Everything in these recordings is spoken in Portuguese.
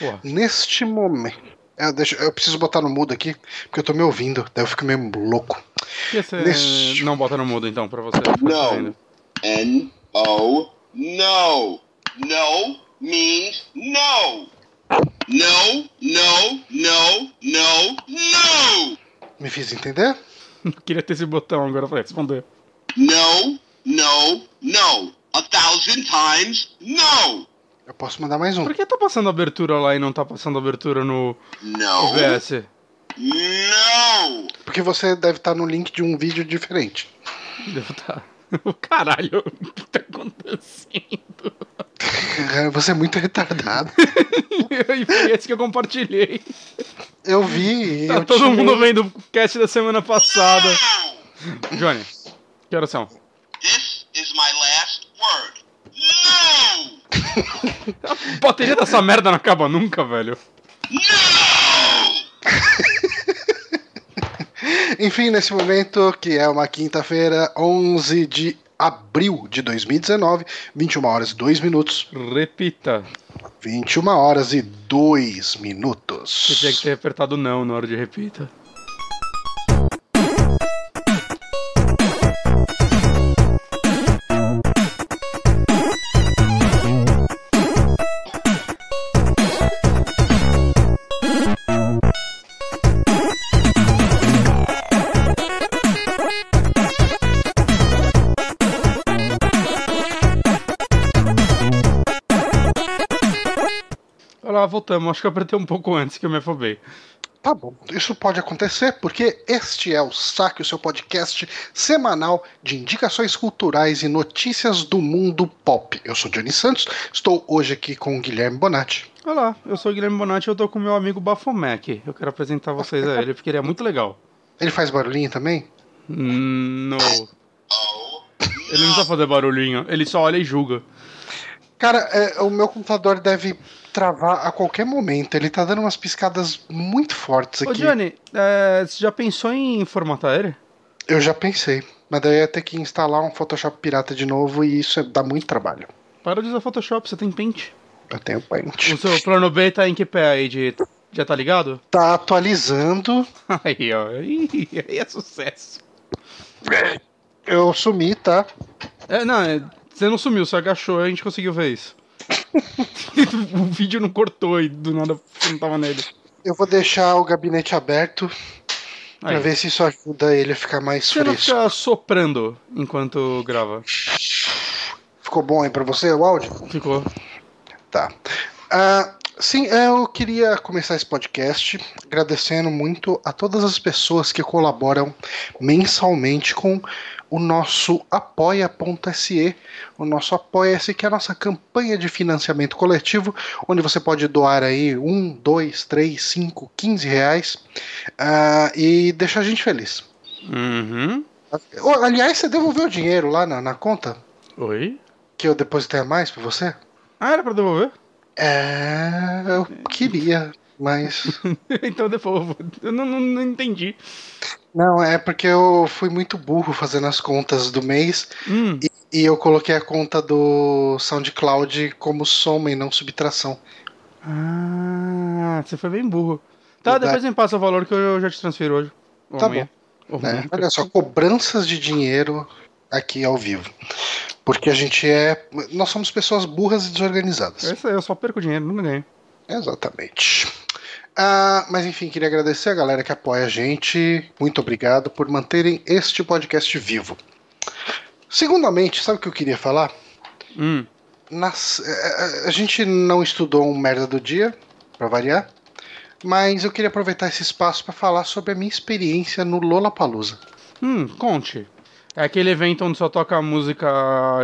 Porra. Neste momento. É, deixa, eu preciso botar no mudo aqui, porque eu tô me ouvindo, daí eu fico meio louco. Você Nesse- não bota no mudo então, pra você? Não. N O no. No means no. No, no, no, no, no. Me fiz entender? Não queria ter esse botão agora pra responder. No, no, no. A thousand times no. Eu posso mandar mais um. Por que tá passando abertura lá e não tá passando abertura no No. OBS? No. Porque você deve estar no link de um vídeo diferente. Devo tá. Caralho, o que tá acontecendo? Você é muito retardado. e foi esse que eu compartilhei. Eu vi. Tá eu todo tirei- mundo vendo o cast da semana passada. Johnny, que horas são? This is my last word. No. A bateria dessa merda não acaba nunca, velho. Enfim, nesse momento, que é uma quinta-feira, 11 de abril de 2019, 21 horas e 2 minutos. Repita. 21 horas e 2 Você minutos. tinha que ter apertado não na hora de repita. Lá, voltamos. Acho que eu apertei um pouco antes que eu me afobei. Tá bom, isso pode acontecer porque este é o Saque, o seu podcast semanal de indicações culturais e notícias do mundo pop. Eu sou Johnny Santos, estou hoje aqui com o Guilherme Bonatti. Olá, eu sou o Guilherme Bonatti e eu tô com meu amigo Bafomec. Eu quero apresentar vocês a ele porque ele é muito legal. Ele faz barulhinho também? Hum, No. Ele não precisa fazer barulhinho, ele só olha e julga. Cara, é, o meu computador deve travar a qualquer momento. Ele tá dando umas piscadas muito fortes Ô aqui. Johnny, é, você já pensou em formatar ele? Eu já pensei, mas daí eu ia ter que instalar um Photoshop pirata de novo e isso dá muito trabalho. Para de usar Photoshop, você tem Paint. Eu tenho Paint. O seu plano B tá em que pé aí de. Já tá ligado? Tá atualizando. Aí, ó. Ih, Aí é sucesso. Eu sumi, tá? É, não, é, você não sumiu, você agachou e a gente conseguiu ver isso. o vídeo não cortou e do nada você não tava nele. Eu vou deixar o gabinete aberto pra Aí. ver se isso ajuda ele a ficar mais Você não fresco. fica soprando enquanto grava. Ficou bom aí pra você o áudio? Ficou. Tá. Ah, sim, eu queria começar esse podcast agradecendo muito a todas as pessoas que colaboram mensalmente com o nosso apoia.se, o nosso apoia-se, que é a nossa campanha de financiamento coletivo, onde você pode doar aí um, dois, três, cinco, quinze reais ah, e deixar a gente feliz. Uhum. Aliás, você devolveu o dinheiro lá na, na conta Oi? que eu depositei a mais pra você? Ah, era pra devolver? É, eu queria, mas. então devolvo. Eu não, não, não entendi. Não, é porque eu fui muito burro fazendo as contas do mês Hum, e eu coloquei a conta do SoundCloud como soma e não subtração. Ah, você foi bem burro. Tá, Verdade. depois me passa o valor que eu já te transfiro hoje. Ou Tá amanhã. Ou né? nunca. Olha só, cobranças de dinheiro aqui ao vivo. Porque a gente é. Nós somos pessoas burras e desorganizadas. Eu só perco dinheiro, nunca ganho. Exatamente. Ah, mas enfim, queria agradecer a galera que apoia a gente. Muito obrigado por manterem este podcast vivo. Segundamente, sabe o que eu queria falar? Hum, Nas- eh, a gente não estudou um merda do dia, pra variar, mas eu queria aproveitar esse espaço pra falar sobre a minha experiência no Lollapalooza. hum, conte. É aquele evento onde só toca música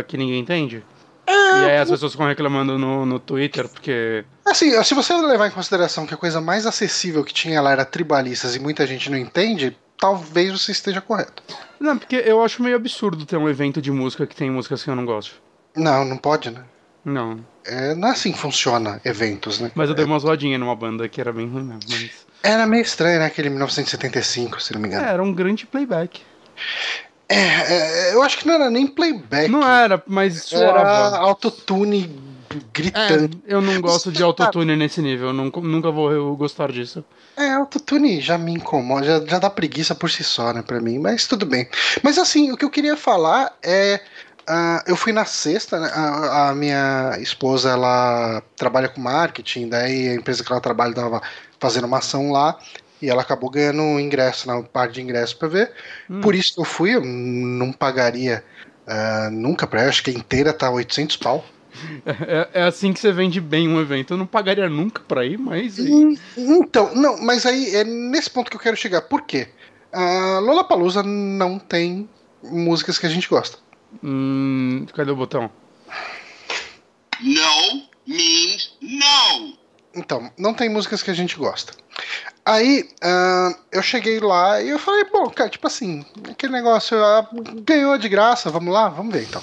que ninguém entende? e aí as pessoas ficam reclamando no, no Twitter porque. Assim, se você levar em consideração que a coisa mais acessível que tinha lá era tribalistas e muita gente não entende, talvez você esteja correto. Não, porque eu acho meio absurdo ter um evento de música que tem músicas que eu não gosto. Não, não pode, né? Não. É, não é assim que funciona eventos, né? Mas eu dei uma zoadinha numa banda que era bem ruim mesmo. Mas... Era meio estranho, né? Aquele 1975, se não me É, engano. era um grande playback. É, é, eu acho que não era nem playback. Não era, mas Era soava. autotune gritante. É, eu não gosto de autotune nesse nível, eu nunca, nunca vou eu gostar disso. É, autotune já me incomoda, já, já dá preguiça por si só, né, pra mim, mas tudo bem. Mas assim, o que eu queria falar é. ah, eu fui na sexta, né? A, a minha esposa ela trabalha com marketing, daí a empresa que ela trabalha tava fazendo uma ação lá e ela acabou ganhando um ingresso, né, um par de ingressos pra ver. Por isso que eu fui, eu não pagaria ah, nunca pra ela, acho que a inteira tá 800 pau. É, é assim que você vende bem um evento. Eu não pagaria nunca pra ir, mas. Hum, Então, não, mas aí é nesse ponto que eu quero chegar. Por quê? A Lollapalooza não tem músicas que a gente gosta. Hum, cadê o botão? No means no. Então, não tem músicas que a gente gosta. Aí, ah, eu cheguei lá e eu falei, bom, cara, tipo assim, aquele negócio ah, ganhou de graça, vamos lá, vamos ver então.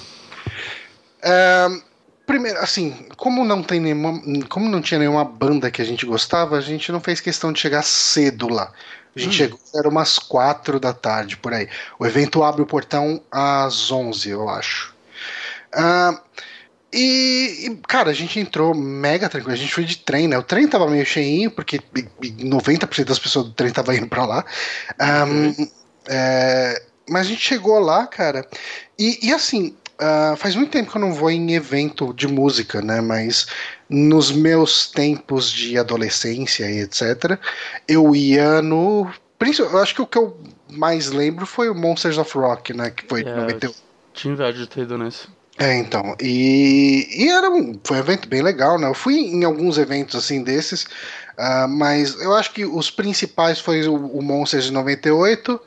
Ah, primeiro, assim, como não tem nenhuma. Como não tinha nenhuma banda que a gente gostava, a gente não fez questão de chegar cedo lá. A gente chegou, era umas quatro da tarde, por aí. O evento abre o portão às 11, eu acho. Ah, e, e, cara, a gente entrou mega tranquilo. A gente foi de trem, né? O trem tava meio cheinho, porque 90% das pessoas do trem tava indo pra lá. Ahn, é, mas a gente chegou lá, cara, e, e assim, ah, faz muito tempo que eu não vou em evento de música, né? Mas nos meus tempos de adolescência e etc., eu ia no. Eu acho que o que eu mais lembro foi o Monsters of Rock, né? Que foi É, 91. Tinha inveja de ter ido nesse. É, então. E, e era um, foi um evento bem legal, né? Eu fui em alguns eventos assim desses, ah, mas eu acho que os principais foi o, o Monsters de 98.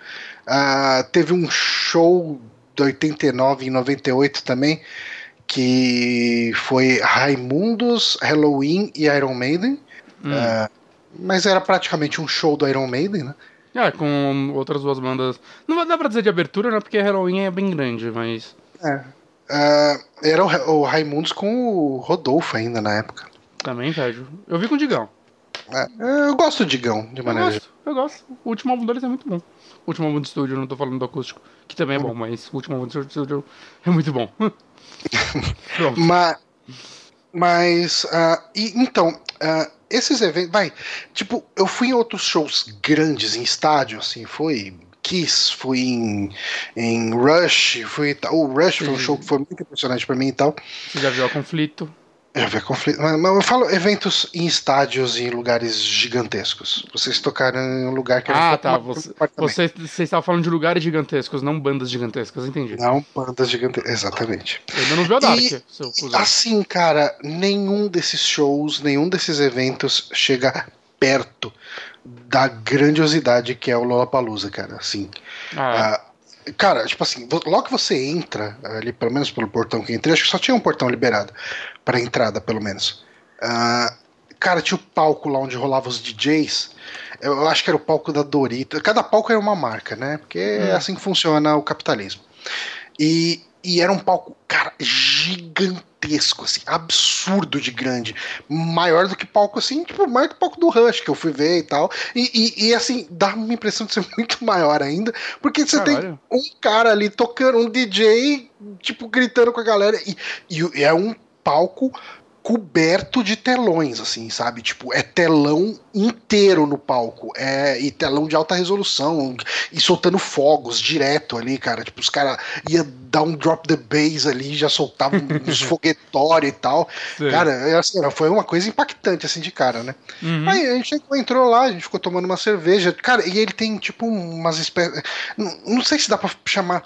ah, teve um show de 89 e 98 também, que foi Raimundos, Halloween e Iron Maiden. Hum. Ah, mas era praticamente um show do Iron Maiden, né? É, com outras duas bandas. Não dar pra dizer de abertura, né? Porque Halloween é bem grande, mas. É. Ah, era o, o Raimundos com o Rodolfo ainda na época. Também invejo. Eu vi com o Digão. É, eu gosto do Digão, de Eu maneira gosto, eu gosto. O último álbum deles é muito bom. O último de estúdio, não tô falando do acústico, que também é bom, mas o último de estúdio é muito bom. Mas, mas ah, e, então, ah, esses eventos, vai, tipo, eu fui em outros shows grandes em estádio, assim, foi Kiss, fui em, em Rush, fui, o Rush foi um Sim. show que foi muito impressionante pra mim e tal. Você já viu a conflito? Eu vi conflito, mas, mas eu falo eventos em estádios e em lugares gigantescos. Vocês tocaram em um lugar que era Ah, tá. Você, você, você estava falando de lugares gigantescos, não bandas gigantescas, entendi. Não, bandas gigantescas, exatamente. Ainda não viu a Dark, E- seu cuzão. Assim, cara, nenhum desses shows, nenhum desses eventos chega perto da grandiosidade que é o Lollapalooza, cara, assim. Ah, Ah, cara, tipo assim, logo que você entra, ali pelo menos pelo portão que entrei, acho que só tinha um portão liberado pra entrada, pelo menos. Ah, cara, tinha o palco lá onde rolavam os DJs. Eu acho que era o palco da Dorito. Cada palco era uma marca, né? Porque é Hum. assim que funciona o capitalismo. E, e era um palco, cara, gigantesco, assim, absurdo de grande. Maior do que palco, assim, tipo, maior que o palco do Rush, que eu fui ver e tal. E, e, e, assim, dá uma impressão de ser muito maior ainda, porque você tem caralho. um cara ali tocando, um DJ, tipo, gritando com a galera. E, e é um palco coberto de telões, assim, sabe? Tipo, é telão inteiro no palco. É, e telão de alta resolução. E soltando fogos direto ali, cara. Tipo, os caras iam dar um drop the bass ali, já soltavam uns foguetórios e tal. sei. Cara, é assim, foi uma coisa impactante, assim, de cara, né? Uhum. Aí a gente entrou lá, a gente ficou tomando uma cerveja. Cara, e ele tem tipo umas espécies. Não, não sei se dá pra chamar.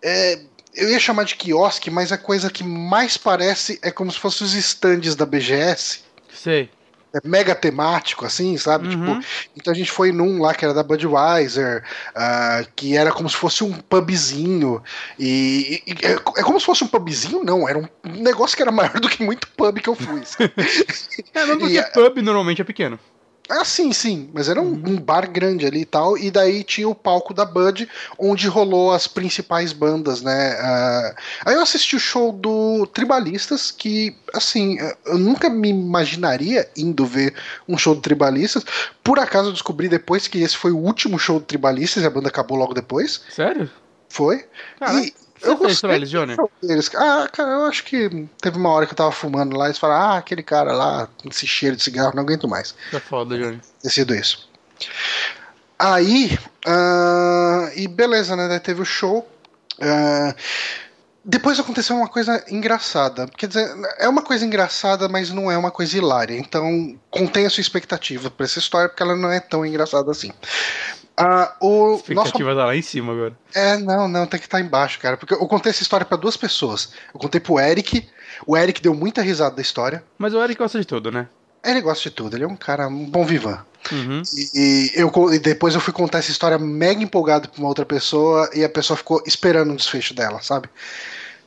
É, eu ia chamar de quiosque, mas a coisa que mais parece é como se fossem os stands da BGS. Sei. É mega temático, assim, sabe? Uhum. Tipo, então a gente foi num lá que era da Budweiser, ah, que era como se fosse um pubzinho. E, e- é, é como se fosse um pubzinho, não, era um negócio que era maior do que muito pub que eu fui. É, não porque E, pub normalmente é pequeno. Ah, sim, sim, mas era um, um bar grande ali e tal, e daí tinha o palco da Bud, onde rolou as principais bandas, né? Ah, aí eu assisti o show do Tribalistas, que, assim, eu nunca me imaginaria indo ver um show do Tribalistas. Por acaso eu descobri depois que esse foi o último show do Tribalistas e a banda acabou logo depois. Sério? Foi. Caraca. E, Você eu fez pra eles, Johnny? deles. Ah, cara, eu acho que teve uma hora que eu tava fumando lá e eles falaram, ah, aquele cara lá, esse cheiro de cigarro, não aguento mais. É foda, Johnny. ter sido isso. Aí, ah, e beleza, né? Daí teve o show. ah, depois aconteceu uma coisa engraçada. Quer dizer, é uma coisa engraçada, mas não é uma coisa hilária. Então, contenha sua expectativa pra essa história, porque ela não é tão engraçada assim. Ah, o A nosso expectativa tá lá em cima agora. é, não, não, tem que estar embaixo, cara. Porque eu contei essa história pra duas pessoas. Eu contei pro Eric. O Eric deu muita risada da história. Mas o Eric gosta de tudo, né? Ele gosta de tudo, ele é um cara, um bom vivan. Uhum. E, e eu, e depois eu fui contar essa história mega empolgado pra uma outra pessoa e a pessoa ficou esperando o desfecho dela, sabe?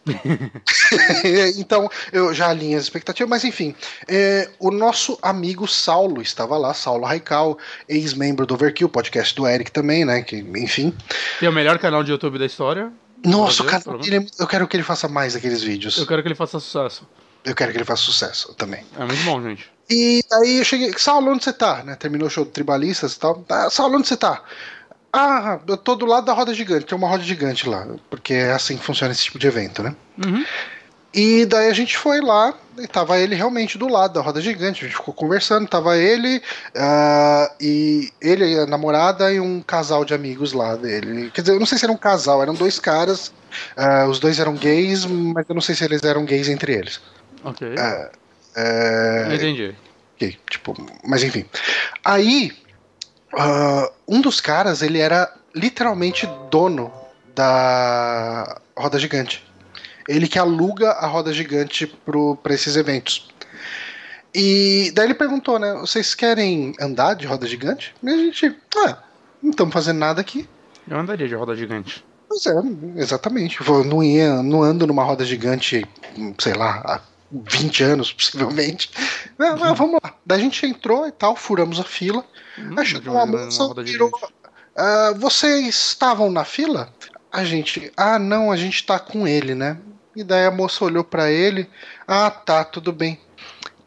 então eu já alinhei as expectativas, mas enfim, é, o nosso amigo Saulo estava lá, Saulo Raical, ex-membro do Overkill, podcast do Eric também, né? Que, enfim. Tem o melhor canal de YouTube da história. Nossa, o cara, é- eu quero que ele faça mais daqueles vídeos. Eu quero que ele faça sucesso. Eu quero que ele faça sucesso também. É muito bom, gente. E aí eu cheguei, Saulo, onde você tá? Né? Terminou o show do Tribalistas e tal. Ah, Saulo, onde você tá? Ah, eu tô do lado da roda gigante, tem uma roda gigante lá, porque é assim que funciona esse tipo de evento, né? Uhum. E daí a gente foi lá, e tava ele realmente do lado da roda gigante, a gente ficou conversando, tava ele, ah, e ele e a namorada e um casal de amigos lá dele. Quer dizer, eu não sei se era um casal, eram dois caras, ah, os dois eram gays, mas eu não sei se eles eram gays entre eles. Ok. É, Entendi. Ok, tipo, mas enfim. Aí, ah, um dos caras, ele era literalmente dono da roda gigante. Ele que aluga a roda gigante pro, pra esses eventos. E daí ele perguntou, né? Vocês querem andar de roda gigante? E a gente, ah, não estamos fazendo nada aqui. Eu andaria de roda gigante. Pois é, exatamente. Eu não, ia, não ando numa roda gigante, sei lá, há 20 anos, possivelmente. Não, não, vamos lá. Daí a gente entrou e tal, furamos a fila. Hum, Aí chegou uma moça, virou. gigante. "Ah, vocês estavam na fila? A gente, ah, não, a gente tá com ele, né? E daí a moça olhou pra ele, ah, tá, tudo bem.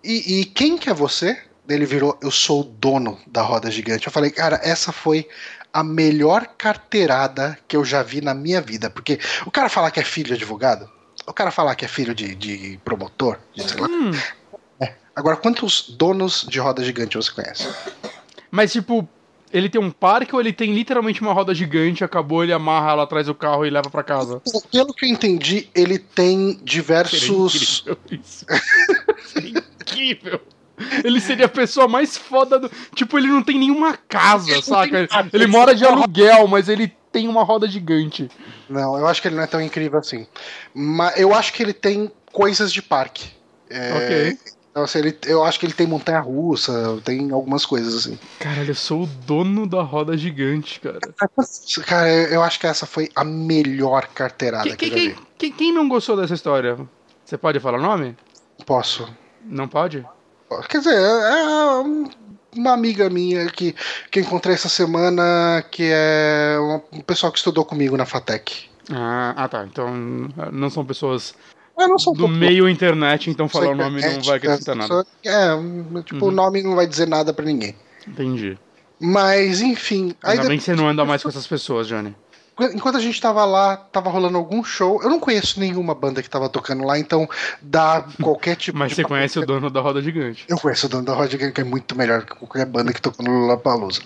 E, e quem que é você? Ele virou, eu sou o dono da roda gigante. Eu falei, cara, essa foi a melhor carteirada que eu já vi na minha vida. Porque o cara falar que é filho de advogado, o cara falar que é filho de, de promotor, de sei lá. Hum, Agora, quantos donos de roda gigante você conhece? mas tipo, ele tem um parque ou ele tem literalmente uma roda gigante, acabou, ele amarra ela atrás do carro e leva pra casa? Pelo que eu entendi, ele tem Seria diversos. incrível isso. Seria incrível. Ele seria a pessoa mais foda do. Tipo, ele não tem nenhuma casa, Ele saca? Ele mora de aluguel, mas ele tem uma roda gigante. Não, eu acho que ele não é tão incrível assim. Mas eu acho que ele tem coisas de parque. É, Ok. então, assim, ele- eu acho que ele tem montanha russa, tem algumas coisas assim. Caralho, eu sou o dono da roda gigante, cara. Cara, eu acho que essa foi a melhor carteirada Quem, que quem, eu já vi. quem- quem não gostou dessa história? Você pode falar o nome? Posso. Não pode? Quer dizer, é um- uma amiga minha que, que encontrei essa semana, que é um pessoal que estudou comigo na FATEC. Ah, ah, tá. Então não são pessoas Eu não sou do pouco meio internet, então falar o nome não vai acrescentar nada. É, tipo, Uhum. o nome não vai dizer nada pra ninguém. Entendi. Mas, enfim. Aí Ainda bem depois- que você não anda mais com essas pessoas, Johnny. Enquanto a gente tava lá, tava rolando algum show. Eu não conheço nenhuma banda que tava tocando lá, então dá qualquer tipo Mas de. você conhece o dono da roda gigante. Eu conheço o dono da Roda Gigante, que é muito melhor que qualquer banda que tocou no Lollapalooza.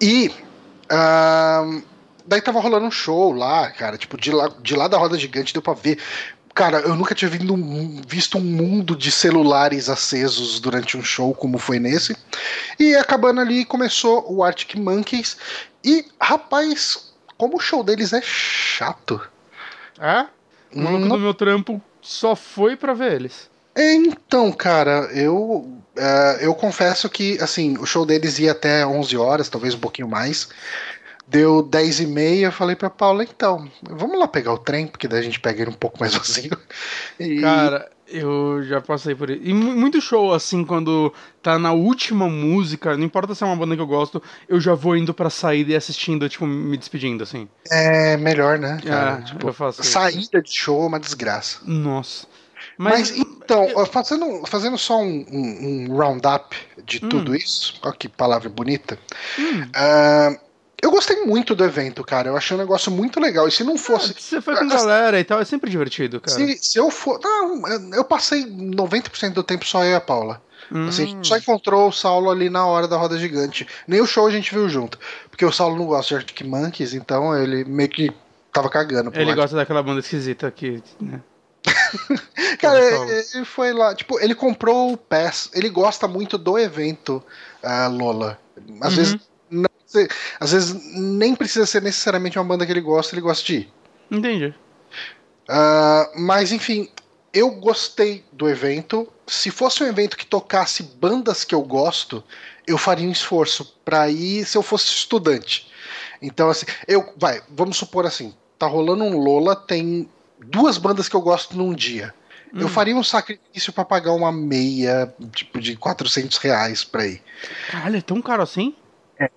E. ahn, daí tava rolando um show lá, cara. Tipo, de lá, de lá da Roda Gigante deu pra ver. Cara, eu nunca tinha visto um mundo de celulares acesos durante um show como foi nesse. E acabando ali, começou o Arctic Monkeys. E, rapaz, como o show deles é chato. É? O maluco Não- do meu trampo só foi pra ver eles. Então, cara, eu é, eu confesso que assim o show deles ia até 11 horas, talvez um pouquinho mais. Deu 10 e meia, eu falei pra Paula, então, vamos lá pegar o trem, porque daí a gente pega ele um pouco mais vazio. E, Cara, eu já passei por isso. E mu- muito show, assim, quando tá na última música, não importa se é uma banda que eu gosto, eu já vou indo pra saída e assistindo, tipo, me despedindo, assim. é melhor, né? Cara? É, Tipo, eu faço isso. saída de show é uma desgraça. Nossa. Mas, Mas, então, ó, fazendo, fazendo só um, um, um roundup de Hum. tudo isso, olha que palavra bonita. hum, Ah, Eu gostei muito do evento, cara. Eu achei um negócio muito legal. E se não fosse. Ah, Você foi com galera e tal, é sempre divertido, cara. Se, se eu for. Não, eu passei 90% do tempo só eu e a Paula. Assim, a Hum. gente só encontrou o Saulo ali na hora da roda gigante. Nem o show a gente viu junto. Porque o Saulo não gosta de Arctic Monkeys, então ele meio que tava cagando. Ele gosta daquela banda esquisita aqui, né? Cara, ele, foi lá, tipo, ele comprou o pass, ele gosta muito do evento ah, Lola. Às Uhum. vezes se- às vezes nem precisa ser necessariamente uma banda que ele gosta, ele gosta de ir. Entendi. Ah, mas enfim, eu gostei do evento. Se fosse um evento que tocasse bandas que eu gosto, eu faria um esforço pra ir se eu fosse estudante. Então, assim, eu. Vai, vamos supor assim: tá rolando um Lola, tem duas bandas que eu gosto num dia. Eu Hum. faria um sacrifício pra pagar uma meia, tipo, de 400 reais pra ir. Caralho, é tão caro assim?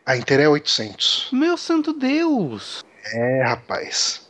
A inteira é 800. Meu santo Deus! É, rapaz.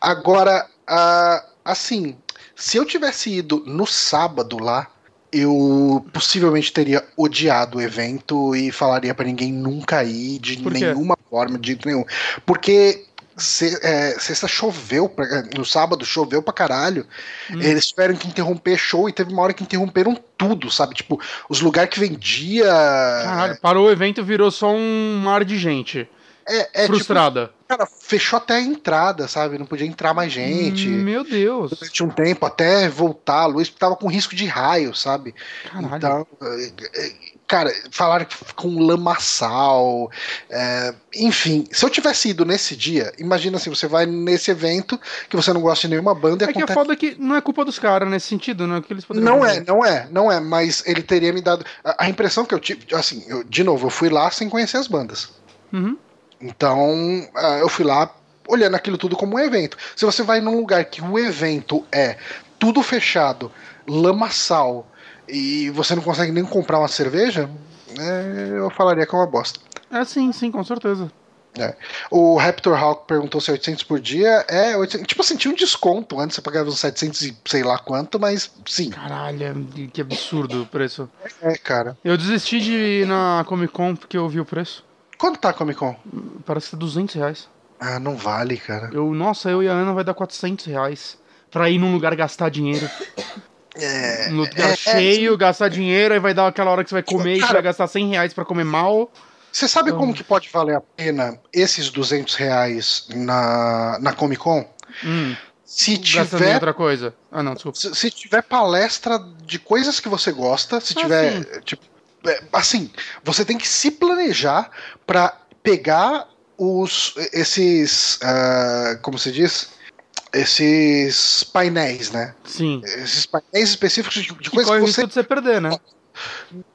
Agora, ah, assim, se eu tivesse ido no sábado lá, eu possivelmente teria odiado o evento e falaria pra ninguém nunca ir de nenhuma forma, de jeito nenhum. Porque se- é, sexta choveu, pra- no sábado choveu pra caralho. Hum. Eles tiveram que interromper show e teve uma hora que interromperam tudo, sabe? Tipo, os lugares que vendia. Caralho, parou o evento e virou só um mar de gente. É, é tipo, frustrada. cara, fechou até a entrada, sabe? Não podia entrar mais gente. Meu Deus. durante um tempo até voltar a luz, tava com risco de raio, sabe? Caralho. Então, é, é, cara, falaram que ficou um lamaçal. é, enfim, se eu tivesse ido nesse dia, imagina assim, você vai nesse evento que você não gosta de nenhuma banda e É que a acontece. foda é que não é culpa dos caras nesse sentido, né? Que eles Não é, fazer. não é, não é, mas ele teria me dado. A, a impressão que eu tive, assim, eu, de novo, eu fui lá sem conhecer as bandas. Uhum. Então, ah, eu fui lá olhando aquilo tudo como um evento. Se você vai num lugar que o evento é tudo fechado, lamaçal, e você não consegue nem comprar uma cerveja, é, eu falaria que é uma bosta. É sim, sim, com certeza. O Raptor Hawk perguntou se é 800 por dia. É, 800, tipo assim, tinha um desconto antes, você pagava uns 700 e sei lá quanto, mas sim, Caralho, é- que absurdo o preço. é, cara. Eu desisti de ir na Comic Con porque eu vi o preço. Quanto tá a Comic Con? Parece que é 200 reais. Ah, não vale, cara. Eu, nossa, eu e a Ana vai dar 400 reais. Pra ir num lugar gastar dinheiro. É, lugar é, cheio, gastar dinheiro, aí vai dar aquela hora que você vai comer e você Cara- vai gastar 100 reais pra comer mal. Você sabe Então- como que pode valer a pena esses 200 reais na, na Comic Con? Hum, Se tiver, outra coisa. Ah, não, desculpa. se, se tiver palestra de coisas que você gosta, se Ah, tiver, tipo, é, assim, você tem que se planejar pra pegar os esses, ah, como se diz, esses painéis, né? Sim. Esses painéis específicos de, de Que coisas corre que você de você perder, né?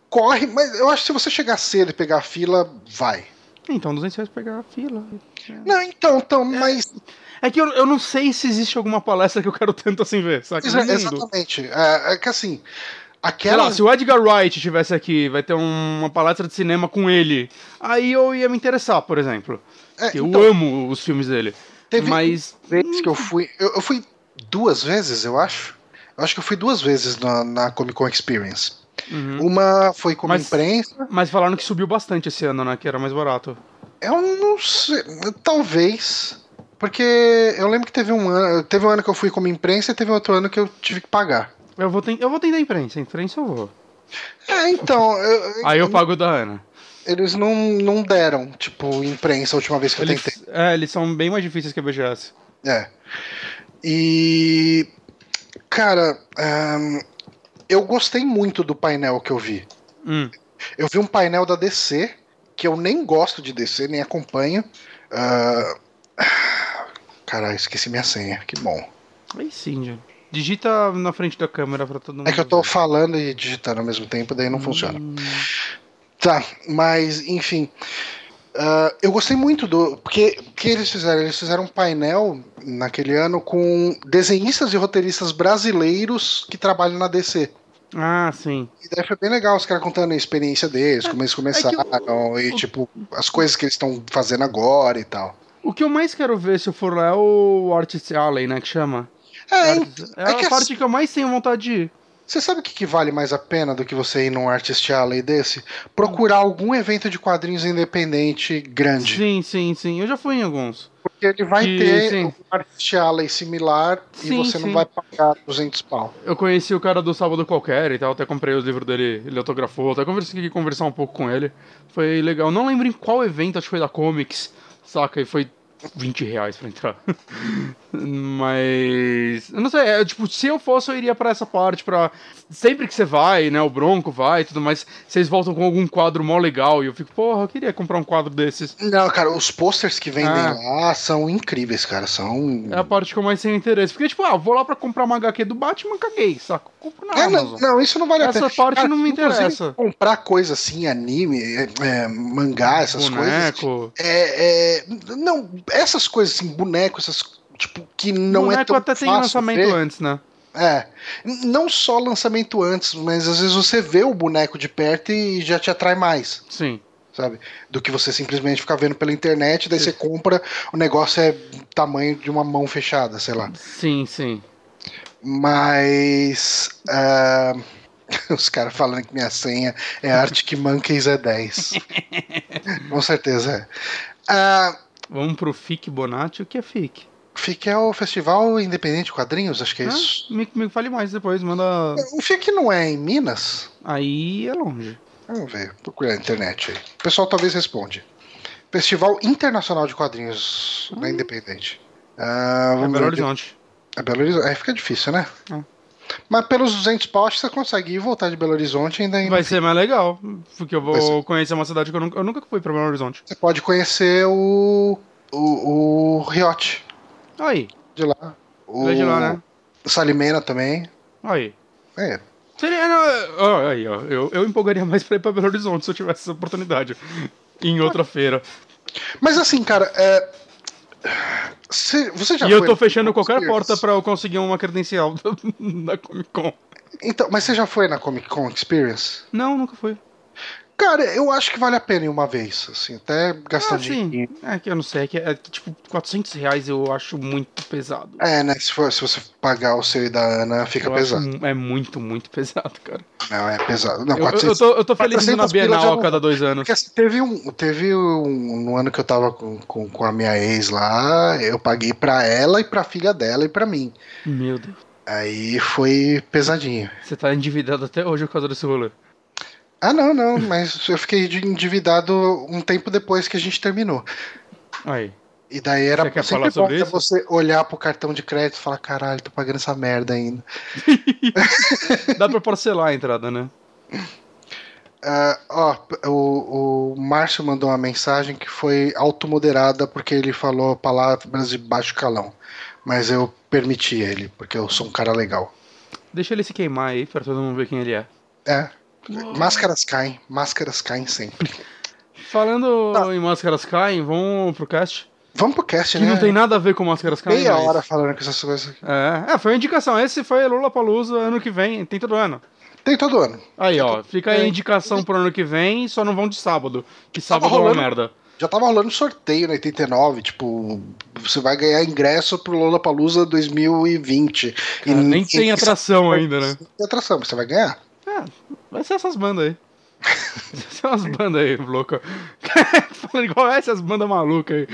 corre, mas eu acho que se você chegar cedo e pegar a fila, vai. Então, 200 reais pegar a fila. Não, então, então, mas É que eu, eu não sei se existe alguma palestra que eu quero tanto assim ver, sabe? Exa- exatamente. É, é que assim, Sei aquela lá, se o Edgar Wright estivesse aqui, vai ter um- uma palestra de cinema com ele, aí eu ia me interessar, por exemplo. é, eu então, amo os filmes dele. Teve Mas. vezes que eu fui, eu, eu fui duas vezes, eu acho. Eu acho que eu fui duas vezes na, na Comic Con Experience. Uhum. Uma foi como Mas- imprensa. Mas falaram que subiu bastante esse ano, né? Que era mais barato. Eu não sei, talvez. Porque eu lembro que teve um ano, teve um ano que eu fui como imprensa e teve outro ano que eu tive que pagar. Eu vou, ten- eu vou tentar imprensa, imprensa eu vou. É, então, eu- Aí eu pago o da Ana. Eles não, não deram, tipo, imprensa a última vez que eu tentei. Eles, é, eles são bem mais difíceis que a BGS. É. E. Cara, ahn, eu gostei muito do painel que eu vi. Hum. Eu vi um painel da DC, que eu nem gosto de DC, nem acompanho. Ah, Caralho, esqueci minha senha, que bom. Aí sim, já. Digita na frente da câmera pra todo mundo. É que eu tô ver. falando e digitando ao mesmo tempo, daí não funciona. Tá, mas enfim. ah, eu gostei muito do. Porque o que eles fizeram? Eles fizeram um painel naquele ano com desenhistas e roteiristas brasileiros que trabalham na DC. Ah, sim. E daí foi bem legal os caras contando a experiência deles, como eles começaram, e o- tipo, as coisas que eles estão fazendo agora e tal. O que eu mais quero ver se eu for lá é o Artist Alley, né? Que chama. É, Artist- É, é que a parte que eu mais tenho vontade de ir. Você sabe o que, que vale mais a pena do que você ir num Artist Alley desse? Procurar algum evento de quadrinhos independente grande. Sim, sim, sim. Eu já fui em alguns. Porque ele vai ter sim. um Artist Alley similar Sim, e você não sim. vai pagar 200 pau. Eu conheci o cara do Sábado Qualquer e tal, até comprei os livros dele, ele autografou, até consegui conversar um pouco com ele. Foi legal. Não lembro em qual evento, acho que foi da Comics, saca? E foi 20 reais pra entrar. Mas. Eu não sei, é, tipo, se eu fosse, eu iria pra essa parte, pra. Sempre que você vai, né? O Bronco vai e tudo mais, vocês voltam com algum quadro mó legal. E eu fico, porra, eu queria comprar um quadro desses. Não, cara, os posters que vendem Ah. lá são incríveis, cara. São. É a parte que eu mais tenho interesse. Porque, tipo, ah, vou lá pra comprar uma HQ do Batman, caguei, saca? Eu compro na É, não, Amazon. não, isso não vale a Essa pena. parte não me interessa. Comprar coisa assim, anime, é, é, mangá, essas coisas. Boneco. É, é, não, essas coisas assim, boneco, essas. Tipo, que não é Boneco tão até tem lançamento ver. antes, né? É. Não só lançamento antes, mas às vezes você vê o boneco de perto e já te atrai mais, Sim. sabe? Do que você simplesmente ficar vendo pela internet, daí você compra, o negócio é tamanho de uma mão fechada, sei lá. Sim, sim. Mas. ah, os caras falando que minha senha é Arctic Monkeys é 10. Com certeza é. Ah, Vamos pro FIC Bonatti. O que é FIC? FIC é o Festival Independente de Quadrinhos, acho que é isso. Ah, me, me fale mais depois, manda. O FIC não é em Minas? Aí é longe. Vamos ver, procurar na internet aí. O pessoal talvez responde. Festival Internacional de Quadrinhos na Independente. Ah, É vamos Belo. Horizonte. É Belo Horizonte. Aí fica difícil, né? É. Mas pelos 200 pau, acho que você consegue ir voltar de Belo Horizonte ainda no Vai ser mais legal, porque eu vou conhecer uma cidade que eu nunca, eu nunca fui pra Belo Horizonte. Você pode conhecer o. O, o Riote Aí, de lá. O de lá, né? Salimena também. Aí. É. Seria. não, ó, aí, ó. Eu, eu empolgaria mais pra ir pra Belo Horizonte se eu tivesse essa oportunidade. Em outra feira. Mas assim, cara, é. Cê- você já e eu tô fechando qualquer porta pra eu conseguir uma credencial da, da Comic Con. Então, mas você já foi na Comic Con Experience? Não, nunca fui. Cara, eu acho que vale a pena ir uma vez, assim, até gastar Ah, sim. É que eu não sei, é que, é que tipo, 400 reais eu acho muito pesado. É, né? Se, for, se você pagar o seu e da Ana, fica Eu acho pesado. mu- é muito, muito pesado, cara. Não, é pesado. Não, Eu, eu- 400 eu tô, eu tô feliz indo na 400 pila já Bienal a cada dois anos. Porque assim, teve um. Teve um. No ano que eu tava com, com, com a minha ex lá, eu paguei pra ela e pra filha dela e pra mim. Meu Deus. Aí foi pesadinho. Você tá endividado até hoje por causa desse rolê. Ah, não, não, mas eu fiquei endividado um tempo depois que a gente terminou. Aí. E daí era Você sempre bom sobre você olhar pro cartão de crédito e falar, caralho, tô pagando essa merda ainda. Dá pra parcelar a entrada, né? Ah, ó, o, o Márcio mandou uma mensagem que foi automoderada porque ele falou palavras de baixo calão. Mas eu permiti ele, porque eu sou um cara legal. Deixa ele se queimar aí pra todo mundo ver quem ele é. É. Máscaras caem, máscaras caem sempre. Falando Tá. em Máscaras Caem, vamos pro cast. Vamos pro cast, Que né? não tem nada a ver com Máscaras Caem. Meia mas- hora falando com essas coisas. É, é, foi uma indicação. Esse foi Lula Palusa ano que vem, tem todo ano. Tem todo ano. Aí, ó, fica aí a indicação pro ano que vem, só não vão de sábado. Que sábado é uma rolando- merda. Já tava rolando sorteio na 89, tipo, você vai ganhar ingresso pro Lollapalooza 2020. Cara, nem tem atração ainda, né? Tem atração, mas você vai ganhar. É, vai ser essas bandas aí. Vai ser umas bandas aí, louca. Falando igual essas bandas malucas aí.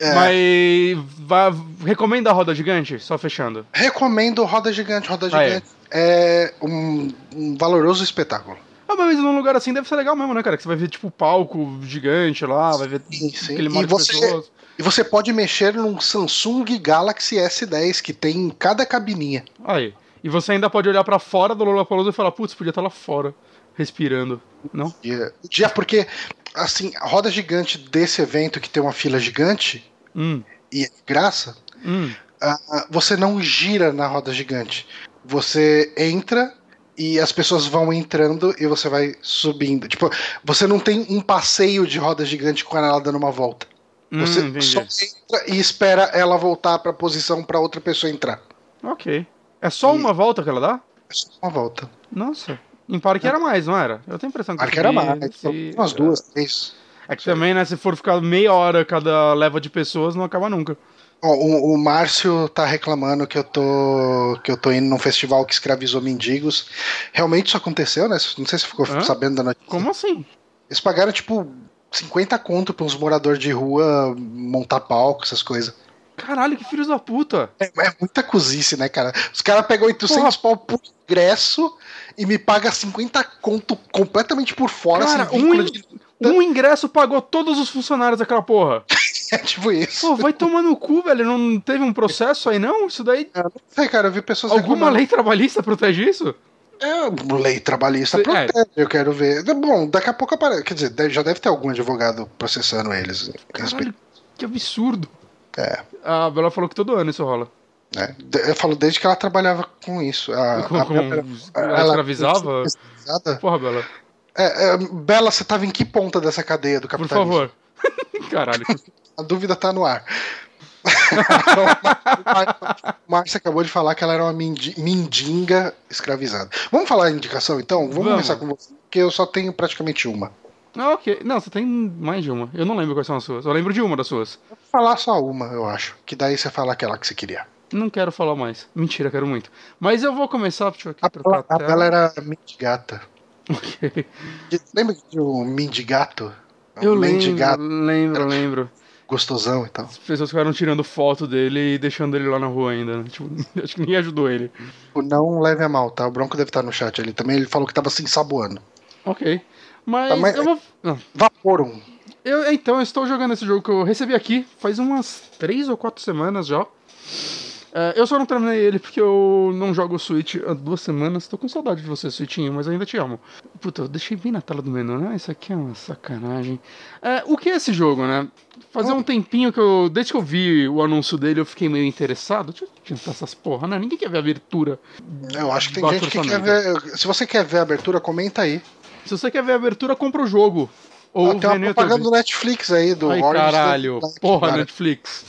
É. Mas vá- recomenda a roda gigante? Só fechando. Recomendo Roda Gigante. Roda Ah, é. Gigante é, um, um valoroso espetáculo. Ah, mas num lugar assim deve ser legal mesmo, né, cara? Que você vai ver, tipo, palco gigante lá, vai ver Sim, sim. aquele E monte de você- pessoas. E você pode mexer num Samsung Galaxy S10 que tem em cada cabininha. Aí. E você ainda pode olhar pra fora do Lollapalooza e falar, putz, podia estar lá fora, respirando. Não? Já porque, assim, a roda gigante desse evento que tem uma fila gigante Hum, e é de graça, hum. ah, você não gira na roda gigante. Você entra e as pessoas vão entrando e você vai subindo. Tipo, você não tem um passeio de roda gigante com ela dando uma volta. Você hum, só entra e espera ela voltar pra posição pra outra pessoa entrar. Ok. É só E- uma volta que ela dá? É só uma volta. Nossa. Em parque era mais, não era? Eu tenho a impressão que Acho que eu era mais. se- Umas duas, três. É que também, né, se for ficar meia hora cada leva de pessoas, não acaba nunca. O, o Márcio tá reclamando que eu tô que eu tô indo num festival que escravizou mendigos. Realmente isso aconteceu, né? Não sei se ficou Hã? sabendo da notícia. Como assim? Eles pagaram tipo 50 conto pra uns moradores de rua montar palco, essas coisas. Caralho, que filhos da puta. É, é muita cozice, né, cara? Os caras pegam 800 pau por ingresso e me pagam 50 conto completamente por fora, Cara, um, in- de... um ingresso pagou todos os funcionários daquela porra. É tipo isso. Pô, vai tomar no cu, velho. Não teve um processo aí, não? Isso daí. Eu não sei, cara, eu vi pessoas Alguma reclamando. lei trabalhista protege isso? É, lei trabalhista É. protege, eu quero ver. Bom, daqui a pouco aparece. Quer dizer, já deve ter algum advogado processando eles. Caralho, que absurdo. É, A Bela falou que todo ano isso rola. De- Eu falo desde que ela trabalhava com isso. A, Com, a com, Bela- ela escravizava? Porra, Bela. É, é, Bela, você tava em que ponta dessa cadeia do Por capitalismo? favor. Caralho. A dúvida tá no ar. o Márcio acabou de falar que ela era uma mendiga escravizada. Vamos falar a indicação então? Vamos, Vamos. começar com você, porque eu só tenho praticamente uma. Ah, ok. Não, você tem mais de uma. Eu não lembro quais são as suas. Eu lembro de uma das suas. Falar só uma, eu acho. Que daí você fala aquela que você queria. Não quero falar mais. Mentira, quero muito. Mas eu vou começar. Deixa eu aqui A, trocar Bela- a tela. Era mendigata. Ok. Lembra de um mendigato? Eu Um lembro, lembro, lembro. gostosão e tal. As pessoas ficaram tirando foto dele e deixando ele lá na rua ainda. né? Tipo, acho que ninguém ajudou ele. Tipo, Não leve a mal, tá? O Bronco deve estar no chat ali também. Ele falou que tava se ensaboando. Ok. Mas, Tá, mas- eu vou. Não. Vaporum. Eu, então, eu estou jogando esse jogo que eu recebi aqui faz umas três ou quatro semanas já. É, eu só não terminei ele porque eu não jogo Switch há duas semanas. Tô com saudade de você, Switchinho, mas ainda te amo. Puta, eu deixei bem na tela do menu, né? Isso aqui é uma sacanagem. É, o que é esse jogo, né? Fazia um tempinho que eu. Desde que eu vi o anúncio dele, eu fiquei meio interessado. Deixa eu tentar essas porra, né? Ninguém quer ver a abertura. Eu acho que tem gente que quer ver. Se você quer ver a abertura, comenta aí. Se você quer ver a abertura, compra o jogo. Ou Ah, tem uma propaganda do Netflix aí, do Ai, Orange caralho. Porra, cara. Netflix.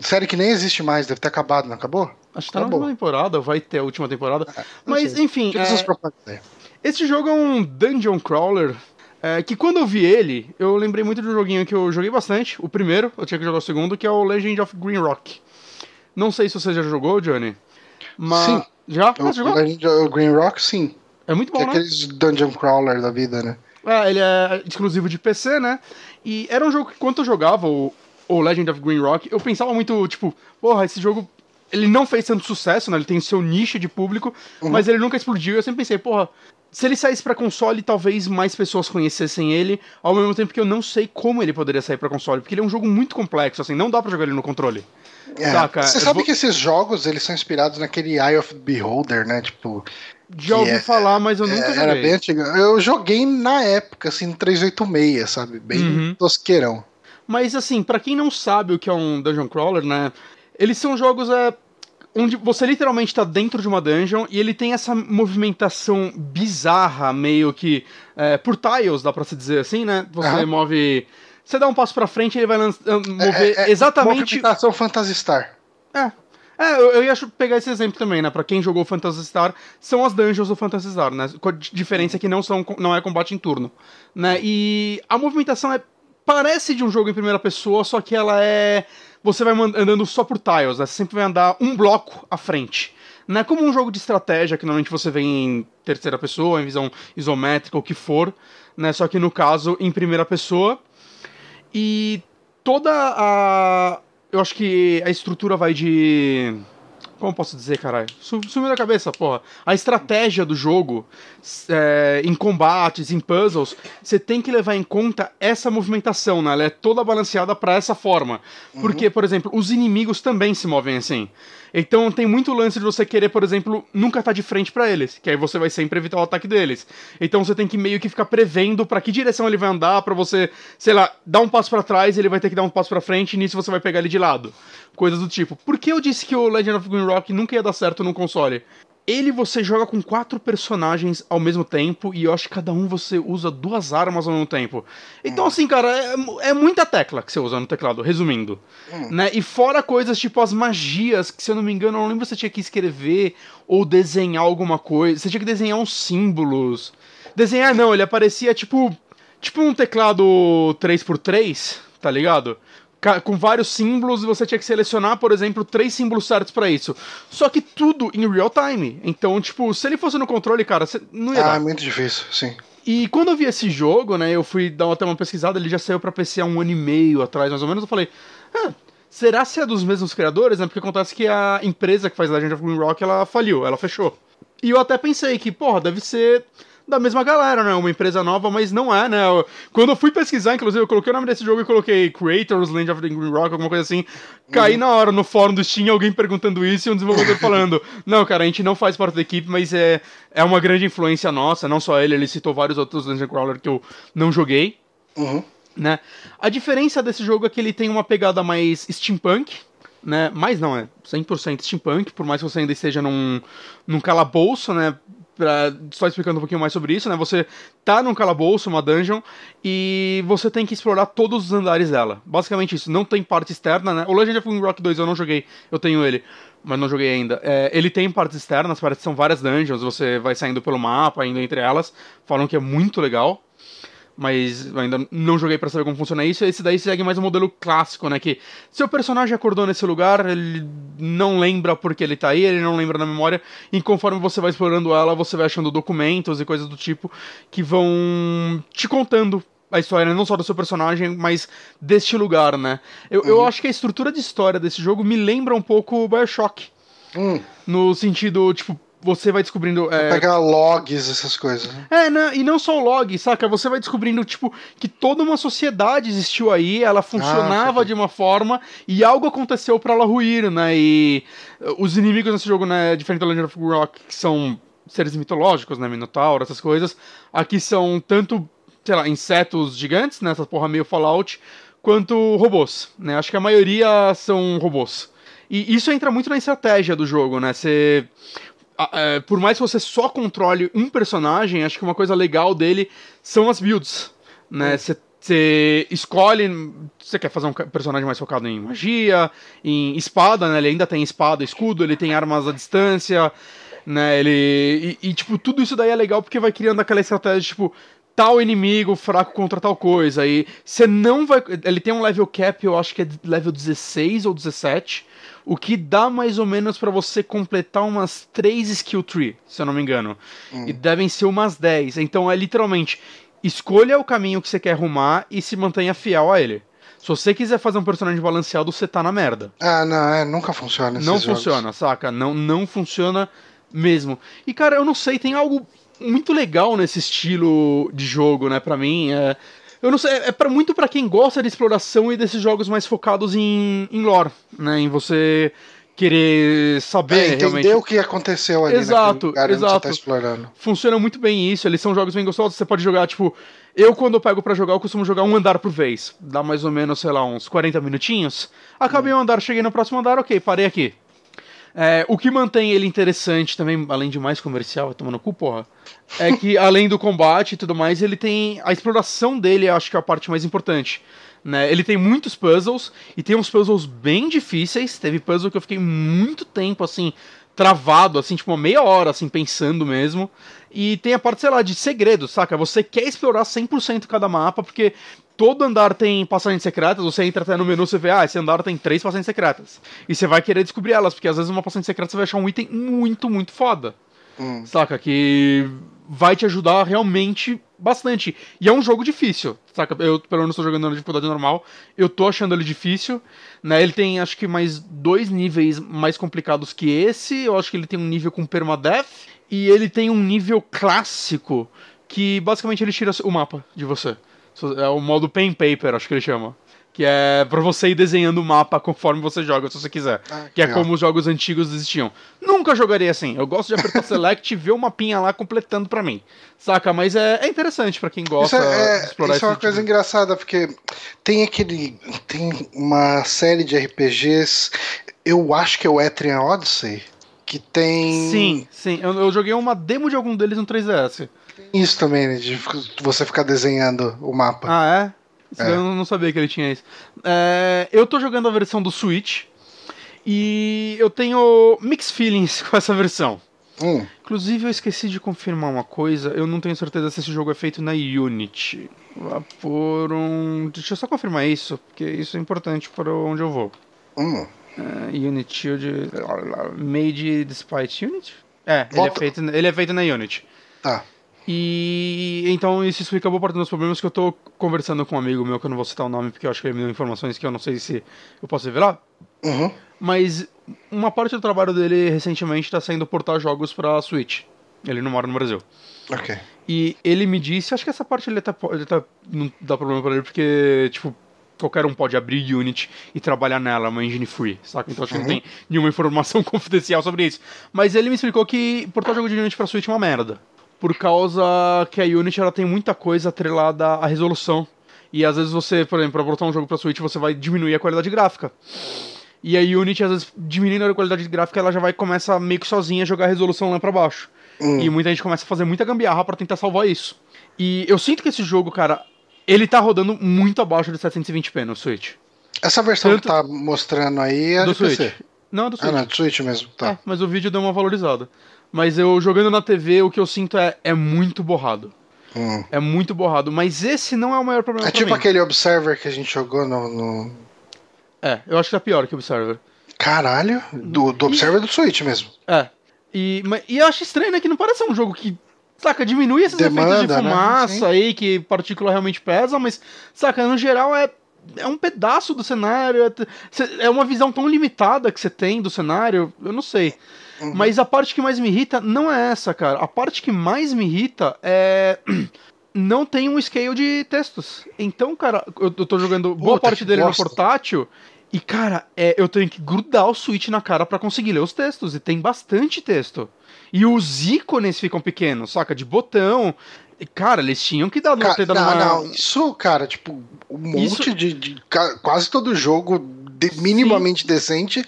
Série que nem existe mais, deve ter acabado, não acabou? Acho que tá na Acabou. última temporada, vai ter a última temporada. Mas, sei. enfim, é, esse jogo é um dungeon crawler. é, que quando eu vi ele, eu lembrei muito de um joguinho que eu joguei bastante. O primeiro, eu tinha que jogar o segundo, que é o Legend of Green Rock. Não sei se você já jogou, Johnny. Mas. Sim. Já? Ah, O, jogou? Legend- o Green Rock, sim. É muito Que bom, é né? aqueles dungeon crawler da vida, né? É, ele é exclusivo de PC, né? E era um jogo que, quando eu jogava o, o Legend of Green Rock, eu pensava muito, tipo, porra, esse jogo. Ele não fez tanto sucesso, né? Ele tem o seu nicho de público, mas ele nunca explodiu. Eu sempre pensei, porra, se ele saísse pra console, talvez mais pessoas conhecessem ele, ao mesmo tempo que eu não sei como ele poderia sair pra console, porque ele é um jogo muito complexo, assim, não dá pra jogar ele no controle. É. Saca, Você sabe vou- que esses jogos, eles são inspirados naquele Eye of the Beholder, né? Tipo, Já ouvi é- falar, mas eu nunca é, joguei. era bem antigo. Eu joguei na época, assim, no 386, sabe? Bem Uhum. tosqueirão. Mas assim, pra quem não sabe o que é um dungeon crawler, né? Eles são jogos é, onde você literalmente tá dentro de uma dungeon e ele tem essa movimentação bizarra, meio que é, por tiles, dá pra se dizer assim, né? Você Aham. move. Você dá um passo pra frente, ele vai lan- mover É, é, exatamente. Movimentação Phantasy Star. É. É, eu, eu ia pegar esse exemplo também, né? Pra quem jogou Phantasy Star, são as dungeons do Phantasy Star, né? Com a di- diferença que não, são, não é combate em turno, né? E a movimentação é parece de um jogo em primeira pessoa, só que ela é... Você vai andando só por tiles, né? Você sempre vai andar um bloco à frente. Não é como um jogo de estratégia, que normalmente você vem em terceira pessoa, em visão isométrica, o que for, né? Só que no caso, em primeira pessoa. E toda a. Eu acho que a estrutura vai de. Como posso dizer, caralho? Su- Sumiu da cabeça, porra. A estratégia do jogo, é, em combates, em puzzles, você tem que levar em conta essa movimentação, né? Ela é toda balanceada pra essa forma. Porque, por exemplo, os inimigos também se movem assim. Então tem muito lance de você querer, por exemplo, nunca estar de frente pra eles, que aí você vai sempre evitar o ataque deles. Então você tem que meio que ficar prevendo pra que direção ele vai andar, pra você, sei lá, dar um passo pra trás, ele vai ter que dar um passo pra frente e nisso você vai pegar ele de lado. Coisas do tipo. Por que eu disse que o Legend of Green Rock nunca ia dar certo no console? Ele você joga com quatro personagens ao mesmo tempo e eu acho que cada um você usa duas armas ao mesmo tempo. Então, assim, cara, é, é muita tecla que você usa no teclado, resumindo. Né? E fora coisas tipo as magias, que se eu não me engano, eu não lembro se você tinha que escrever ou desenhar alguma coisa. Você tinha que desenhar uns símbolos. Desenhar não, ele aparecia tipo. Tipo um teclado 3x3, tá ligado? Com vários símbolos e você tinha que selecionar, por exemplo, três símbolos certos pra isso. Só que tudo em real time. Então, tipo, se ele fosse no controle, cara, não ia Ah, dar. é muito difícil, sim. E quando eu vi esse jogo, né, eu fui dar até uma pesquisada, ele já saiu pra PC há um ano e meio atrás, mais ou menos, eu falei, ah, será se é dos mesmos criadores, né? Porque acontece que a empresa que faz Legend of Green Rock, ela faliu, ela fechou. E eu até pensei que, porra, deve ser da mesma galera, né? Uma empresa nova, mas não é, né? Eu- Quando eu fui pesquisar, inclusive, eu coloquei o nome desse jogo e coloquei Creators, Land of the Green Rock, alguma coisa assim. Caí na hora no fórum do Steam, alguém perguntando isso e um desenvolvedor falando: Não, cara, a gente não faz parte da equipe, mas é, é uma grande influência nossa, não só ele, ele citou vários outros Dungeon Crawler que eu não joguei, Uhum. né? A diferença desse jogo é que ele tem uma pegada mais steampunk, né? Mas não, é 100% steampunk, por mais que você ainda esteja num, num calabouço, né? Pra, só explicando um pouquinho mais sobre isso, né? Você tá num calabouço, uma dungeon, e você tem que explorar todos os andares dela. Basicamente isso, não tem parte externa, né? O Legend of Rock 2 eu não joguei, eu tenho ele, mas não joguei ainda. É, ele tem partes externas, parece que são várias dungeons, você vai saindo pelo mapa, indo entre elas. Falam que é muito legal mas eu ainda não joguei pra saber como funciona isso. Esse daí segue mais um modelo clássico, né? Que seu personagem acordou nesse lugar, ele não lembra porque ele tá aí, ele não lembra na memória, e conforme você vai explorando ela, você vai achando documentos e coisas do tipo que vão te contando a história, não só do seu personagem, mas deste lugar, né? Eu, eu acho que a estrutura de história desse jogo me lembra um pouco o Bioshock. Hum, No sentido, tipo, você vai descobrindo. é, Pegar logs, essas coisas. né? é, né? e não só o log, saca? Você vai descobrindo, tipo, que toda uma sociedade existiu aí, ela funcionava saquei. de uma forma e algo aconteceu pra ela ruir, né? E uh, os inimigos nesse jogo, né, diferente do Legend of Rock, que são seres mitológicos, né, Minotauro, essas coisas, aqui são tanto, sei lá, insetos gigantes, né, essa porra meio Fallout, quanto robôs, né? Acho que a maioria são robôs. E isso entra muito na estratégia do jogo, né? Você é, por mais que você só controle um personagem, acho que uma coisa legal dele são as builds, né? Você você escolhe, você quer fazer um personagem mais focado em magia, em espada, né? Ele ainda tem espada, escudo, ele tem armas à distância, né? Ele e, e, tipo tudo isso daí é legal porque vai criando aquela estratégia tipo tal inimigo fraco contra tal coisa e você não vai, ele tem um level cap, eu acho que é level 16 ou 17 o que dá mais ou menos pra você completar umas 3 skill tree, se eu não me engano. E devem ser umas 10. Então é literalmente escolha o caminho que você quer arrumar e se mantenha fiel a ele. Se você quiser fazer um personagem balanceado, você tá na merda. Ah, não, é, nunca funciona. não jogos. funciona, saca? Não, não funciona mesmo. E cara, eu não sei, tem algo muito legal nesse estilo de jogo, né, pra mim. É, eu não sei, é para muito pra quem gosta de exploração e desses jogos mais focados em, em lore, né, em você querer saber É, entender realmente. o que aconteceu ali Exato, naquele lugar onde você exato. tá explorando. Funciona muito bem isso, eles são jogos bem gostosos, você pode jogar, tipo, eu quando eu pego pra jogar, eu costumo jogar um andar por vez. Dá mais ou menos, sei lá, uns 40 minutinhos. Acabei um andar, cheguei no próximo andar, ok, parei aqui. É, o que mantém ele interessante também, além de mais comercial, no cu, porra, é que além do combate e tudo mais, ele tem. A exploração dele, eu acho que é a parte mais importante. Né? Ele tem muitos puzzles e tem uns puzzles bem difíceis. Teve puzzle que eu fiquei muito tempo assim, travado, assim, tipo uma meia hora, assim, pensando mesmo. E tem a parte, sei lá, de segredos, saca? Você quer explorar 100% cada mapa, porque todo andar tem passagens secretas. Você entra até no menu, você vê, ah, esse andar tem três passagens secretas. E você vai querer descobrir elas, porque às vezes uma passagem secreta você vai achar um item muito, muito foda. Hum. Saca? Que vai te ajudar realmente bastante. E é um jogo difícil, saca? Eu, pelo menos, tô jogando na dificuldade normal. Eu tô achando ele difícil. Né? Ele tem, acho que, mais dois níveis mais complicados que esse. Eu acho que ele tem um nível com permadeath. E ele tem um nível clássico que, basicamente, ele tira o mapa de você. É o modo pen paper, acho que ele chama. Que é pra você ir desenhando o mapa conforme você joga, se você quiser. Ah, que é legal. como os jogos antigos existiam. Nunca jogaria assim. Eu gosto de apertar select e ver o mapinha lá completando pra mim. Saca? Mas é, é interessante pra quem Isso gosta é, de explorar isso é uma esse coisa tipo. engraçada, porque tem aquele. Tem uma série de RPGs, eu acho que é o Etrian Odyssey, que tem. Sim, sim. Eu, eu joguei uma demo de algum deles no 3DS. Isso também, né, de você ficar desenhando o mapa. Ah, é? É. Eu não sabia que ele tinha isso. É, eu tô jogando a versão do Switch. E eu tenho mixed feelings com essa versão. Hum, Inclusive, eu esqueci de confirmar uma coisa. Eu não tenho certeza se esse jogo é feito na Unity. Vaporum. Deixa eu só confirmar isso, porque isso é importante para onde eu vou. Hum. Uh, Unity Shield. Made despite Unity? É, ele é, feito, ele é feito na Unity. Tá. E então isso explica boa parte dos problemas que eu tô conversando com um amigo meu, que eu não vou citar o nome, porque eu acho que ele me deu informações que eu não sei se eu posso revelar. Uhum. Mas uma parte do trabalho dele recentemente tá sendo portar jogos pra Switch. Ele não mora no Brasil. Ok. E ele me disse, acho que essa parte ele tá, ele tá não dá problema pra ele, porque, tipo, qualquer um pode abrir Unity e trabalhar nela, uma engine free, saca? Então acho que não tem nenhuma informação confidencial sobre isso. Mas ele me explicou que portar jogo de Unity pra Switch é uma merda. Por causa que a Unity ela tem muita coisa atrelada à resolução. E às vezes você, por exemplo, pra portar um jogo pra Switch, você vai diminuir a qualidade gráfica. E a Unity, às vezes, diminuindo a qualidade gráfica, ela já vai começar meio que sozinha a jogar a resolução lá pra baixo. E muita gente começa a fazer muita gambiarra pra tentar salvar isso. E eu sinto que esse jogo, cara, ele tá rodando muito abaixo de 720p no Switch. Essa versão Tanto- que tá mostrando aí é do Switch. PC. Não, é do Switch. Ah, não, do Switch mesmo. Tá. É, mas o vídeo deu uma valorizada. Mas eu jogando na TV, o que eu sinto é, é muito borrado. Hum. É muito borrado. Mas esse não é o maior problema É tipo mim. aquele Observer que a gente jogou no. no- É, eu acho que tá pior que o Observer. Caralho, do, do Observer do Switch mesmo. É. E, mas- e eu acho estranho, né? Que não parece um jogo que. Saca, diminui esses efeitos de Demanda, né? fumaça Sim. aí, que partícula realmente pesa, mas, saca, no geral é. É um pedaço do cenário, é é uma visão tão limitada que você tem do cenário, eu não sei. Uhum. Mas a parte que mais me irrita não é essa, cara. A parte que mais me irrita é. Não tem um scale de textos. Então, cara, eu, eu tô jogando boa Puta, parte dele bosta. no portátil. E, cara, é, eu tenho que grudar o Switch na cara pra conseguir ler os textos. E tem bastante texto. E os ícones ficam pequenos, saca? De botão. Cara, eles tinham que dar, Ca- ter dado não, uma. não, isso, cara, tipo, um monte Isso- de, de- Quase todo jogo de- minimamente decente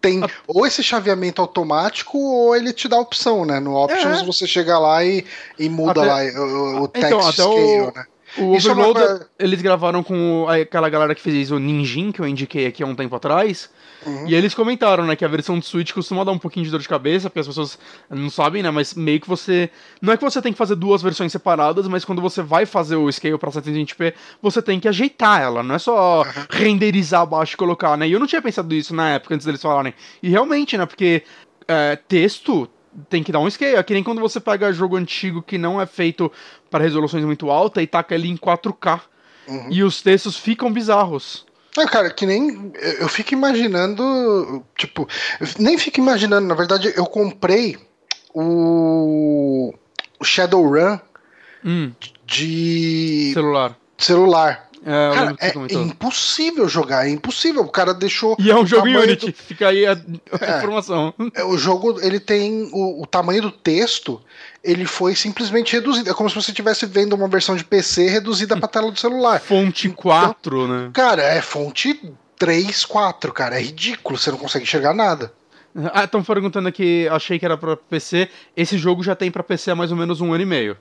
tem A- ou esse chaveamento automático ou ele te dá a opção, né? No Options É. você chega lá e, e muda Até- lá o, o text Então, até o- scale, né? O Isso é uma eles gravaram com aquela galera que fez o Ninjin, que eu indiquei aqui há um tempo atrás. Uhum. E eles comentaram, né, que a versão do Switch costuma dar um pouquinho de dor de cabeça, porque as pessoas não sabem, né, mas meio que você... Não é que você tem que fazer duas versões separadas, mas quando você vai fazer o scale pra 720p, você tem que ajeitar ela, não é só renderizar abaixo e colocar, né? E eu não tinha pensado isso na época, antes deles falarem. E realmente, né, porque é, texto tem que dar um scale. É que nem quando você pega jogo antigo que não é feito para resoluções muito altas e taca ele em 4K. Uhum. E os textos ficam bizarros. É, cara, que nem. Eu fico imaginando. Tipo, nem fico imaginando, na verdade, eu comprei o. o Shadowrun Hum, de celular. celular. É, Cara, é impossível jogar, é impossível. O cara deixou. E é um jogo Unity. Fica aí a, a É. informação. É, O jogo, ele tem o, o tamanho do texto, ele foi simplesmente reduzido. É como se você estivesse vendo uma versão de PC reduzida pra tela do celular. Fonte 4, né? Cara, é fonte 3, 4, cara. É ridículo, você não consegue enxergar nada. Ah, estão perguntando aqui, achei que era pra PC. Esse jogo já tem pra PC há mais ou menos um ano e meio.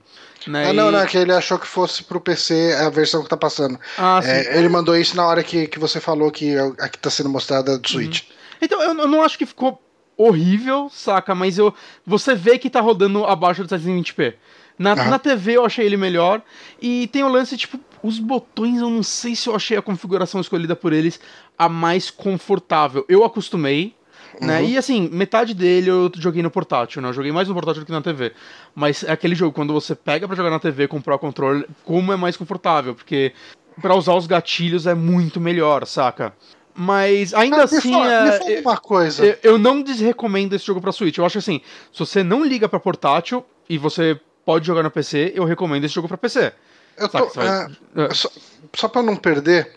Né? Ah, não, não, é que ele achou que fosse pro PC a versão que tá passando. Ah, sim. É, ele mandou isso na hora que, que você falou que é que tá sendo mostrada do Switch. Então, eu, eu não acho que ficou horrível, saca? Mas eu, você vê que tá rodando abaixo do 720p. Na, na TV eu achei ele melhor. E tem o lance, tipo, os botões, eu não sei se eu achei a configuração escolhida por eles a mais confortável. Eu acostumei. Né? Uhum. E assim, metade dele eu joguei no portátil, né? Eu joguei mais no portátil do que na TV. Mas é aquele jogo, quando você pega pra jogar na TV com o Pro Controller, como é mais confortável? Porque pra usar os gatilhos é muito melhor, saca? Mas ainda Ah, assim. fala, é- fala uma coisa. eu, eu não desrecomendo esse jogo pra Switch. Eu acho assim, se você não liga pra portátil e você pode jogar no PC, eu recomendo esse jogo pra PC. Eu tô, vai- é. só, só pra não perder,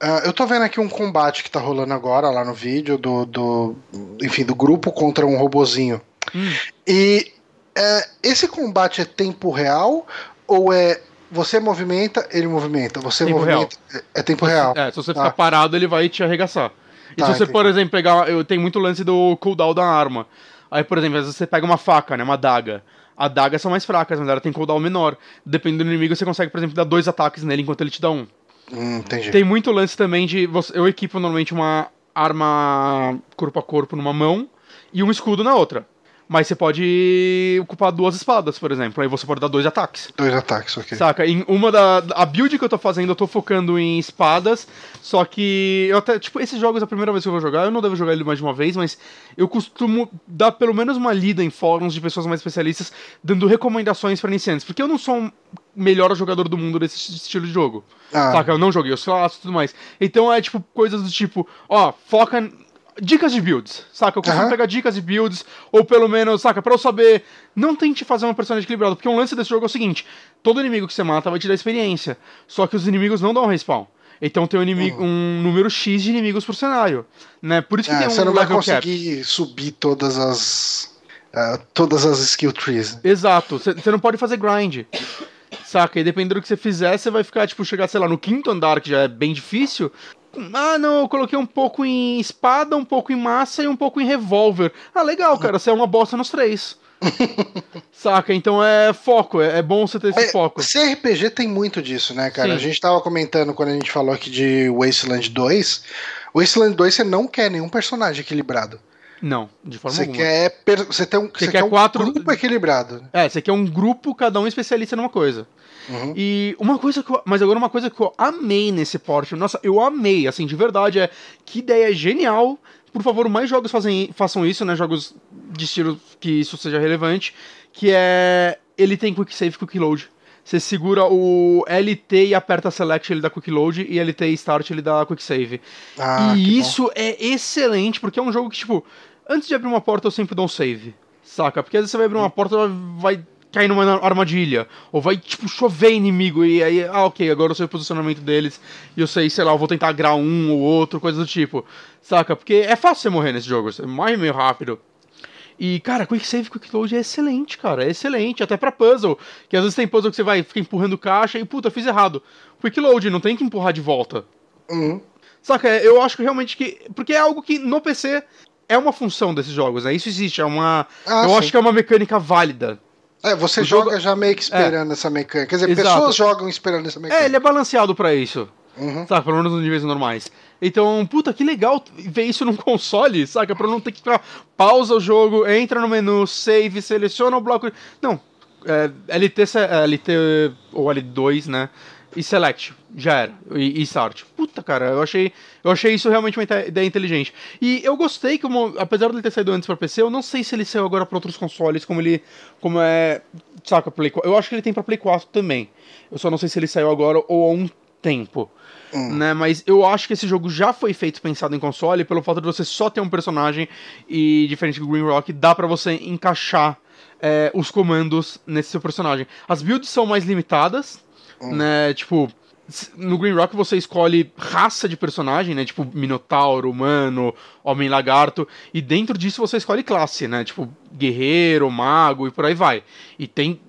ah, eu tô vendo aqui um combate que tá rolando agora lá no vídeo do, do enfim, do grupo contra um robozinho. Hum. E é, esse combate é tempo real ou é você movimenta, ele movimenta, você Tempo movimenta, é, é tempo real. É, se você Tá. ficar parado, ele vai te arregaçar. E Tá, se você, entendi. por exemplo, pegar. Eu tenho muito lance do cooldown da arma. Aí, por exemplo, às vezes você pega uma faca, né? Uma daga. A dagas são mais fracas, mas ela tem cooldown menor. Dependendo do inimigo, você consegue, por exemplo, dar dois ataques nele enquanto ele te dá um. Hum, entendi. Tem muito lance também de. você- Eu equipo normalmente uma arma corpo a corpo numa mão e um escudo na outra. Mas você pode ocupar duas espadas, por exemplo. Aí você pode dar dois ataques. Dois ataques, ok. Saca? Em uma da. A build que eu tô fazendo, eu tô focando em espadas. Só que. Eu até. Tipo, esses jogos, a primeira vez que eu vou jogar, eu não devo jogar ele mais de uma vez, mas eu costumo dar pelo menos uma lida em fóruns de pessoas mais especialistas, dando recomendações pra iniciantes. Porque eu não sou um melhor jogador do mundo desse estilo de jogo. Ah. Saca? Eu não joguei os clássicos e tudo mais. Então é tipo coisas do tipo, ó, foca. Dicas de builds, saca? Eu Aham. pegar dicas de builds, ou pelo menos, saca, pra eu saber. Não tente fazer uma personagem equilibrada, porque um lance desse jogo é o seguinte: todo inimigo que você mata vai te dar experiência. Só que os inimigos não dão respawn. Então tem um, inimigo, um número X de inimigos por cenário. Né? Por isso que Ah, tem um você não vai level cap. conseguir subir todas as. ah, todas as skill trees. Exato, você não pode fazer grind. Saca? E dependendo do que você fizer, você vai ficar, tipo, chegar, sei lá, no quinto andar, que já é bem difícil. Ah, não, eu coloquei um pouco em espada, um pouco em massa e um pouco em revólver. Ah, legal, cara, você é uma bosta nos três. Saca? Então é foco, é, é bom você ter esse É, foco. CRPG tem muito disso, né, cara? Sim. A gente tava comentando quando a gente falou aqui de Wasteland 2. Wasteland 2 você não quer nenhum personagem equilibrado. Não, de forma Você alguma. quer, per- você tem um, Você você quer quer um quatro- grupo equilibrado. É, você quer um grupo, cada um especialista numa coisa. Uhum. E uma coisa que eu, Mas agora uma coisa que eu amei nesse porte, nossa, eu amei, assim, de verdade, é que ideia genial. Por favor, mais jogos fazem, façam isso, né? Jogos de estilo que isso seja relevante. Que é. Ele tem quick save quick load. Você segura o LT e aperta select, ele dá quick load, e LT e start, ele dá quick save. Ah, e bom. isso é excelente, porque é um jogo que, tipo, antes de abrir uma porta eu sempre dou um save. Saca? Porque às vezes você vai abrir uma porta vai, vai cair numa armadilha. Ou vai, tipo, chover inimigo. E aí, ah, ok, agora eu sei o posicionamento deles. E eu sei, sei lá, eu vou tentar agrar um ou outro, coisa do tipo. Saca? Porque é fácil você morrer nesse jogo. Você morre meio rápido. E, cara, Quick Save Quick Load é excelente, cara. É excelente. Até pra puzzle. Que às vezes tem puzzle que você vai, fica empurrando caixa e, puta, fiz errado. Quick Load, não tem que empurrar de volta. Uhum. Saca, eu acho que realmente que. Porque é algo que no PC é uma função desses jogos, né? Isso existe, é uma. Ah, eu sim. acho que é uma mecânica válida. É, você O joga jogo- já meio que esperando essa mecânica. Quer dizer, Exato. pessoas jogam esperando essa mecânica. É, ele é balanceado pra isso. Uhum. Saca, pelo menos nos níveis normais. Então, puta, que legal ver isso num console, saca? Pra não ter que ficar. Pausa o jogo, entra no menu, save, seleciona o bloco. Não. É, LT, é, LT ou L2, né? E select. Já era. E, e start. Puta, cara, eu achei, eu achei isso realmente uma ide- ideia inteligente. E eu gostei que, apesar dele ter saído antes pra PC, eu não sei se ele saiu agora pra outros consoles, como ele. Como é. Saca, Play 4. Eu acho que ele tem pra Play 4 também. Eu só não sei se ele saiu agora ou há um tempo. Né, mas eu acho que esse jogo já foi feito pensado em console pelo fato de você só ter um personagem e diferente do Green Rock, dá pra você encaixar é, os comandos nesse seu personagem. As builds são mais limitadas, né? Tipo, no Green Rock você escolhe raça de personagem, né? Tipo, Minotauro, Humano, Homem-Lagarto. E dentro disso você escolhe classe, né? Tipo, Guerreiro, Mago e por aí vai. E tem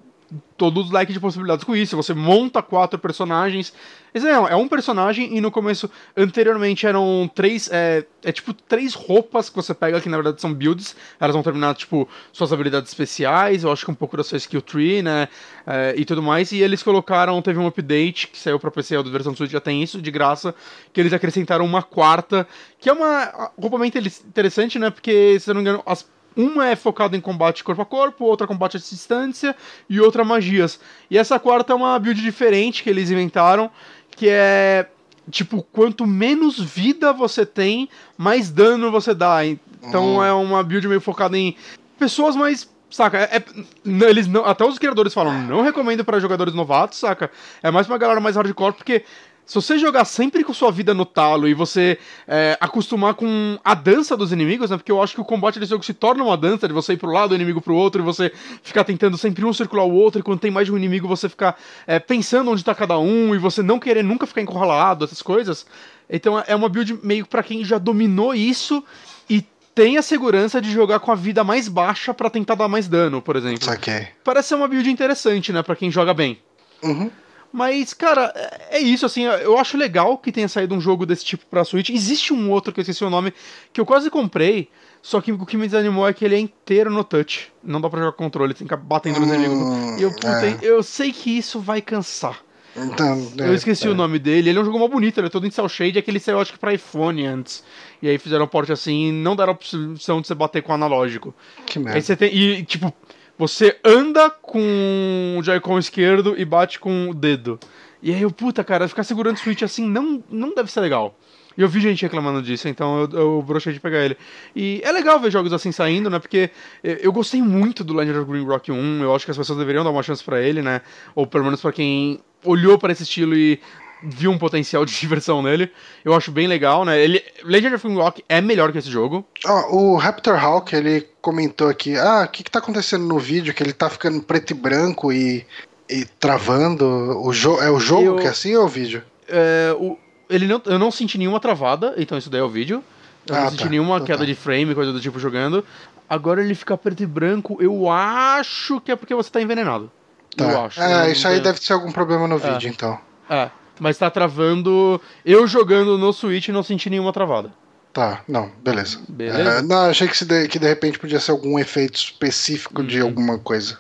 todo o leque de possibilidades com isso. Você monta quatro personagens. Não, é um personagem e no começo, anteriormente, eram três. É, é tipo três roupas que você pega, que na verdade são builds. Elas vão terminar, tipo, suas habilidades especiais, eu acho que um pouco da sua skill tree, né? é, e tudo mais. E eles colocaram, teve um update que saiu pra PC, a versão Switch já tem isso, de graça, que eles acrescentaram uma quarta, que é uma roupa bem inter- interessante, né? Porque, se eu não me engano, as uma é focada em combate corpo a corpo, outra combate à distância e outra magias. E essa quarta é uma build diferente que eles inventaram, que é tipo, quanto menos vida você tem, mais dano você dá. Então Hum. é uma build meio focada em pessoas mais Saca, é, é- não, eles não, até os criadores falam, não recomendo para jogadores novatos, saca? É mais pra galera mais hardcore, porque se você jogar sempre com sua vida no talo e você é, acostumar com a dança dos inimigos, né? Porque eu acho que o combate desse jogo se torna uma dança de você ir pro lado, o inimigo pro outro, e você ficar tentando sempre um circular o outro, e quando tem mais de um inimigo você ficar é, pensando onde tá cada um, e você não querer nunca ficar encurralado, essas coisas. Então é uma build meio pra quem já dominou isso e tem a segurança de jogar com a vida mais baixa pra tentar dar mais dano, por exemplo. Saquei. Parece ser uma build interessante, né, Pra quem joga bem. Uhum. Mas, cara, é é isso, assim, eu acho legal que tenha saído um jogo desse tipo pra Switch. Existe um outro que eu esqueci o nome, que eu quase comprei, só que o que me desanimou é que ele é inteiro no touch. Não dá pra jogar controle, tem que ficar batendo nos Hum, inimigos. E eu, puta, é. eu sei que isso vai cansar. Então, Eu é, esqueci é. o nome dele. Ele é um jogo mó bonito, ele é todo em cel shade, é que ele saiu acho que pra iPhone antes. E aí fizeram um porte assim e não deram a opção de você bater com o analógico. Que Aí merda. você tem. E, tipo, você anda com o Joy-Con esquerdo e bate com o dedo. E aí eu, puta, cara, ficar segurando o Switch assim não, não deve ser legal. E eu vi gente reclamando disso, então eu, eu brochei de pegar ele. E é legal ver jogos assim saindo, né? Porque eu eu gostei muito do Legend of Green Rock 1, eu acho que as pessoas deveriam dar uma chance pra ele, né? Ou pelo menos pra quem olhou para esse estilo e viu um potencial de diversão nele. Eu acho bem legal, né? Ele, Legend of Rock é melhor que esse jogo. Ó, o Raptor Hawk, ele comentou aqui, ah, o que, que tá acontecendo no vídeo? Que ele tá ficando preto e branco e, e travando. O jo é o jogo Eu- que é assim ou é o vídeo? É, o, ele não, eu não senti nenhuma travada, então isso daí é o vídeo. Eu Ah, não senti tá. nenhuma Então queda tá. de frame, coisa do tipo jogando. Agora ele fica preto e branco, eu acho que é porque você tá envenenado. Tá. Eu acho. É, né? isso aí deve ser algum problema no vídeo, então. É, mas tá travando. Eu jogando no Switch não senti nenhuma travada. Tá, não, beleza. Beleza. É, não, achei que, se de, que de repente podia ser algum efeito específico Uhum. de alguma coisa.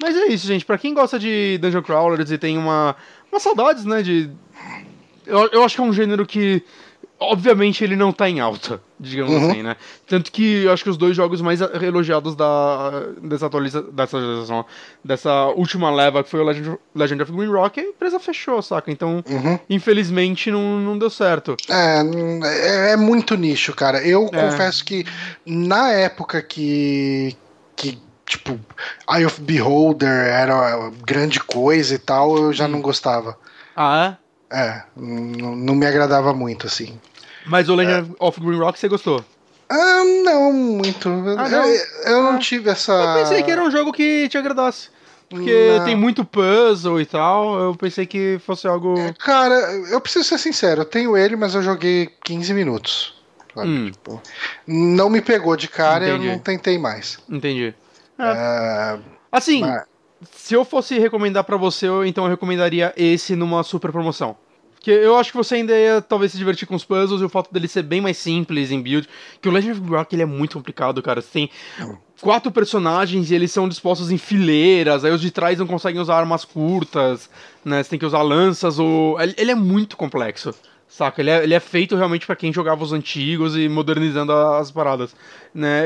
Mas é isso, gente. Pra quem gosta de Dungeon Crawlers e tem uma, uma saudades, né, de... Eu, eu acho que é um gênero que, obviamente, ele não tá em alta, digamos Uhum. assim, né? Tanto que eu acho que os dois jogos mais elogiados da, dessa, atualiza, dessa atualização, dessa última leva, que foi o Legend, Legend of Green Rock, a empresa fechou, saca? Então, Uhum. infelizmente, não, não deu certo. É, é, é muito nicho, cara. Eu É. confesso que na época que, que, tipo, Eye of Beholder era grande coisa e tal, eu Hum. já não gostava. Ah, é? É, não me agradava muito, assim. Mas o É. Legend of Green Rock você gostou? Ah, não muito. Ah, não? Eu, eu não Ah. tive essa. Eu pensei que era um jogo que te agradasse. Porque Não. tem muito puzzle e tal, eu pensei que fosse algo. Cara, eu preciso ser sincero, eu tenho ele, mas eu joguei 15 minutos. Hum, Tipo, não me pegou de cara e eu não tentei mais. entendi. É, É, assim, mas- se eu fosse recomendar pra você, então eu recomendaria esse numa super promoção. Porque eu acho que você ainda ia talvez se divertir com os puzzles e o fato dele ser bem mais simples em build. Que o Legend of Rock ele é muito complicado, cara. Você tem quatro personagens e eles são dispostos em fileiras, aí os de trás não conseguem usar armas curtas, né? Você tem que usar lanças ou. Ele é muito complexo. Saca? Ele é, ele é feito realmente pra quem jogava os antigos e modernizando as paradas. Né?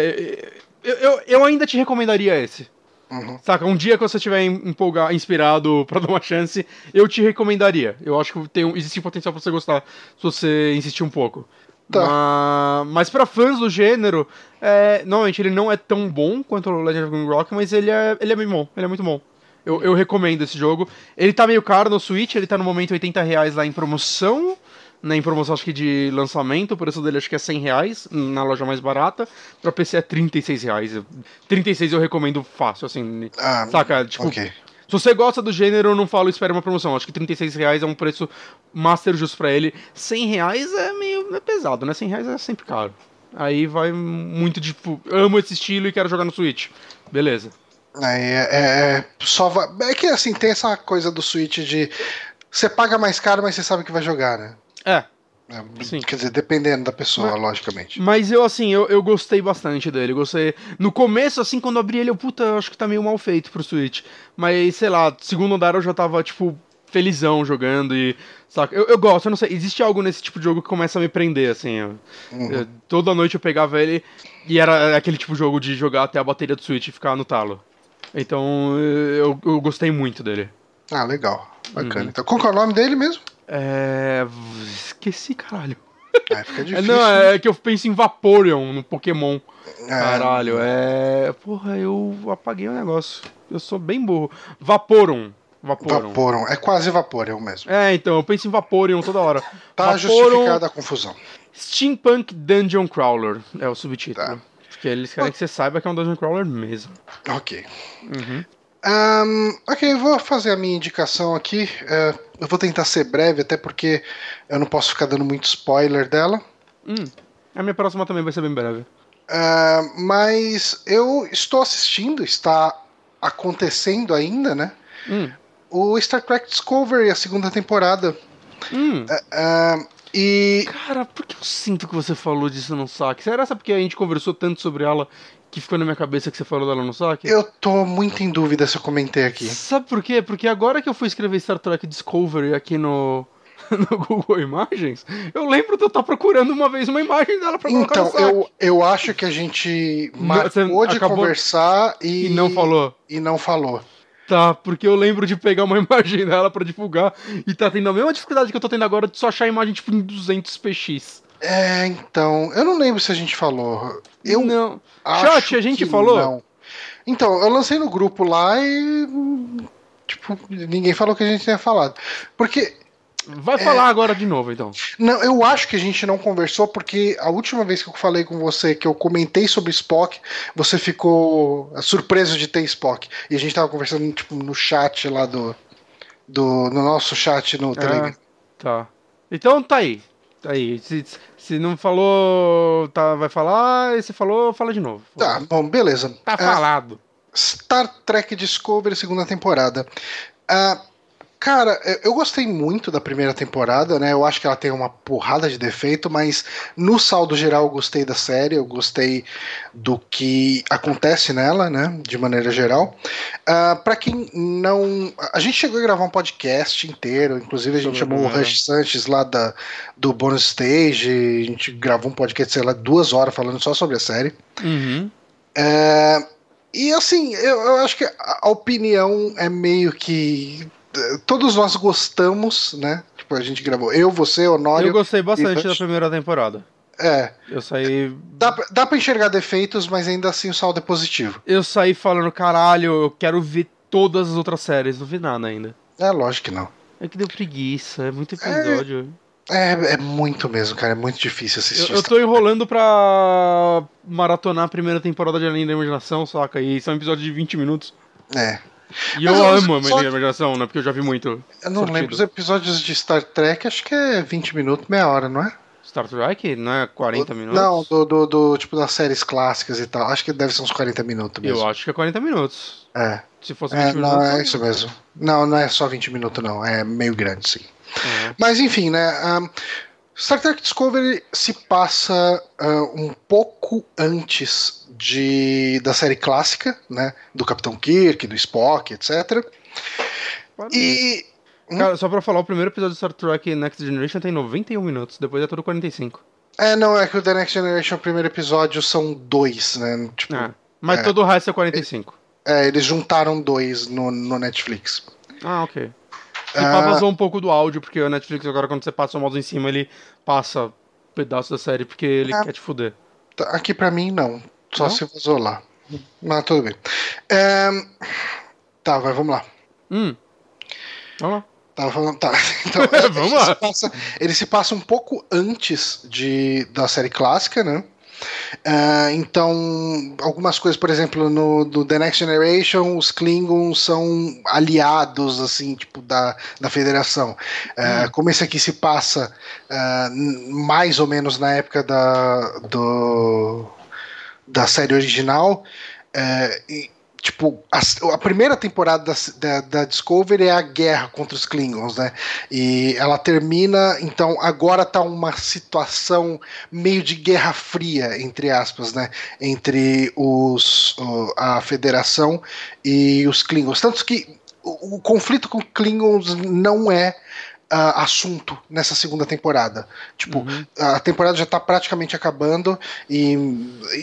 Eu, eu, eu ainda te recomendaria esse. Uhum. Saca, um dia que você estiver empolgado, inspirado pra dar uma chance, eu te recomendaria. Eu acho que tem, um- existe potencial pra você gostar se você insistir um pouco. Tá. Ma- Mas pra fãs do gênero, é, normalmente ele não é tão bom quanto o Legend of Green Rock, mas ele é, ele é bem bom, ele é muito bom. Eu, eu recomendo esse jogo. Ele tá meio caro no Switch, ele tá no momento 80 reais lá em promoção. Né, em promoção acho que de lançamento, o preço dele acho que é 100 reais na loja mais barata. Pra PC é 36 reais. 36 eu recomendo fácil, assim. Ah, Saca? Tipo, ok. se você gosta do gênero, eu não falo espere uma promoção. Acho que 36 reais é um preço master justo pra ele. 100 reais é meio é pesado, né? 100 reais é sempre caro. Aí vai muito de, tipo, amo esse estilo e quero jogar no Switch. Beleza. É, é, é, só va- é que assim, tem essa coisa do Switch de. Você paga mais caro, mas você sabe que vai jogar, né? É, É, Sim. Quer dizer, dependendo da pessoa, Mas- logicamente. mas eu, assim, eu, eu gostei bastante dele. Gostei. No começo, assim, quando abri ele, eu, puta, eu acho que tá meio mal feito pro Switch. Mas, sei lá, segundo andar eu já tava, tipo, felizão jogando e. Saca? Eu, eu gosto, eu não sei. Existe algo nesse tipo de jogo que começa a me prender, assim. eu- Uhum. eu- toda noite eu pegava ele e era aquele tipo de jogo de jogar até a bateria do Switch e ficar no talo. Então, eu, eu gostei muito dele. Ah, legal. Bacana. Uhum. Então, qual que é o nome dele mesmo? É. Esqueci, caralho. Ah, fica É, difícil. não, é que eu penso em Vaporeon no Pokémon. É, Caralho, é. Porra, eu apaguei o negócio. Eu sou bem burro. Vaporon. Vaporon. Vaporon. É quase Vaporeon mesmo. É, então, eu penso em Vaporeon toda hora. Tá Vaporeon justificada a confusão. Steampunk Dungeon Crawler é o subtítulo. Tá. Porque eles querem que você saiba que é um Dungeon Crawler mesmo. Ok. Uhum. Ahn, ok, eu vou fazer a minha indicação aqui. É, eu vou tentar ser breve, até porque eu não posso ficar dando muito spoiler dela. Hum. A minha próxima também vai ser bem breve. Ah, mas eu estou assistindo, está acontecendo ainda, né? Hum. O Star Trek Discovery, a segunda temporada. Hum. Ah, e Cara, por que eu sinto que você falou disso no saque? Será essa porque a gente conversou tanto sobre ela que ficou na minha cabeça que você falou dela no saque? Eu tô muito em dúvida se eu comentei aqui. Sabe por quê? Porque agora que eu fui escrever Star Trek Discovery aqui no, no Google Imagens, eu lembro de eu estar procurando uma vez uma imagem dela pra colocar Então, eu, eu acho que a gente marcou de acabou- conversar e, E não falou. E não falou. Tá, porque eu lembro de pegar uma imagem dela pra divulgar e tá tendo a mesma dificuldade que eu tô tendo agora de só achar a imagem tipo em 200 px. É, então, eu não lembro se a gente falou. Eu não. Chat, a gente falou? Não. Então, eu lancei no grupo lá e. Tipo, ninguém falou que a gente tinha falado. Porque. Vai falar agora de novo, então. Não, eu acho que a gente não conversou porque a última vez que eu falei com você, que eu comentei sobre Spock, você ficou surpreso de ter Spock. E a gente tava conversando tipo, no chat lá do. do no nosso chat no Telegram. Ah, tá. Então tá aí. Tá aí. Se, não falou, tá, vai falar. E se falou, fala de novo. Tá, bom, beleza. Tá Ah, falado. Star Trek Discovery, segunda temporada. Ah, cara, eu- gostei muito da primeira temporada, né? Eu acho que ela tem uma porrada de defeito, mas no saldo geral eu gostei da série, eu gostei do que acontece nela, né? De maneira geral. Ah, pra quem não. A gente chegou a gravar um podcast inteiro, inclusive a gente Sobre chamou o. Rush Sanches lá da, do Bonus Stage, a gente gravou um podcast, sei lá, duas horas falando só sobre a série. Uhum. É, e assim, eu, eu acho que a opinião é meio que. Todos nós gostamos, né? Tipo, a gente gravou. Eu, você, Honório. Eu gostei bastante da primeira temporada. É. Eu saí. Dá, pra- dá pra enxergar defeitos, mas ainda assim o saldo é positivo. Eu saí falando, caralho, eu quero ver todas as outras séries. Não vi nada ainda. É lógico que não. É que deu preguiça, é muito episódio. É, é muito mesmo, cara. É muito difícil Eu, assistir. eu tô enrolando pra maratonar a primeira temporada de Além da Imaginação, saca? E são episódios de 20 minutos. É. E Mas eu eu amo a só- Além da Imaginação, né? Porque eu já vi muito. Eu não Sortido. lembro. Os episódios de Star Trek, acho que é 20 minutos, meia hora, não é? Star Trek, não é 40 minutos? Não, do, do, do- tipo das séries clássicas e tal. Acho que deve ser uns 40 minutos mesmo. Eu acho que é 40 minutos. É. Se fosse 20 É, minutos. não, é isso mesmo. Não, não é só 20 minutos, não. É meio grande, sim. É. Mas enfim, né? ahn, Star Trek Discovery se passa ah, um pouco antes de, da série clássica, né? Do Capitão Kirk, do Spock, etc. E. Cara, só pra falar, o primeiro episódio de Star Trek Next Generation tem 91 minutos, depois é tudo 45. É, não, é que o The Next Generation, o primeiro episódio, são dois, né? Tipo, Ah, mas É. todo o resto é 45. é, eles juntaram dois no, no Netflix. Ah, ok. E Ah. vazou um pouco do áudio, porque o Netflix agora, quando você passa o mouse em cima, ele passa pedaço da série, porque ele Ah. quer te fuder. Tá, Aqui pra mim, não. Só Não? se vazou lá. Mas tudo bem. É, Tá, vai, vamos lá. Hum. Vamos lá. Falando, tá. Então, Vamos ele lá. Se passa, ele se passa um pouco antes de, da série clássica, né? Ah, então, algumas coisas, por exemplo, no do The Next Generation, os Klingons são aliados, assim, tipo, da, da Federação. Ah, Como esse aqui se passa n- mais ou menos na época da, do, da série original, é, e, tipo, a, a primeira temporada da, da, da Discovery é a guerra contra os Klingons, né? E ela termina, então agora tá uma situação meio de guerra fria, entre aspas, né? Entre os, a Federação e os Klingons. Tanto que o, o conflito com Klingons não é ah, assunto nessa segunda temporada. Tipo, Uhum. a temporada já está praticamente acabando e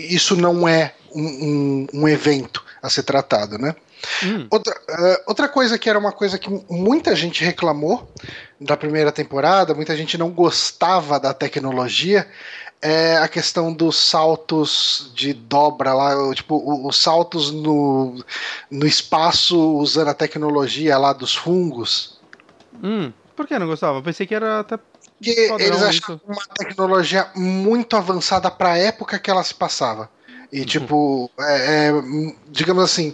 isso não é um, um- um evento a ser tratado, né? Hum. Outra, eh, outra coisa que era uma coisa que muita gente reclamou da primeira temporada, muita gente não gostava da tecnologia, é a questão dos saltos de dobra lá, tipo, os saltos no, no espaço usando a tecnologia lá dos fungos. Hum. Por que não gostava? Pensei que era até. Porque eles isso. achavam uma tecnologia muito avançada para a época que ela se passava. E, tipo, é, é, digamos assim,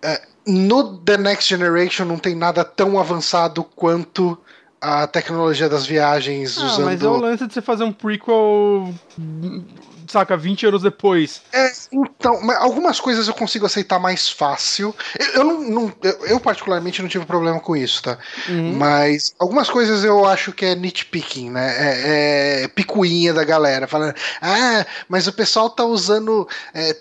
é, no The Next Generation não tem nada tão avançado quanto a tecnologia das viagens Ah, usando. mas é o lance de você fazer um prequel. Saca, 20 anos depois. É, então, mas algumas coisas eu consigo aceitar mais fácil. Eu, eu não, não- eu, eu particularmente não tive problema com isso, tá? Uhum. Mas algumas coisas eu acho que é nitpicking, né? É, é picuinha da galera, falando, ah, mas o pessoal tá usando é,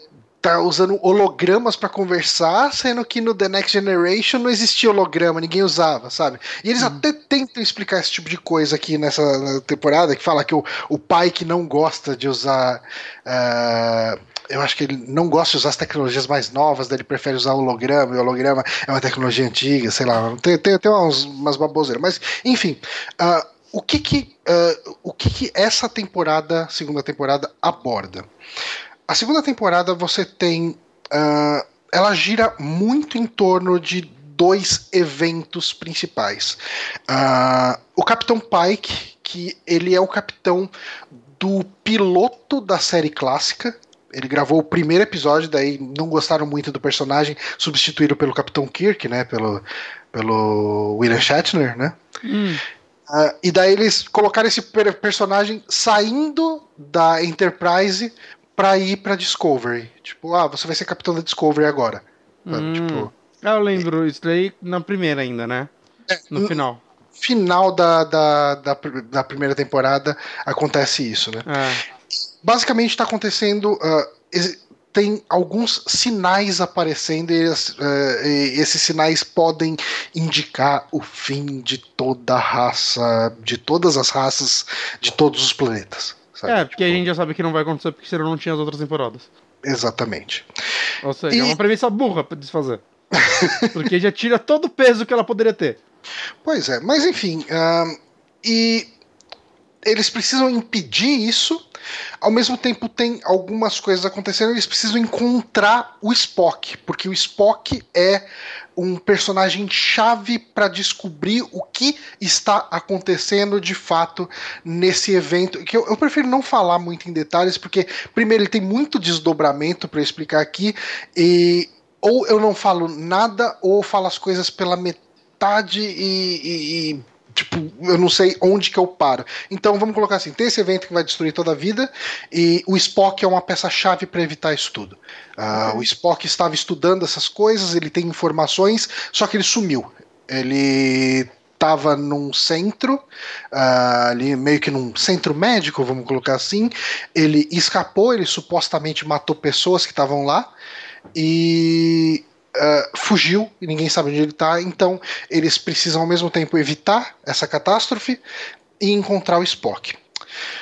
tá usando hologramas para conversar, sendo que no The Next Generation não existia holograma, ninguém usava, sabe? E eles até tentam explicar esse tipo de coisa aqui nessa temporada, que fala que o, o pai que não gosta de usar. Uh, eu acho que ele não gosta de usar as tecnologias mais novas, ele prefere usar holograma, e o holograma é uma tecnologia antiga, sei lá, tem, tem, tem umas, umas baboseiras. Mas, enfim, uh, o que que, uh, o que que essa temporada, segunda temporada, aborda? A segunda temporada você tem. Uh, ela gira muito em torno de dois eventos principais. Uh, o Capitão Pike, que ele é o capitão do piloto da série clássica. Ele gravou o primeiro episódio, daí não gostaram muito do personagem, substituíram pelo Capitão Kirk, né? Pelo, pelo William Shatner, né? Hum. Uh, e daí eles colocaram esse personagem saindo da Enterprise para ir para Discovery. Tipo, ah, você vai ser capitão da Discovery agora. Hum. Tipo, eu lembro isso daí na primeira ainda, né? É, no, no final. Final da, da, da, da, primeira temporada acontece isso, né? É. Basicamente está acontecendo. Uh, tem alguns sinais aparecendo e, uh, e, esses sinais podem indicar o fim de toda a raça, de todas as raças, de todos os planetas. Sabe? É, porque tipo... a gente já sabe que não vai acontecer porque senão não tinha as outras temporadas. Exatamente. Ou seja, e... é uma premissa burra pra desfazer. porque já tira todo o peso que ela poderia ter. Pois é, mas enfim. Uh, e eles precisam impedir isso. Ao mesmo tempo, tem algumas coisas acontecendo. Eles precisam encontrar o Spock, porque o Spock é um personagem chave para descobrir o que está acontecendo de fato nesse evento. Que eu, eu, prefiro não falar muito em detalhes, porque, primeiro, ele tem muito desdobramento para explicar aqui, e ou eu não falo nada, ou falo as coisas pela metade e, e, e tipo, eu não sei onde que eu paro. Então vamos colocar assim: tem esse evento que vai destruir toda a vida, e o Spock é uma peça-chave para evitar isso tudo. Uh, O Spock estava estudando essas coisas, ele tem informações, só que ele sumiu. Ele estava num centro, uh, ali meio que num centro médico, vamos colocar assim. Ele escapou, ele supostamente matou pessoas que estavam lá. E uh, fugiu e ninguém sabe onde ele está. Então eles precisam ao mesmo tempo evitar essa catástrofe e encontrar o Spock.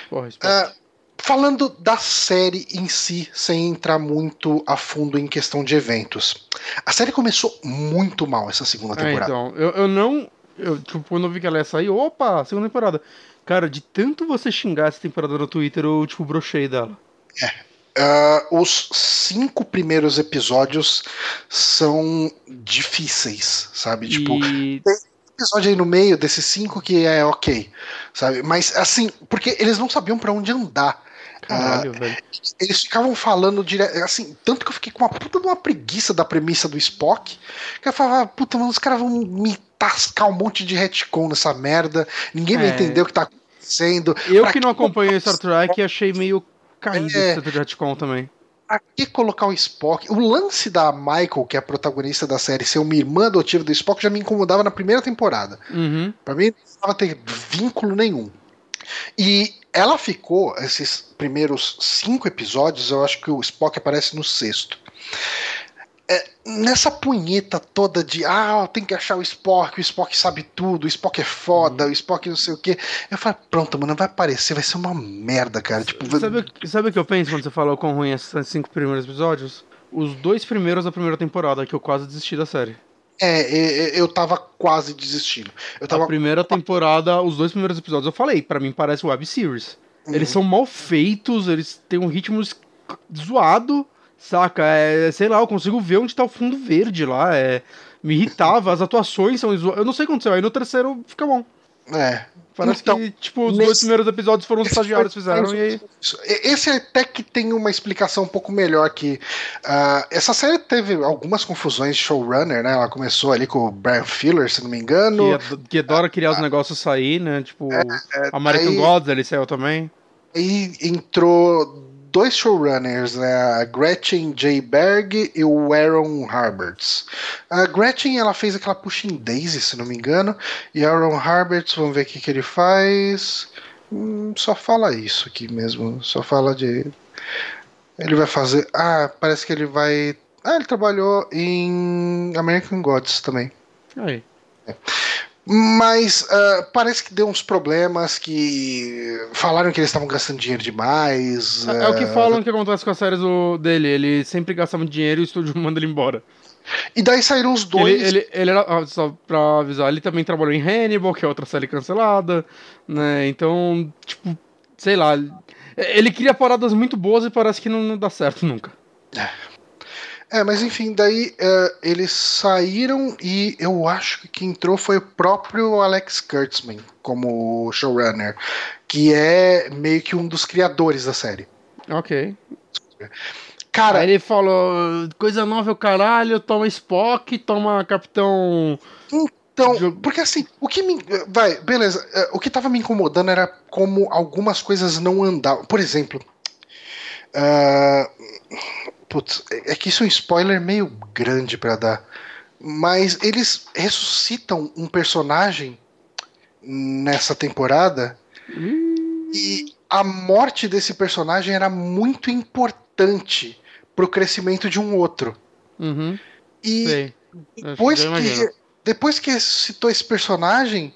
Porra, Spock. Uh, falando da série em si, sem entrar muito a fundo em questão de eventos, a série começou muito mal essa segunda é, temporada. É, então, eu, eu não. Eu, tipo, quando eu vi que ela ia sair, opa, segunda temporada. Cara, de tanto você xingar essa temporada no Twitter, eu, tipo, brochei dela. É, Uh, os cinco primeiros episódios são difíceis, sabe? Tipo, e... Tipo, tem episódio aí no meio desses cinco que é ok, sabe? Mas assim, porque eles não sabiam para onde andar. Caralho, uh, velho. Eles ficavam falando direto, assim, tanto que eu fiquei com uma puta de uma preguiça da premissa do Spock, que eu falava, puta, mano, os caras vão me tascar um monte de retcon nessa merda, ninguém é. vai entender o que tá acontecendo. Eu que não acompanhei Star Trek achei meio caído é, esse retcon também. Aqui colocar o Spock. O lance da Michael, que é a protagonista da série, ser uma irmã adotiva do Spock, já me incomodava na primeira temporada. Uhum. Pra mim, não precisava ter vínculo nenhum. E ela ficou, esses primeiros cinco episódios, eu acho que o Spock aparece no sexto é, nessa punheta toda de ah, tem que achar o Spock, o Spock sabe tudo, o Spock é foda, o Spock não sei o que. Eu falo, pronto, mano, vai aparecer, vai ser uma merda, cara. Tipo, sabe, sabe o que eu penso quando você fala o quão ruim esses cinco primeiros episódios? Os dois primeiros da primeira temporada, que eu quase desisti da série. É, eu tava quase desistindo. Eu tava... A primeira temporada, os dois primeiros episódios, eu falei, para mim parece web series. Uhum. Eles são mal feitos, eles têm um ritmo zoado Saca? É, sei lá, eu consigo ver onde tá o fundo verde lá. É, me irritava, as atuações são. Eu não sei o que aconteceu. Aí no terceiro fica bom. É. Parece então, que, tipo, os nesse... dois primeiros episódios foram os estagiários fizeram. E aí... Esse até que tem uma explicação um pouco melhor que. Uh, essa série teve algumas confusões de showrunner, né? Ela começou ali com o Brian Filler, se não me engano. Que, que adora criar uh, os negócios sair, né? Tipo, é, é, American aí, Gods ele saiu também. Aí entrou dois showrunners, né, a Gretchen J. Berg e o Aaron Harberts. A Gretchen ela fez aquela Pushing Daisy, se não me engano, e Aaron Harberts, vamos ver o que, que ele faz. Hum, só fala isso aqui mesmo, só fala de Ele vai fazer. Ah, parece que ele vai. Ah, ele trabalhou em American Gods também. Aí. Mas uh, parece que deu uns problemas que falaram que eles estavam gastando dinheiro demais. É, é o que falam que acontece com as séries do, dele. Ele sempre gasta muito dinheiro e o estúdio manda ele embora. E daí saíram os dois. Ele, ele, ele era, só pra avisar, ele também trabalhou em Hannibal, que é outra série cancelada, né? Então, tipo, sei lá. Ele cria paradas muito boas e parece que não, não dá certo nunca. É. É, mas enfim, daí uh, eles saíram e eu acho que quem entrou foi o próprio Alex Kurtzman como showrunner, que é meio que um dos criadores da série. Ok. Cara, Aí ele falou: coisa nova é o caralho, toma Spock, toma Capitão. Então, porque assim, o que me. Vai, beleza. O que tava me incomodando era como algumas coisas não andavam. Por exemplo. Uh, Putz, é que isso é um spoiler meio grande para dar. Mas eles ressuscitam um personagem nessa temporada. Hum. E a morte desse personagem era muito importante pro crescimento de um outro. Uhum. E Sei. depois que, imagino. depois que ressuscitou esse personagem,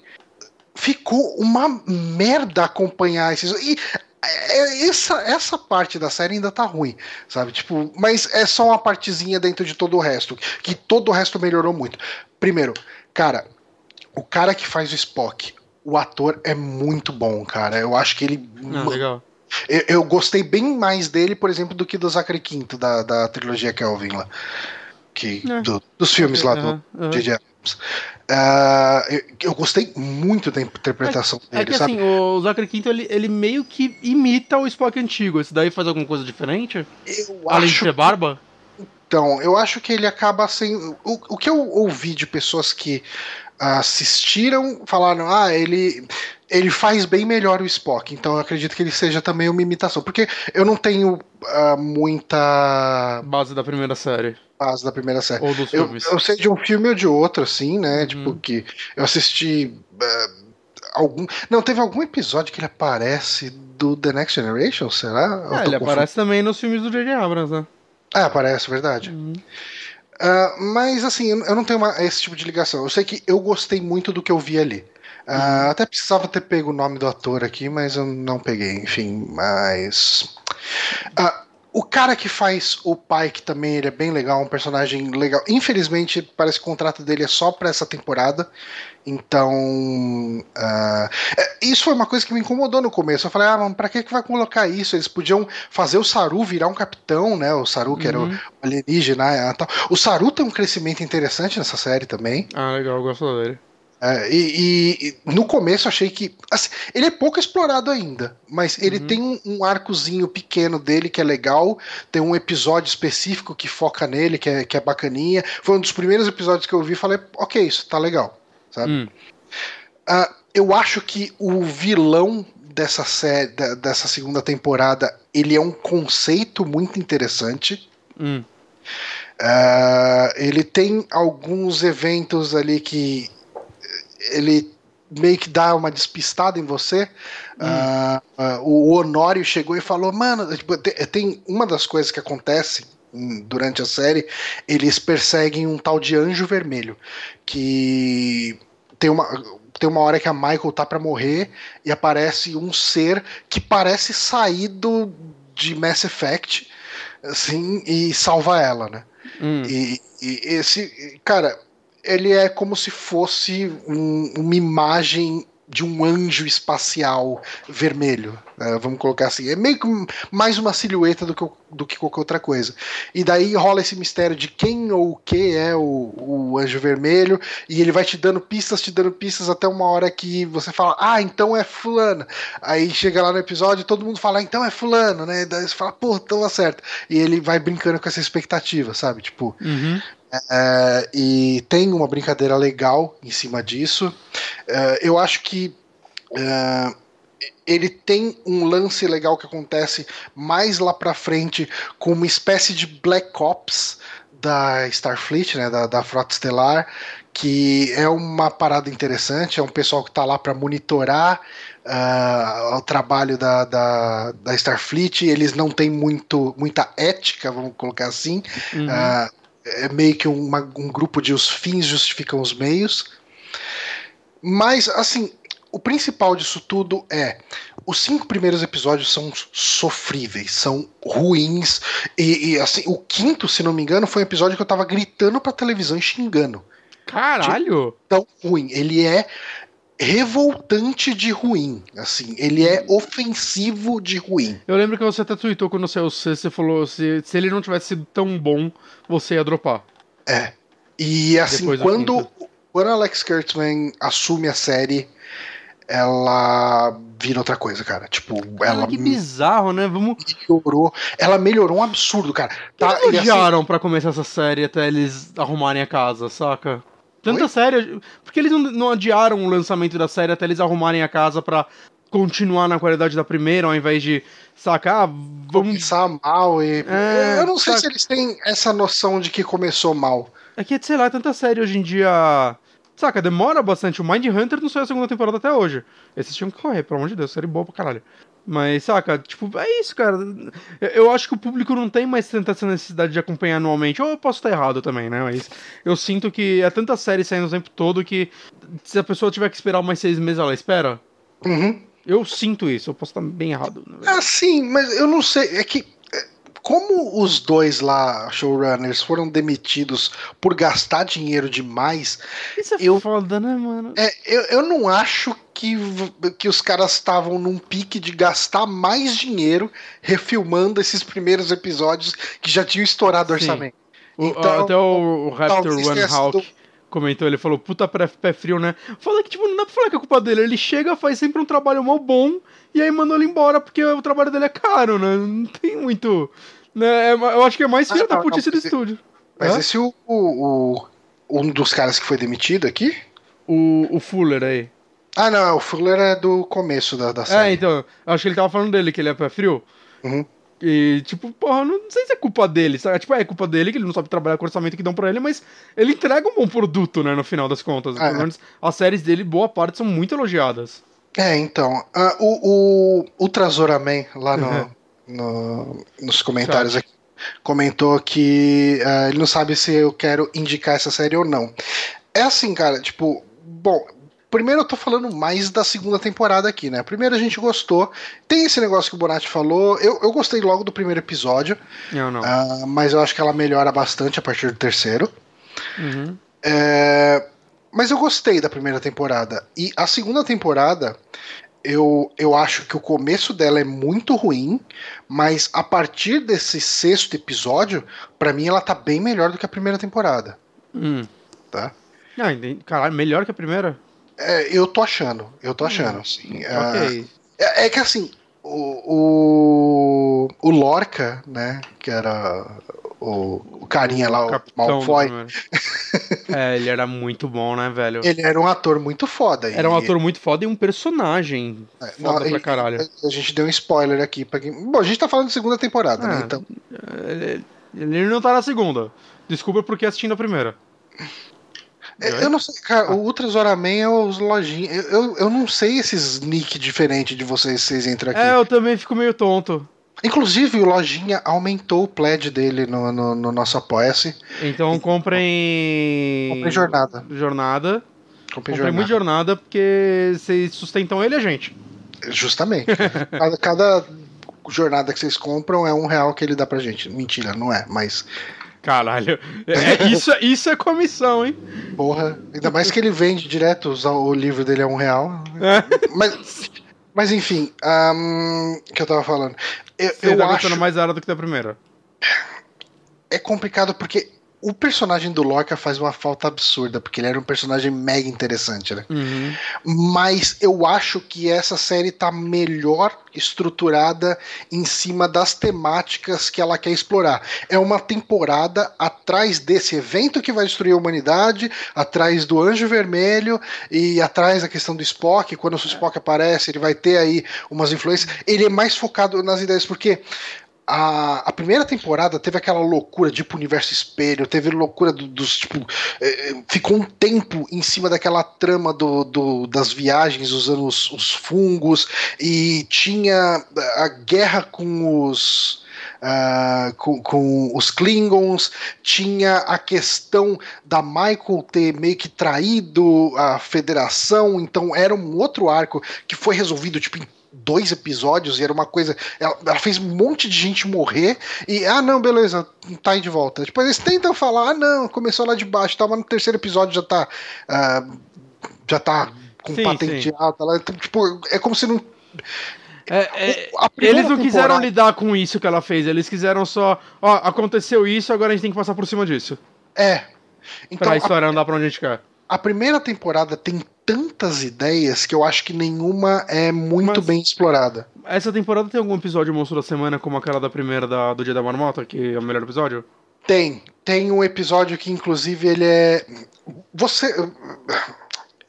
ficou uma merda acompanhar esses. E é, essa, essa parte da série ainda tá ruim, sabe? Tipo, mas é só uma partezinha dentro de todo o resto, que todo o resto melhorou muito. Primeiro, cara, o cara que faz o Spock, o ator é muito bom, cara. Eu acho que ele. Ah, legal. Eu, eu gostei bem mais dele, por exemplo, do que do Zachary Quinto, da, da trilogia Kelvin lá. Que, É. do- dos filmes lá Aham, do aham. J.J. Ah, eu, gostei muito da interpretação É dele, que sabe? assim, o Zachary Quinto ele, ele meio que imita o Spock antigo. Esse daí faz alguma coisa diferente? eu Além de acho ser barba? Então, eu acho que ele acaba sendo. O, o que eu ouvi de pessoas que assistiram falaram: ah, ele, ele faz bem melhor o Spock, então eu acredito que ele seja também uma imitação. Porque eu não tenho ah, muita Base da primeira série. Base da primeira série. Ou dos Eu, filmes. eu sei de um filme ou de outro, assim, né? Uhum. Tipo, que eu assisti. ah, algum. Não, teve algum episódio que ele aparece do The Next Generation, será? Ah, ele aparece também nos filmes do J.J. Abrams, né? Ah, aparece, verdade. Uhum. Ah, mas assim, eu não tenho uma- esse tipo de ligação. Eu sei que eu gostei muito do que eu vi ali. Ah, Até precisava ter pego o nome do ator aqui, mas eu não peguei, enfim. Mas. Ah, o cara que faz o pai, que também ele é bem legal, um personagem legal. Infelizmente, parece que o contrato dele é só pra essa temporada. Então. é, isso foi uma coisa que me incomodou no começo. Eu falei, ah, mas pra que, que vai colocar isso? Eles podiam fazer o Saru virar um capitão, né? O Saru, que era o Uhum. alienígena e tal. O Saru tem um crescimento interessante nessa série também. Ah, legal, eu gosto dele. É, e, e- no começo achei que. assim, ele é pouco explorado ainda, mas ele Uhum. tem um, um arcozinho pequeno dele que é legal. Tem um episódio específico que foca nele, que é, que é bacaninha. Foi um dos primeiros episódios que eu vi e falei, ok, isso tá legal. Sabe? Hum. Ah, eu acho que o vilão dessa série, dessa segunda temporada, ele é um conceito muito interessante. Ah, ele tem alguns eventos ali que ele meio que dá uma despistada em você. Ah, ah, o Honório chegou e falou: Mano, tipo, te- tem uma das coisas que acontece hum, durante a série, eles perseguem um tal de anjo vermelho que tem uma. Tem uma hora que a Michael tá pra morrer e aparece um ser que parece saído de Mass Effect, assim, e salva ela, né? Hum. E, e esse, cara, ele é como se fosse um- uma imagem de um anjo espacial vermelho, né, vamos colocar assim. É meio que mais uma silhueta do que, do que qualquer outra coisa. E daí rola esse mistério de quem ou o que é o, o anjo vermelho, e ele vai te dando pistas, te dando pistas até uma hora que você fala, ah, então é fulano. Aí chega lá no episódio e todo mundo fala, ah, então é fulano, né? Daí você fala, pô, então acerta. E ele vai brincando com essa expectativa, sabe? Tipo, Uhum. É, e tem uma brincadeira legal em cima disso. É, eu acho que é, ele tem um lance legal que acontece mais lá pra frente com uma espécie de Black Ops da Starfleet, né, da, da Frota Estelar, que é uma parada interessante, é um pessoal que tá lá para monitorar uh, o trabalho da, da, da, Starfleet, eles não têm muito, muita ética, vamos colocar assim, uhum. uh, é meio que uma, um grupo de os fins justificam os meios, mas assim, o principal disso tudo é os cinco primeiros episódios são sofríveis, são ruins. E, e, assim, o quinto, se não me engano, foi um episódio que eu tava gritando pra televisão e xingando. Caralho! tão ruim. Ele é revoltante de ruim. Assim, ele é ofensivo de ruim. Eu lembro que você até tweetou quando saiu o C, você falou se, se ele não tivesse sido tão bom, você ia dropar. É. E assim, quando, quando Alex Kurtzman assume a série ela vira outra coisa, cara. Tipo, ela. que bizarro, né? Vamos. Melhorou. Ela melhorou um absurdo, cara. Tá, eles odiaram assim... pra começar essa série até eles arrumarem a casa, saca? Tanta Oi? série. Porque eles não, não adiaram o lançamento da série até eles arrumarem a casa pra continuar na qualidade da primeira, ao invés de sacar, ah, vamos. Começar mal e. É, eu não sei saca... se eles têm essa noção de que começou mal. É que, sei lá, é tanta série hoje em dia Saca, demora bastante. O Mind Hunter não saiu a segunda temporada até hoje. Esses tinham que correr, pelo amor de Deus, série boa pra caralho. Mas, saca, tipo, é isso, cara. Eu acho que o público não tem mais tanta essa necessidade de acompanhar anualmente. Ou eu posso estar errado também, né? Mas eu sinto que é tanta série saindo o tempo todo que se a pessoa tiver que esperar mais seis meses, ela espera. Uhum. Eu sinto isso, eu posso estar bem errado. Ah, sim, mas eu não sei. É que como os dois lá, showrunners, foram demitidos por gastar dinheiro demais. Isso é eu, foda, né, mano? É, eu, eu não acho que, que os caras estavam num pique de gastar mais dinheiro refilmando esses primeiros episódios que já tinham estourado o orçamento. Então, até o, o Raptor One Hawk. Do comentou, ele falou, puta pé frio, né? Fala que, tipo, não dá pra falar que é culpa dele. Ele chega, faz sempre um trabalho mal bom, e aí mandou ele embora, porque o trabalho dele é caro, né? Não tem muito. Né? É, eu acho que é mais filha ah, da putice do estúdio. Mas Hã? esse o, o, o, um dos caras que foi demitido aqui? O, o Fuller aí. Ah, não, o Fuller é do começo da, da série. É, então, acho que ele tava falando dele, que ele é pé frio. Uhum. E, tipo, porra, não, sei se é culpa dele, sabe? Tipo, é culpa dele que ele não sabe trabalhar com o orçamento que dão pra ele, mas ele entrega um bom produto, né, no final das contas. Ah, Pelo é. menos as séries dele, boa parte, são muito elogiadas. É, então, uh, o, o Ultrasoraman lá no, uhum no, nos comentários aqui comentou que uh, ele não sabe se eu quero indicar essa série ou não. É assim, cara, tipo, bom, primeiro eu tô falando mais da segunda temporada aqui, né? Primeiro a gente gostou. Tem esse negócio que o Bonatti falou. Eu, eu gostei logo do primeiro episódio. Eu não. Uh, mas eu acho que ela melhora bastante a partir do terceiro. Uhum. É, mas eu gostei da primeira temporada. E a segunda temporada, eu, eu acho que o começo dela é muito ruim, mas a partir desse sexto episódio, para mim ela tá bem melhor do que a primeira temporada. Hum. Tá? Ah, caralho, melhor que a primeira? É, eu tô achando, eu tô achando, hum. assim. Okay. É, é, que assim, o, o, o Lorca, né, que era o, o carinha lá, o, Malfoy. é, ele era muito bom, né, velho? Ele era um ator muito foda. Era um ator muito foda e um personagem é, foda não, pra caralho. A gente deu um spoiler aqui. Pra quem... Bom, a gente tá falando de segunda temporada, né, ah, né? Então... Ele, ele não tá na segunda. Desculpa porque assistindo a primeira. É, eu não sei, cara, o Ultra Zoraman é os lojinhos. Eu, eu, eu, não sei esses nick diferentes de vocês, vocês entram aqui. É, eu também fico meio tonto. Inclusive, o Lojinha aumentou o pledge dele no, no, no nosso Apoia-se. Então comprem. Comprem jornada. Jornada. Comprem, jornada. muito jornada porque vocês sustentam ele e a gente. Justamente. cada, cada jornada que vocês compram é um real que ele dá pra gente. Mentira, não é, mas. Caralho. É, isso, isso é comissão, hein? Porra. Ainda mais que ele vende direto, o livro dele é um real. É. Mas. Mas enfim, o um, que eu tava falando. Eu, Você eu tá acho... mais barato do que da primeira. É complicado porque o personagem do Lorca faz uma falta absurda, porque ele era um personagem mega interessante, né? Uhum. Mas eu acho que essa série tá melhor estruturada em cima das temáticas que ela quer explorar. É uma temporada atrás desse evento que vai destruir a humanidade, atrás do Anjo Vermelho e atrás da questão do Spock. Quando o Spock aparece, ele vai ter aí umas influências. Ele é mais focado nas ideias, porque a, a, primeira temporada teve aquela loucura, tipo universo espelho, teve loucura do, dos, tipo, eh, ficou um tempo em cima daquela trama do, do das viagens usando os, os, fungos, e tinha a guerra com os. Uh, com, com, os Klingons, tinha a questão da Michael ter meio que traído a federação, então era um outro arco que foi resolvido tipo, em dois episódios e era uma coisa. Ela, ela, fez um monte de gente morrer e, ah, não, beleza, tá aí de volta. Depois eles tentam falar, ah, não, começou lá de baixo, tava no terceiro episódio, já tá. Uh, já tá com sim, patente alta lá. Então, tipo, é como se não. É, é, eles não quiseram temporada... lidar com isso que ela fez, eles quiseram só. Ó, aconteceu isso, agora a gente tem que passar por cima disso. É. Então, pra história a... andar pra onde a gente quer. A primeira temporada tem tantas ideias que eu acho que nenhuma é muito Mas bem explorada. Essa temporada tem algum episódio monstro da semana, como aquela da primeira da, do Dia da Marmota, que é o melhor episódio? Tem. Tem um episódio que, inclusive, ele é. Você.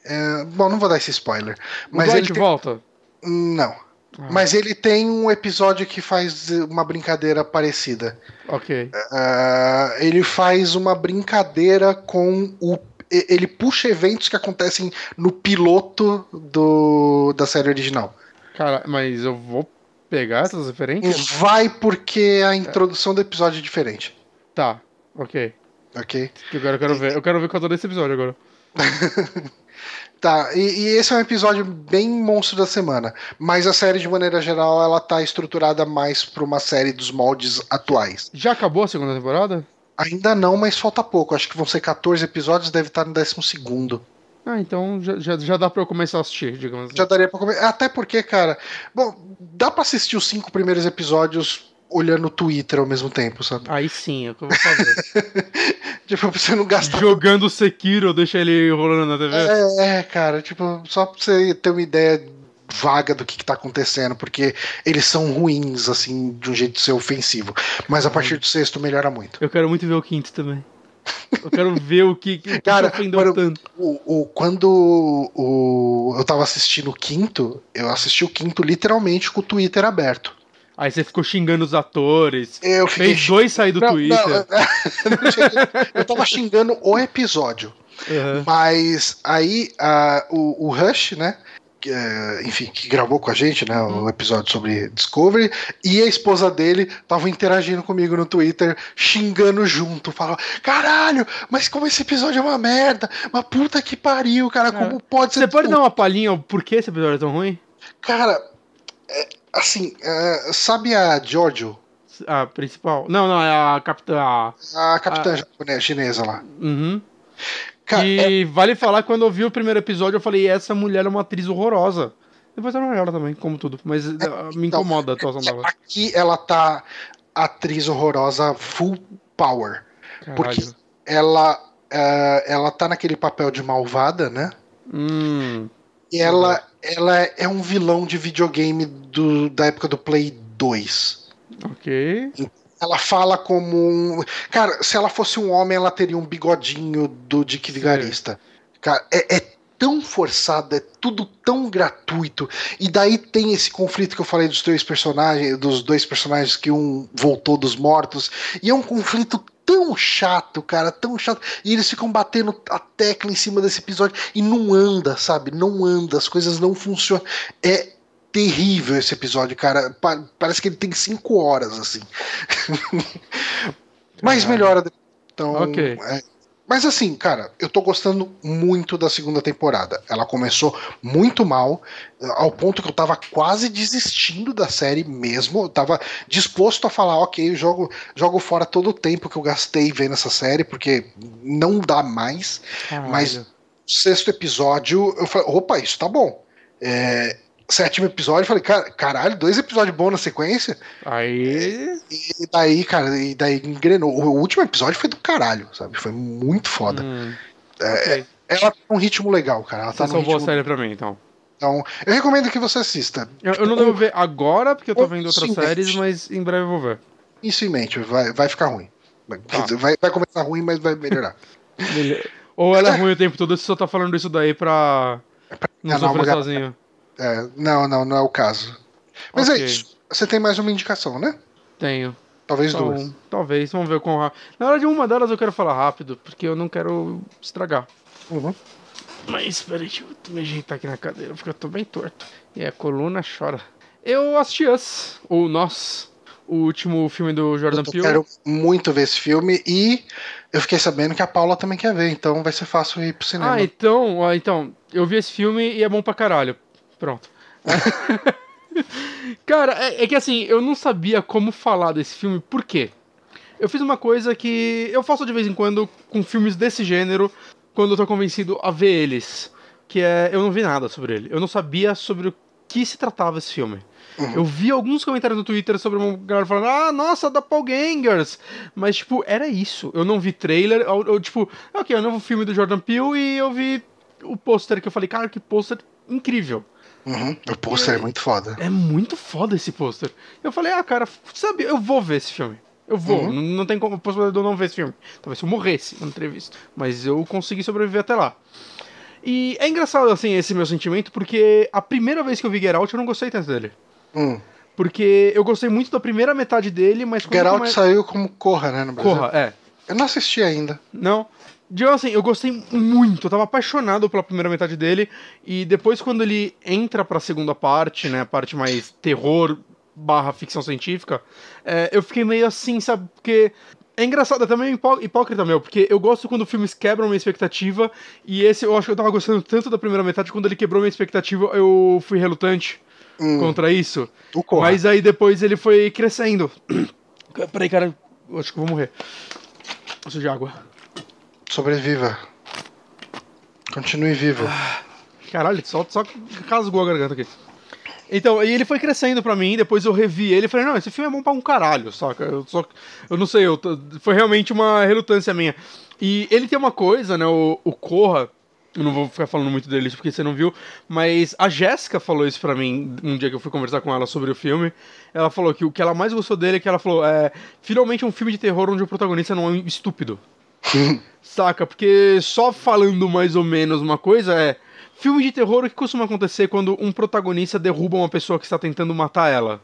É... Bom, não vou dar esse spoiler. Mas o ele tem... volta? Não. Ah. Mas ele tem um episódio que faz uma brincadeira parecida. Ok. Uh, ele faz uma brincadeira com o ele puxa eventos que acontecem no piloto do, da série original. Cara, mas eu vou pegar essas referências? Vai porque a introdução do episódio é diferente. Tá, ok. Ok. Agora eu quero ver. Eu quero ver qual é desse episódio agora. tá, e, e, esse é um episódio bem monstro da semana. Mas a série, de maneira geral, ela tá estruturada mais pra uma série dos moldes atuais. Já acabou a segunda temporada? Ainda não, mas falta pouco. Acho que vão ser 14 episódios, deve estar no 12. Ah, então já, já, já dá pra eu começar a assistir, digamos assim. Já daria pra começar. Até porque, cara. Bom, dá pra assistir os cinco primeiros episódios olhando o Twitter ao mesmo tempo, sabe? Aí sim, é o que eu vou fazer. tipo, pra você não gastar. Jogando Sekiro, deixa ele rolando na TV? É, é, cara, tipo, só pra você ter uma ideia vaga do que, que tá acontecendo, porque eles são ruins, assim, de um jeito de ser ofensivo. Mas a partir do sexto melhora muito. Eu quero muito ver o quinto também. Eu quero ver o que, que Cara, tanto. O, o, quando o, eu tava assistindo o quinto, eu assisti o quinto literalmente com o Twitter aberto. Aí você ficou xingando os atores. Eu fiquei fez dois sair do não, Twitter. Não, eu tava xingando o episódio. Uhum. Mas aí uh, o, o Rush, né? É, enfim, que gravou com a gente, né, o uhum. episódio sobre Discovery, e a esposa dele estavam interagindo comigo no Twitter, xingando junto, falando, caralho, mas como esse episódio é uma merda, uma puta que pariu, cara, como é. pode ser... Você pode dar uma palhinha por que esse episódio é tão ruim? Cara, é, assim, é, sabe a Giorgio? A principal? Não, não, é a capitã... A, a capitã a... chinesa lá. Uhum. Cara, e é... vale falar, quando eu vi o primeiro episódio, eu falei, essa mulher é uma atriz horrorosa. Depois ela melhora também, como tudo. Mas é, uh, me então, incomoda a atuação dela. Aqui ela tá atriz horrorosa full power. Caralho. Porque ela, uh, ela tá naquele papel de malvada, né? Hum, e ela, ela é um vilão de videogame do, da época do Play 2. Ok. Ela fala como um. Cara, se ela fosse um homem, ela teria um bigodinho do Dick Vigarista. Cara, é, é tão forçado, é tudo tão gratuito. E daí tem esse conflito que eu falei dos dois personagens, dos dois personagens que um voltou dos mortos. E é um conflito tão chato, cara, tão chato. E eles ficam batendo a tecla em cima desse episódio e não anda, sabe? Não anda, as coisas não funcionam. É terrível esse episódio, cara. Pa parece que ele tem cinco horas, assim. Mas melhora. Então, ok. É, mas assim, cara, eu tô gostando muito da segunda temporada. Ela começou muito mal, ao ponto que eu tava quase desistindo da série mesmo. Eu tava disposto a falar, ok, jogo, jogo fora todo o tempo que eu gastei vendo essa série, porque não dá mais. Caralho. Mas sexto episódio, eu falei, opa, isso tá bom. É, sétimo episódio, falei, cara, caralho, dois episódios bons na sequência. Aí. E daí, cara, e daí engrenou. O último episódio foi do caralho, sabe? Foi muito foda. Hum, É, ok. Ela tá num ritmo legal, cara. Ela tá Você salvou a ritmo... série pra mim, então. Então, eu recomendo que você assista. Eu, eu não devo ver agora, porque eu tô vendo outras séries, mas em breve eu vou ver. Isso em mente, vai, vai ficar ruim. Tá. vai, vai começar ruim, mas vai melhorar. Ou ela é ruim o tempo todo, você só tá falando isso daí pra não enganar sofrer sozinho. É, não, não, não é o caso. Mas Ok. é isso. Você tem mais uma indicação, né? Tenho. Talvez Então, duas. talvez, vamos ver com rápido. Na verdade, uma delas eu quero falar rápido, porque eu não quero estragar. Uhum. Mas, peraí, deixa eu me ajeitar aqui na cadeira, porque eu tô bem torto. E a coluna chora. Eu assisti Us, ou Nós, o último filme do Jordan Eu Peele. quero muito ver esse filme e eu fiquei sabendo que a Paula também quer ver, então vai ser fácil ir pro cinema. Ah, então, então, eu vi esse filme e é bom pra caralho. Pronto. Cara, é, é que assim, eu não sabia como falar desse filme, por quê? Eu fiz uma coisa que eu faço de vez em quando com filmes desse gênero, quando eu tô convencido a ver eles. Que é, eu não vi nada sobre ele. Eu não sabia sobre o que se tratava esse filme. Eu vi alguns comentários no Twitter sobre uma galera falando, ah, nossa, da Paul Gangers. Mas, tipo, era isso. Eu não vi trailer, eu, eu, tipo, ok, é um novo filme do Jordan Peele e eu vi o pôster que eu falei, cara, que pôster incrível. Uhum. O pôster é muito foda. É muito foda esse pôster. Eu falei, ah, cara, sabe, eu vou ver esse filme. Eu vou, Uhum. não, não tem como possibilidade de eu não ver esse filme. Talvez se eu morresse, eu não teria visto. Mas eu consegui sobreviver até lá. E é engraçado, assim, esse meu sentimento, porque a primeira vez que eu vi Get Out, eu não gostei tanto dele. Hum. Porque eu gostei muito da primeira metade dele, mas Get Out come- saiu como Corra, né, no Brasil? Corra, é. Eu não assisti ainda. Não. Digamos assim, eu gostei muito, eu tava apaixonado pela primeira metade dele, e depois quando ele entra pra segunda parte, né, a parte mais terror barra ficção científica, é, eu fiquei meio assim, sabe, porque... É engraçado, é também hipó- hipócrita meu, porque eu gosto quando filmes quebram minha expectativa, e esse eu acho que eu tava gostando tanto da primeira metade, quando ele quebrou minha expectativa, eu fui relutante Hum. contra isso. Mas aí depois ele foi crescendo. Peraí, cara, eu acho que eu vou morrer. Preciso de água. Sobreviva. Continue vivo. Caralho, só, só casgou a garganta aqui. Então, e ele foi crescendo pra mim, depois eu revi ele e falei, não, esse filme é bom pra um caralho, saca? Eu, só, eu não sei, eu, foi realmente uma relutância minha. E ele tem uma coisa, né, o, o Corra, eu não vou ficar falando muito dele porque você não viu, mas a Jéssica falou isso pra mim um dia que eu fui conversar com ela sobre o filme. Ela falou que o que ela mais gostou dele é que ela falou, é, finalmente um filme de terror onde o protagonista não é um estúpido. Saca? Porque só falando mais ou menos uma coisa é. Filme de terror, o que costuma acontecer quando um protagonista derruba uma pessoa que está tentando matar ela?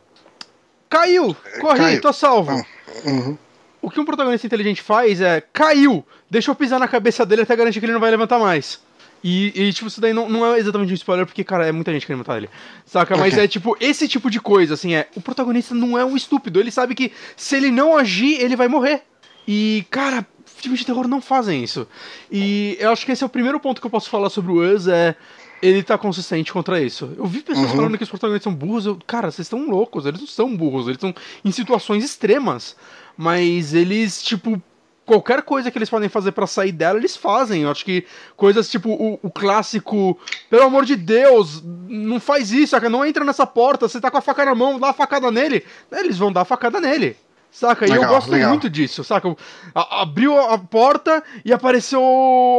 Caiu! Corri, caiu. tô salvo! Uhum. O que um protagonista inteligente faz é. Caiu! Deixa eu pisar na cabeça dele até garantir que ele não vai levantar mais. E, e, tipo, isso daí não, não é exatamente um spoiler, porque, cara, é muita gente querendo matar ele. Saca? Mas Ok. é tipo, esse tipo de coisa, assim, é. O protagonista não é um estúpido. Ele sabe que se ele não agir, ele vai morrer. E, cara, filmes de terror não fazem isso. E eu acho que esse é o primeiro ponto que eu posso falar sobre o Us, é. Ele tá consistente contra isso. Eu vi pessoas Uhum. falando que os protagonistas são burros. Eu, cara, vocês estão loucos. Eles não são burros. Eles estão em situações extremas. Mas eles, tipo, qualquer coisa que eles podem fazer pra sair dela, eles fazem. Eu acho que coisas tipo o, o clássico, pelo amor de Deus, não faz isso? Não entra nessa porta, você tá com a faca na mão, dá a facada nele. Eles vão dar a facada nele. Saca? e eu Legal, gosto legal. muito disso, saca? A- abriu a, a porta e apareceu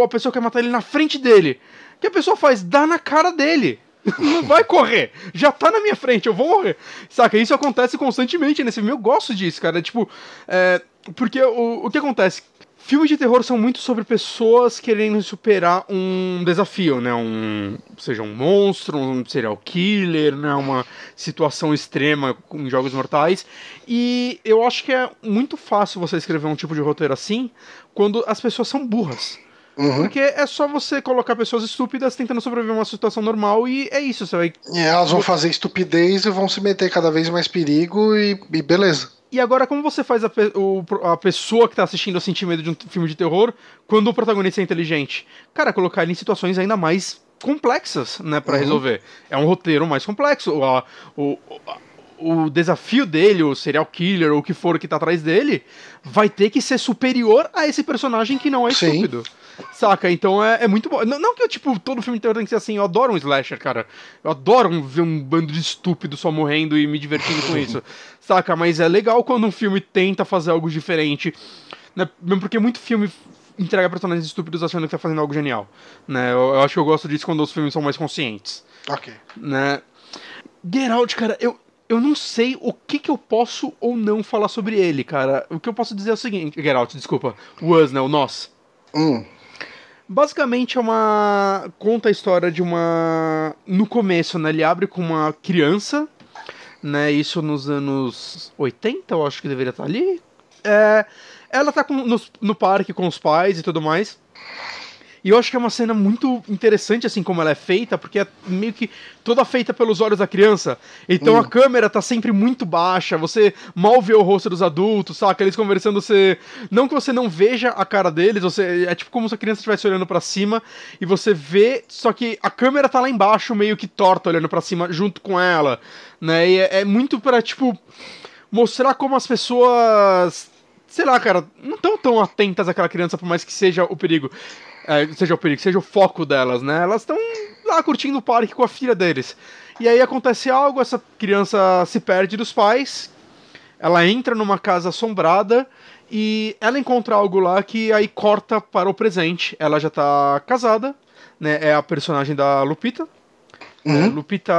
a pessoa que quer matar ele na frente dele. O que a pessoa faz? Dá na cara dele. Não vai correr. Já tá na minha frente, eu vou morrer. Saca? Isso acontece constantemente nesse filme. Eu gosto disso, cara. Tipo, é, porque o, o que acontece? Filmes de terror são muito sobre pessoas querendo superar um desafio, né? Um, seja um monstro, um serial killer, né? Uma situação extrema em jogos mortais. E eu acho que é muito fácil você escrever um tipo de roteiro assim quando as pessoas são burras. Uhum. Porque é só você colocar pessoas estúpidas tentando sobreviver a uma situação normal e é isso, você vai E elas vão fazer estupidez e vão se meter cada vez mais perigo e, e beleza. E agora, como você faz a, pe- o- a pessoa que tá assistindo a sentir medo de um filme de terror quando o protagonista é inteligente? Cara, colocar ele em situações ainda mais complexas, né, pra Uhum. resolver. É um roteiro mais complexo. O, o, o desafio dele, o serial killer ou o que for que tá atrás dele, vai ter que ser superior a esse personagem que não é Sim. estúpido. Saca? Então é, é muito bom. Não, não que eu, tipo, todo filme de terror tem que ser assim. Eu adoro um slasher, cara. Eu adoro um- ver um bando de estúpido só morrendo e me divertindo com isso. Saca? Mas é legal quando um filme tenta fazer algo diferente. Né? Mesmo porque muito filme entrega personagens estúpidos achando que tá fazendo algo genial. Né? Eu, eu acho que eu gosto disso quando os filmes são mais conscientes Ok. né? Get Out, cara, eu, eu não sei o que, que eu posso ou não falar sobre ele, cara. O que eu posso dizer é o seguinte: Get Out, desculpa. Was, né? O Nós. Hum. Basicamente é uma. Conta a história de uma. No começo, né? Ele abre com uma criança, né? Isso nos anos 80, eu acho que deveria estar ali. É, ela tá com, nos- no parque com os pais e tudo mais. E eu acho que é uma cena muito interessante, assim, como ela é feita, porque é meio que toda feita pelos olhos da criança. Então a câmera tá sempre muito baixa, você mal vê o rosto dos adultos, saca? Eles conversando, você. Não que você não veja a cara deles, você. É tipo como se a criança estivesse olhando pra cima e você vê, só que a câmera tá lá embaixo, meio que torta, olhando pra cima junto com ela. Né? E é, é muito pra, tipo, mostrar como as pessoas sei lá, cara, não estão tão atentas àquela criança, por mais que seja o perigo. É, seja o perigo, seja o foco delas, né? Elas estão lá curtindo o parque com a filha deles. E aí acontece algo, essa criança se perde dos pais, ela entra numa casa assombrada e ela encontra algo lá que aí corta para o presente. Ela já tá casada, né? É a personagem da Lupita. né? Lupita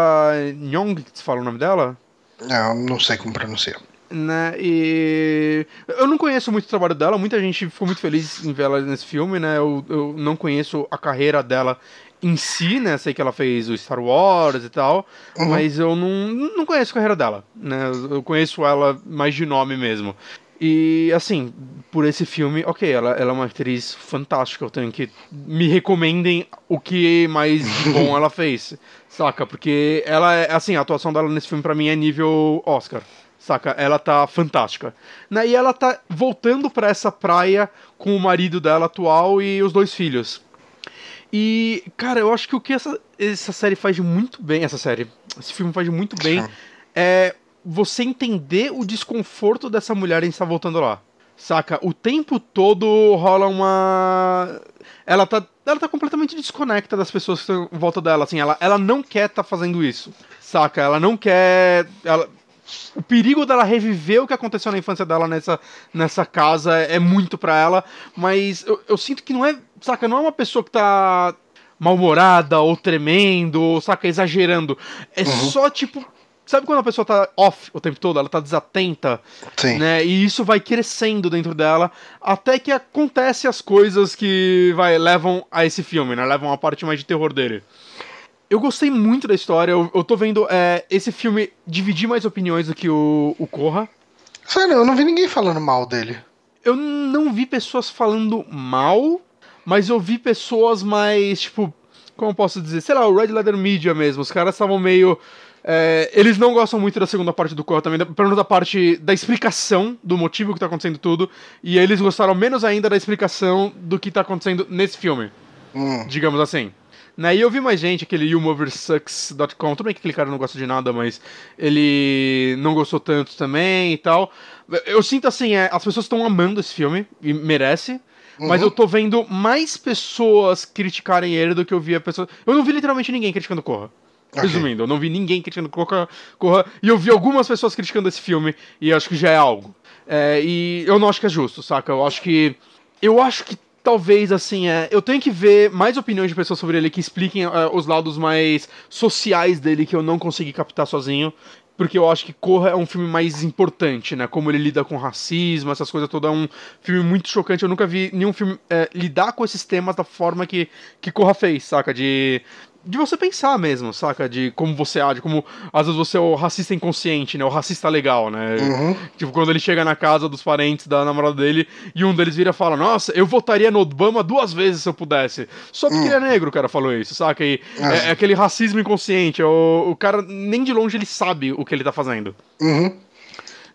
Nyong, se fala o nome dela? Não, não sei como pronunciar. Né? E eu não conheço muito o trabalho dela, muita gente ficou muito feliz em ver ela nesse filme, né? Eu, eu não conheço a carreira dela em si, né? Sei que ela fez o Star Wars e tal, mas eu não, não conheço a carreira dela, né? Eu conheço ela mais de nome mesmo. E assim, por esse filme, ok, ela, ela é uma atriz fantástica. Eu tenho que. Me recomendem o que mais bom ela fez, saca? Porque ela é. Assim, a atuação dela nesse filme pra mim é nível Oscar, saca? Ela tá fantástica. Né? E ela tá voltando pra essa praia com o marido dela atual e os dois filhos. E, cara, eu acho que o que essa, essa série faz de muito bem, essa série, esse filme faz de muito bem, é você entender o desconforto dessa mulher em estar voltando lá. Saca? O tempo todo rola uma. Ela tá, ela tá completamente desconecta das pessoas que estão em volta dela. Assim, ela, ela não quer estar fazendo isso. Saca? Ela não quer. Ela, o perigo dela reviver o que aconteceu na infância dela nessa, nessa casa é muito pra ela, mas eu, eu sinto que não é, saca, não é uma pessoa que tá mal-humorada ou tremendo, ou, saca, exagerando. É só tipo, sabe quando a pessoa tá off o tempo todo, ela tá desatenta, Sim. né? E isso vai crescendo dentro dela até que acontece as coisas que vai levam a esse filme, né? Levam a parte mais de terror dele. Eu gostei muito da história. Eu, eu tô vendo é, esse filme dividir mais opiniões do que o, o Corra. Sério, eu não vi ninguém falando mal dele. Eu não vi pessoas falando mal, mas eu vi pessoas mais, tipo, como eu posso dizer? Sei lá, o Red Letter Media mesmo. Os caras estavam meio. é, eles não gostam muito da segunda parte do Corra também, pelo menos da parte da explicação do motivo que tá acontecendo tudo. E eles gostaram menos ainda da explicação do que tá acontecendo nesse filme Hum. digamos assim. Né, e eu vi mais gente, aquele youmoversucks.com, tudo bem que aquele cara não gosta de nada, mas ele não gostou tanto também e tal. Eu sinto assim, é, as pessoas estão amando esse filme, e merece, mas eu tô vendo mais pessoas criticarem ele do que eu via pessoas... Eu não vi literalmente ninguém criticando Corra. Ok. Resumindo, eu não vi ninguém criticando Corra, Corra, e eu vi algumas pessoas criticando esse filme, e acho que já é algo. É, e eu não acho que é justo, saca? Eu acho que... Eu acho que talvez, assim, é, eu tenho que ver mais opiniões de pessoas sobre ele que expliquem é, os lados mais sociais dele que eu não consegui captar sozinho. Porque eu acho que Corra é um filme mais importante, né? Como ele lida com racismo, essas coisas todas. É um filme muito chocante. Eu nunca vi nenhum filme é, lidar com esses temas da forma que, que Corra fez, saca? De, de você pensar mesmo, saca? De como você age, como às vezes você é o racista inconsciente, né? O racista legal, né? Tipo, quando ele chega na casa dos parentes da namorada dele e um deles vira e fala: Nossa, eu votaria no Obama duas vezes se eu pudesse. Só porque ele é negro, o cara falou isso, saca? E é, é aquele racismo inconsciente. é O, o cara, nem de longe, ele sabe o que ele tá fazendo. Uhum.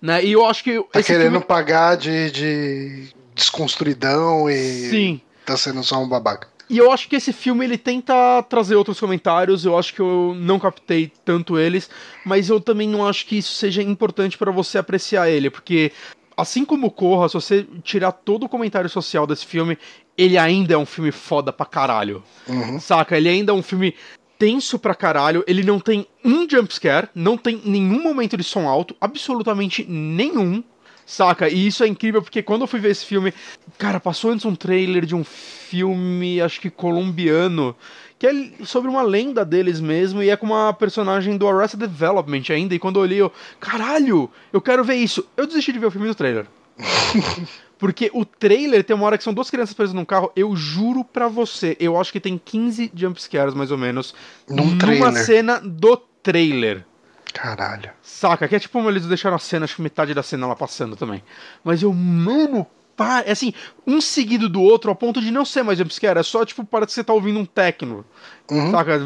Né? E eu acho que. Tá querendo filme- pagar de, de desconstruidão e Sim. tá sendo só um babaca. E eu acho que esse filme ele tenta trazer outros comentários. Eu acho que eu não captei tanto eles, mas eu também não acho que isso seja importante pra você apreciar ele, porque assim como Corra, se você tirar todo o comentário social desse filme, ele ainda é um filme foda pra caralho. Uhum. Saca? Ele ainda é um filme tenso pra caralho. Ele não tem um jumpscare, não tem nenhum momento de som alto, absolutamente nenhum. Saca? E isso é incrível porque quando eu fui ver esse filme, cara, passou antes um trailer de um filme, acho que colombiano, que é sobre uma lenda deles mesmo e é com uma personagem do Arrested Development ainda. E quando eu olhei, eu, caralho, eu quero ver isso. Eu desisti de ver o filme do trailer. Porque o trailer tem uma hora que são duas crianças presas num carro, eu juro pra você, eu acho que tem 15 jumpscares mais ou menos Num numa trailer. cena do trailer. Caralho. Saca? Que é tipo, eles deixaram a cena, acho que metade da cena lá passando também. Mas eu, mano, pá, é assim, um seguido do outro ao ponto de não ser mais jumpscare, é só tipo, parece que você tá ouvindo um techno. Uhum. Saca?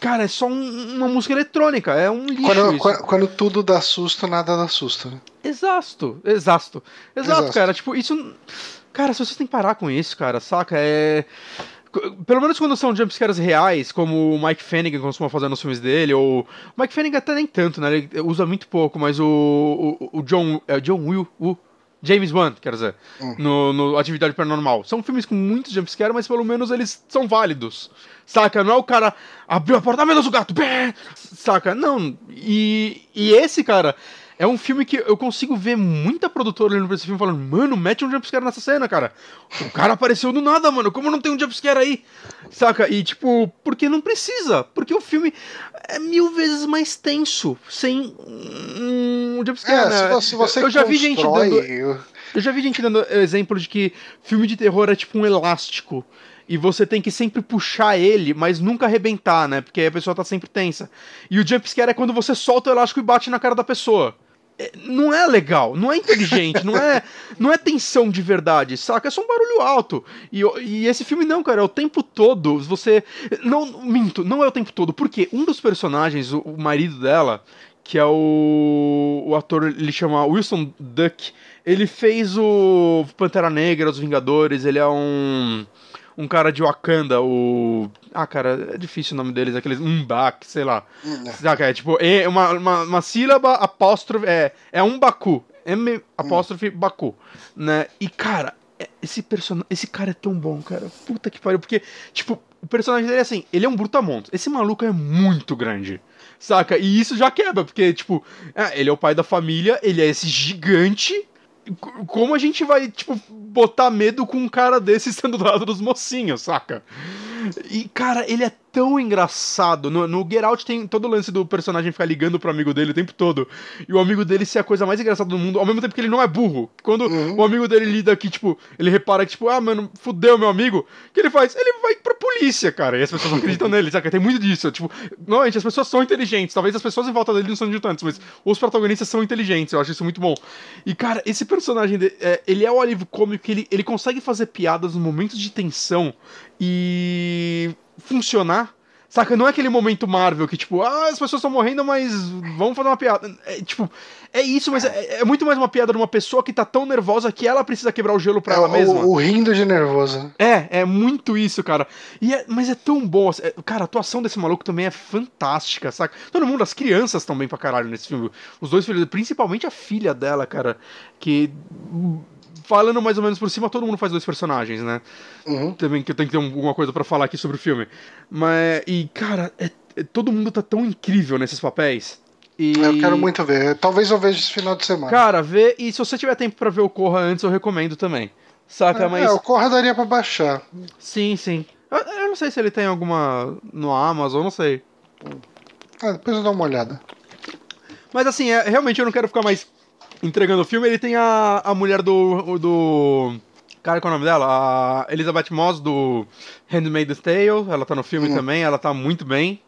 Cara, é só um- uma música eletrônica, é um lixo Quando, quando, quando tudo dá susto, nada dá susto. né? Exato, exato. Exato, Exato. cara. Tipo, isso. Cara, se vocês têm que parar com isso, cara, saca? É. Pelo menos quando são jumpscares reais, como o Mike Flanagan costuma fazer nos filmes dele, ou. O Mike Flanagan até nem tanto, né? Ele usa muito pouco, mas o. O, o John. É o John Will. O James Wan, quer dizer, no, no Atividade Paranormal. São filmes com muitos jumpscares, mas pelo menos eles são válidos. Saca? Não é o cara abriu a porta, ah, meu Deus, o gato! Bé! Saca? Não. E, e esse, cara, é um filme que eu consigo ver muita produtora olhando pra esse filme falando, mano, mete um jumpscare nessa cena, cara. O cara apareceu do nada, mano. Como não tem um jumpscare aí? Saca? E tipo, porque não precisa. Porque o filme é mil vezes mais tenso, sem um jumpscare, É, né? se você, eu já vi gente dando. Eu já vi gente dando exemplo de que filme de terror é tipo um elástico. E você tem que sempre puxar ele, mas nunca arrebentar, né? Porque a pessoa tá sempre tensa. E o jumpscare é quando você solta o elástico e bate na cara da pessoa. É, Não é legal, não é inteligente, não é, não é tensão de verdade, saca? É só um barulho alto. E, e esse filme não, cara, é o tempo todo. Você. Não, minto, não é o tempo todo. Porque um dos personagens, o, o marido dela, que é o, o ator, ele chama Wilson Duck, ele fez o Pantera Negra, Os Vingadores, ele é um um cara de Wakanda, o ah, cara, é difícil o nome deles, aqueles Mbak, sei lá. Saca, é tipo, é uma, uma, uma sílaba apóstrofe, é, é um Baku, M apóstrofe Baku, né? E cara, é- esse person... esse cara é tão bom, cara. Puta que pariu, porque tipo, o personagem dele é assim, ele é um brutamontes. Esse maluco é muito grande. Saca? E isso já quebra, porque, tipo, é, ele é o pai da família, ele é esse gigante. Como a gente vai, tipo, botar medo com um cara desse estando do lado dos mocinhos, saca? E, cara, ele é tão engraçado. No, no Get Out tem todo o lance do personagem ficar ligando pro amigo dele o tempo todo. E o amigo dele ser a coisa mais engraçada do mundo, ao mesmo tempo que ele não é burro. Quando o amigo dele lida que, tipo, ele repara que, tipo, ah, mano, fudeu meu amigo. O que ele faz? Ele vai pra polícia, cara. E as pessoas não acreditam nele, saca? Tem muito disso. Tipo, normalmente as pessoas são inteligentes. Talvez as pessoas em volta dele não são de tantos, mas os protagonistas são inteligentes. Eu acho isso muito bom. E, cara, esse personagem, de- é, ele é o alívio cômico que ele, ele consegue fazer piadas nos momentos de tensão e funcionar. Saca? Não é aquele momento Marvel que, tipo, ah, as pessoas estão morrendo, mas vamos fazer uma piada. É, tipo, é isso, mas é, é muito mais uma piada de uma pessoa que tá tão nervosa que ela precisa quebrar o gelo pra É ela o, mesma. o rindo de nervoso. É, é muito isso, cara. E é- mas é tão bom. assim, é- cara, a atuação desse maluco também é fantástica, saca? Todo mundo, as crianças estão bem pra caralho nesse filme. Os dois filhos, principalmente a filha dela, cara, que. Falando mais ou menos por cima, todo mundo faz dois personagens, né? Uhum. Também que eu tenho que ter um- alguma coisa pra falar aqui sobre o filme. Mas. E, cara, é- é- todo mundo tá tão incrível nesses papéis. E... Eu quero muito ver. Talvez eu veja esse final de semana. Cara, vê. E se você tiver tempo pra ver o Corra antes, eu recomendo também. Saca? é, Mas. é, o Corra daria pra baixar. Sim, sim. Eu, eu não sei se ele tem alguma no Amazon, não sei. Ah, depois eu dou uma olhada. Mas assim, é, realmente eu não quero ficar mais entregando o filme. Ele tem a, a mulher do. do. Cara, qual é o nome dela? A Elizabeth Moss do Handmaid's Tale. Ela tá no filme também, ela tá muito bem.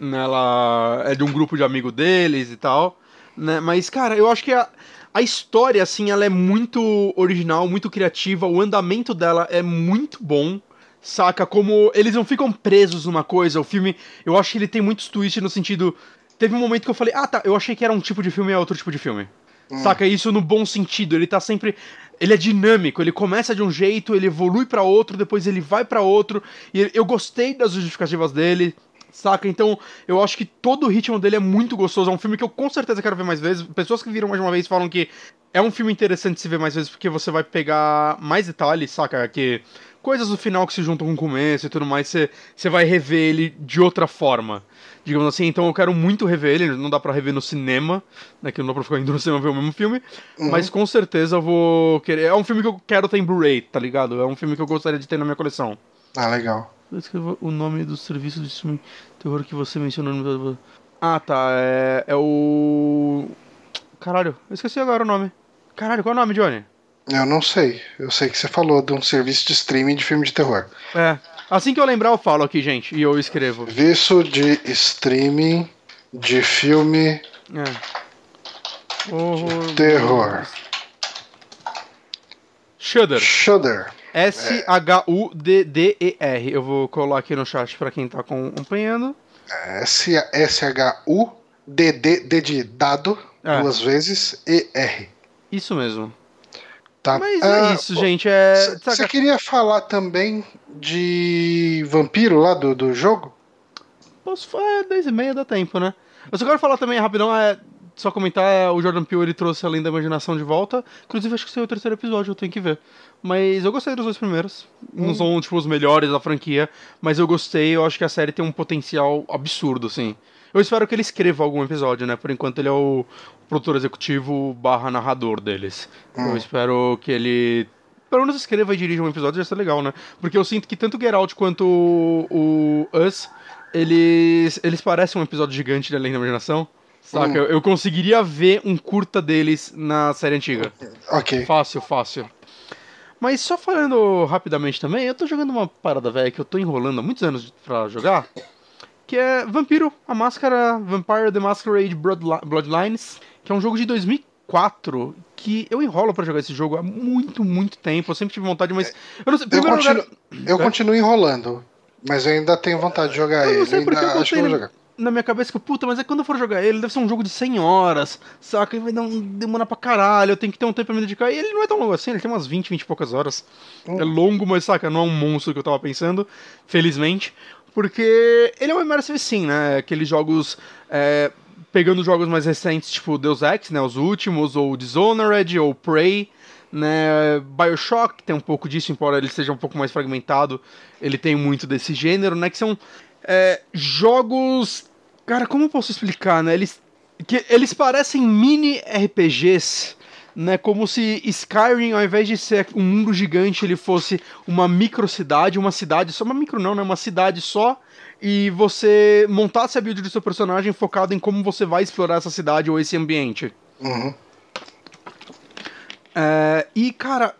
Né, Ela é de um grupo de amigo deles e tal. Né? Mas, cara, eu acho que a, a história, assim, ela é muito original, muito criativa. O andamento dela é muito bom. Saca? Como eles não ficam presos numa coisa. O filme, eu acho que ele tem muitos twists no sentido. Teve um momento que eu falei, ah tá, eu achei que era um tipo de filme e é outro tipo de filme. Saca? Isso no bom sentido. Ele tá sempre. Ele é dinâmico, ele começa de um jeito, ele evolui pra outro, depois ele vai pra outro. E eu gostei das justificativas dele. Saca? Então, eu acho que todo o ritmo dele é muito gostoso. É um filme que eu com certeza quero ver mais vezes. Pessoas que viram mais de uma vez falam que é um filme interessante se ver mais vezes porque você vai pegar mais detalhes, saca? Que coisas do final que se juntam com o começo e tudo mais, você vai rever ele de outra forma. Digamos assim, então eu quero muito rever ele, não dá pra rever no cinema, né? Que não dá pra ficar indo no cinema ver o mesmo filme. Mas com certeza eu vou querer. É um filme que eu quero ter em Blu-ray, tá ligado? É um filme que eu gostaria de ter na minha coleção. Ah, legal. Eu escrevo o nome do serviço de streaming terror que você mencionou no. Ah, tá. É, é o. Caralho, eu esqueci agora o nome. Caralho, qual é o nome, Johnny? Eu não sei. Eu sei que você falou de um serviço de streaming de filme de terror. É. Assim que eu lembrar, eu falo aqui, gente, e eu escrevo. Serviço de streaming de filme É. Horror. terror. Shudder. Shudder. S-H-U-D-D-E-R. Eu vou colar aqui no chat pra quem tá acompanhando. S-H-U-D-D D de dado, É. duas vezes, E-R. Isso mesmo. Tá? Mas Ah, é isso, gente. É. Você saca- queria falar também de vampiro lá do, do jogo? Posso falar, é 10 e meia dá tempo, né? Eu só quero falar também rapidão, é. Só comentar, é, o Jordan Peele ele trouxe Além da Imaginação de volta. Inclusive, acho que esse é o terceiro episódio, eu tenho que ver. Mas eu gostei dos dois primeiros. Não são, tipo, os melhores da franquia, mas eu gostei, eu acho que a série tem um potencial absurdo, assim. Eu espero que ele escreva algum episódio, né? Por enquanto ele é o produtor executivo barra narrador deles. Eu espero que ele pelo menos escreva e dirija um episódio, ia ser legal, né? Porque eu sinto que tanto o Get Out quanto o, o Us, eles, eles parecem um episódio gigante de Além da Imaginação. Saca? Hum. Eu, eu conseguiria ver um curta deles na série antiga. Ok. Fácil, fácil. Mas só falando rapidamente também, eu tô jogando uma parada velha que eu tô enrolando há muitos anos pra jogar. Que é Vampiro, a máscara Vampire the Masquerade Bloodli- Bloodlines, que é um jogo de 2004 que eu enrolo pra jogar esse jogo há muito, muito tempo. Eu sempre tive vontade, mas eu não sei. Eu, Primeiro lugar, continuo, eu continuo enrolando, mas eu ainda tenho vontade de jogar eu ele. não sei porque eu acho que vou na, jogar. na minha cabeça que, puta, mas é quando eu for jogar ele, deve ser um jogo de 100 horas, saca? E vai dar um, demorar pra caralho, eu tenho que ter um tempo pra me dedicar. E ele não é tão longo assim, ele tem umas 20, 20 e poucas horas. Hum. É longo, mas saca, não é um monstro que eu tava pensando, felizmente. Porque ele é um Immersive Sim, né? Aqueles jogos. é, pegando jogos mais recentes, tipo Deus Ex, né? Os últimos, ou Dishonored, ou Prey, né? Bioshock tem um pouco disso, embora ele seja um pouco mais fragmentado, ele tem muito desse gênero, né? Que são é, jogos. Cara, como eu posso explicar, né? Eles, que, eles parecem mini RPGs, né? Como se Skyrim, ao invés de ser um mundo gigante, ele fosse uma microcidade, uma cidade só, uma micro não, né? Uma cidade só. E você montasse a build do seu personagem focado em como você vai explorar essa cidade ou esse ambiente. Uhum. É, e, cara,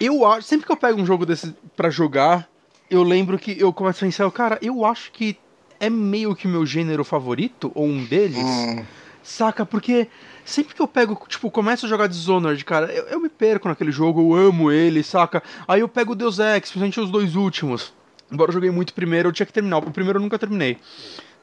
eu acho. Sempre que eu pego um jogo desse pra jogar, eu lembro que eu começo a pensar, cara, eu acho que é meio que meu gênero favorito, ou um deles. Hum. Saca? Porque sempre que eu pego, tipo, começo a jogar Dishonored, cara, eu, eu me perco naquele jogo, eu amo ele, saca? Aí eu pego Deus Ex, principalmente os dois últimos. Embora eu joguei muito primeiro, eu tinha que terminar. O primeiro eu nunca terminei.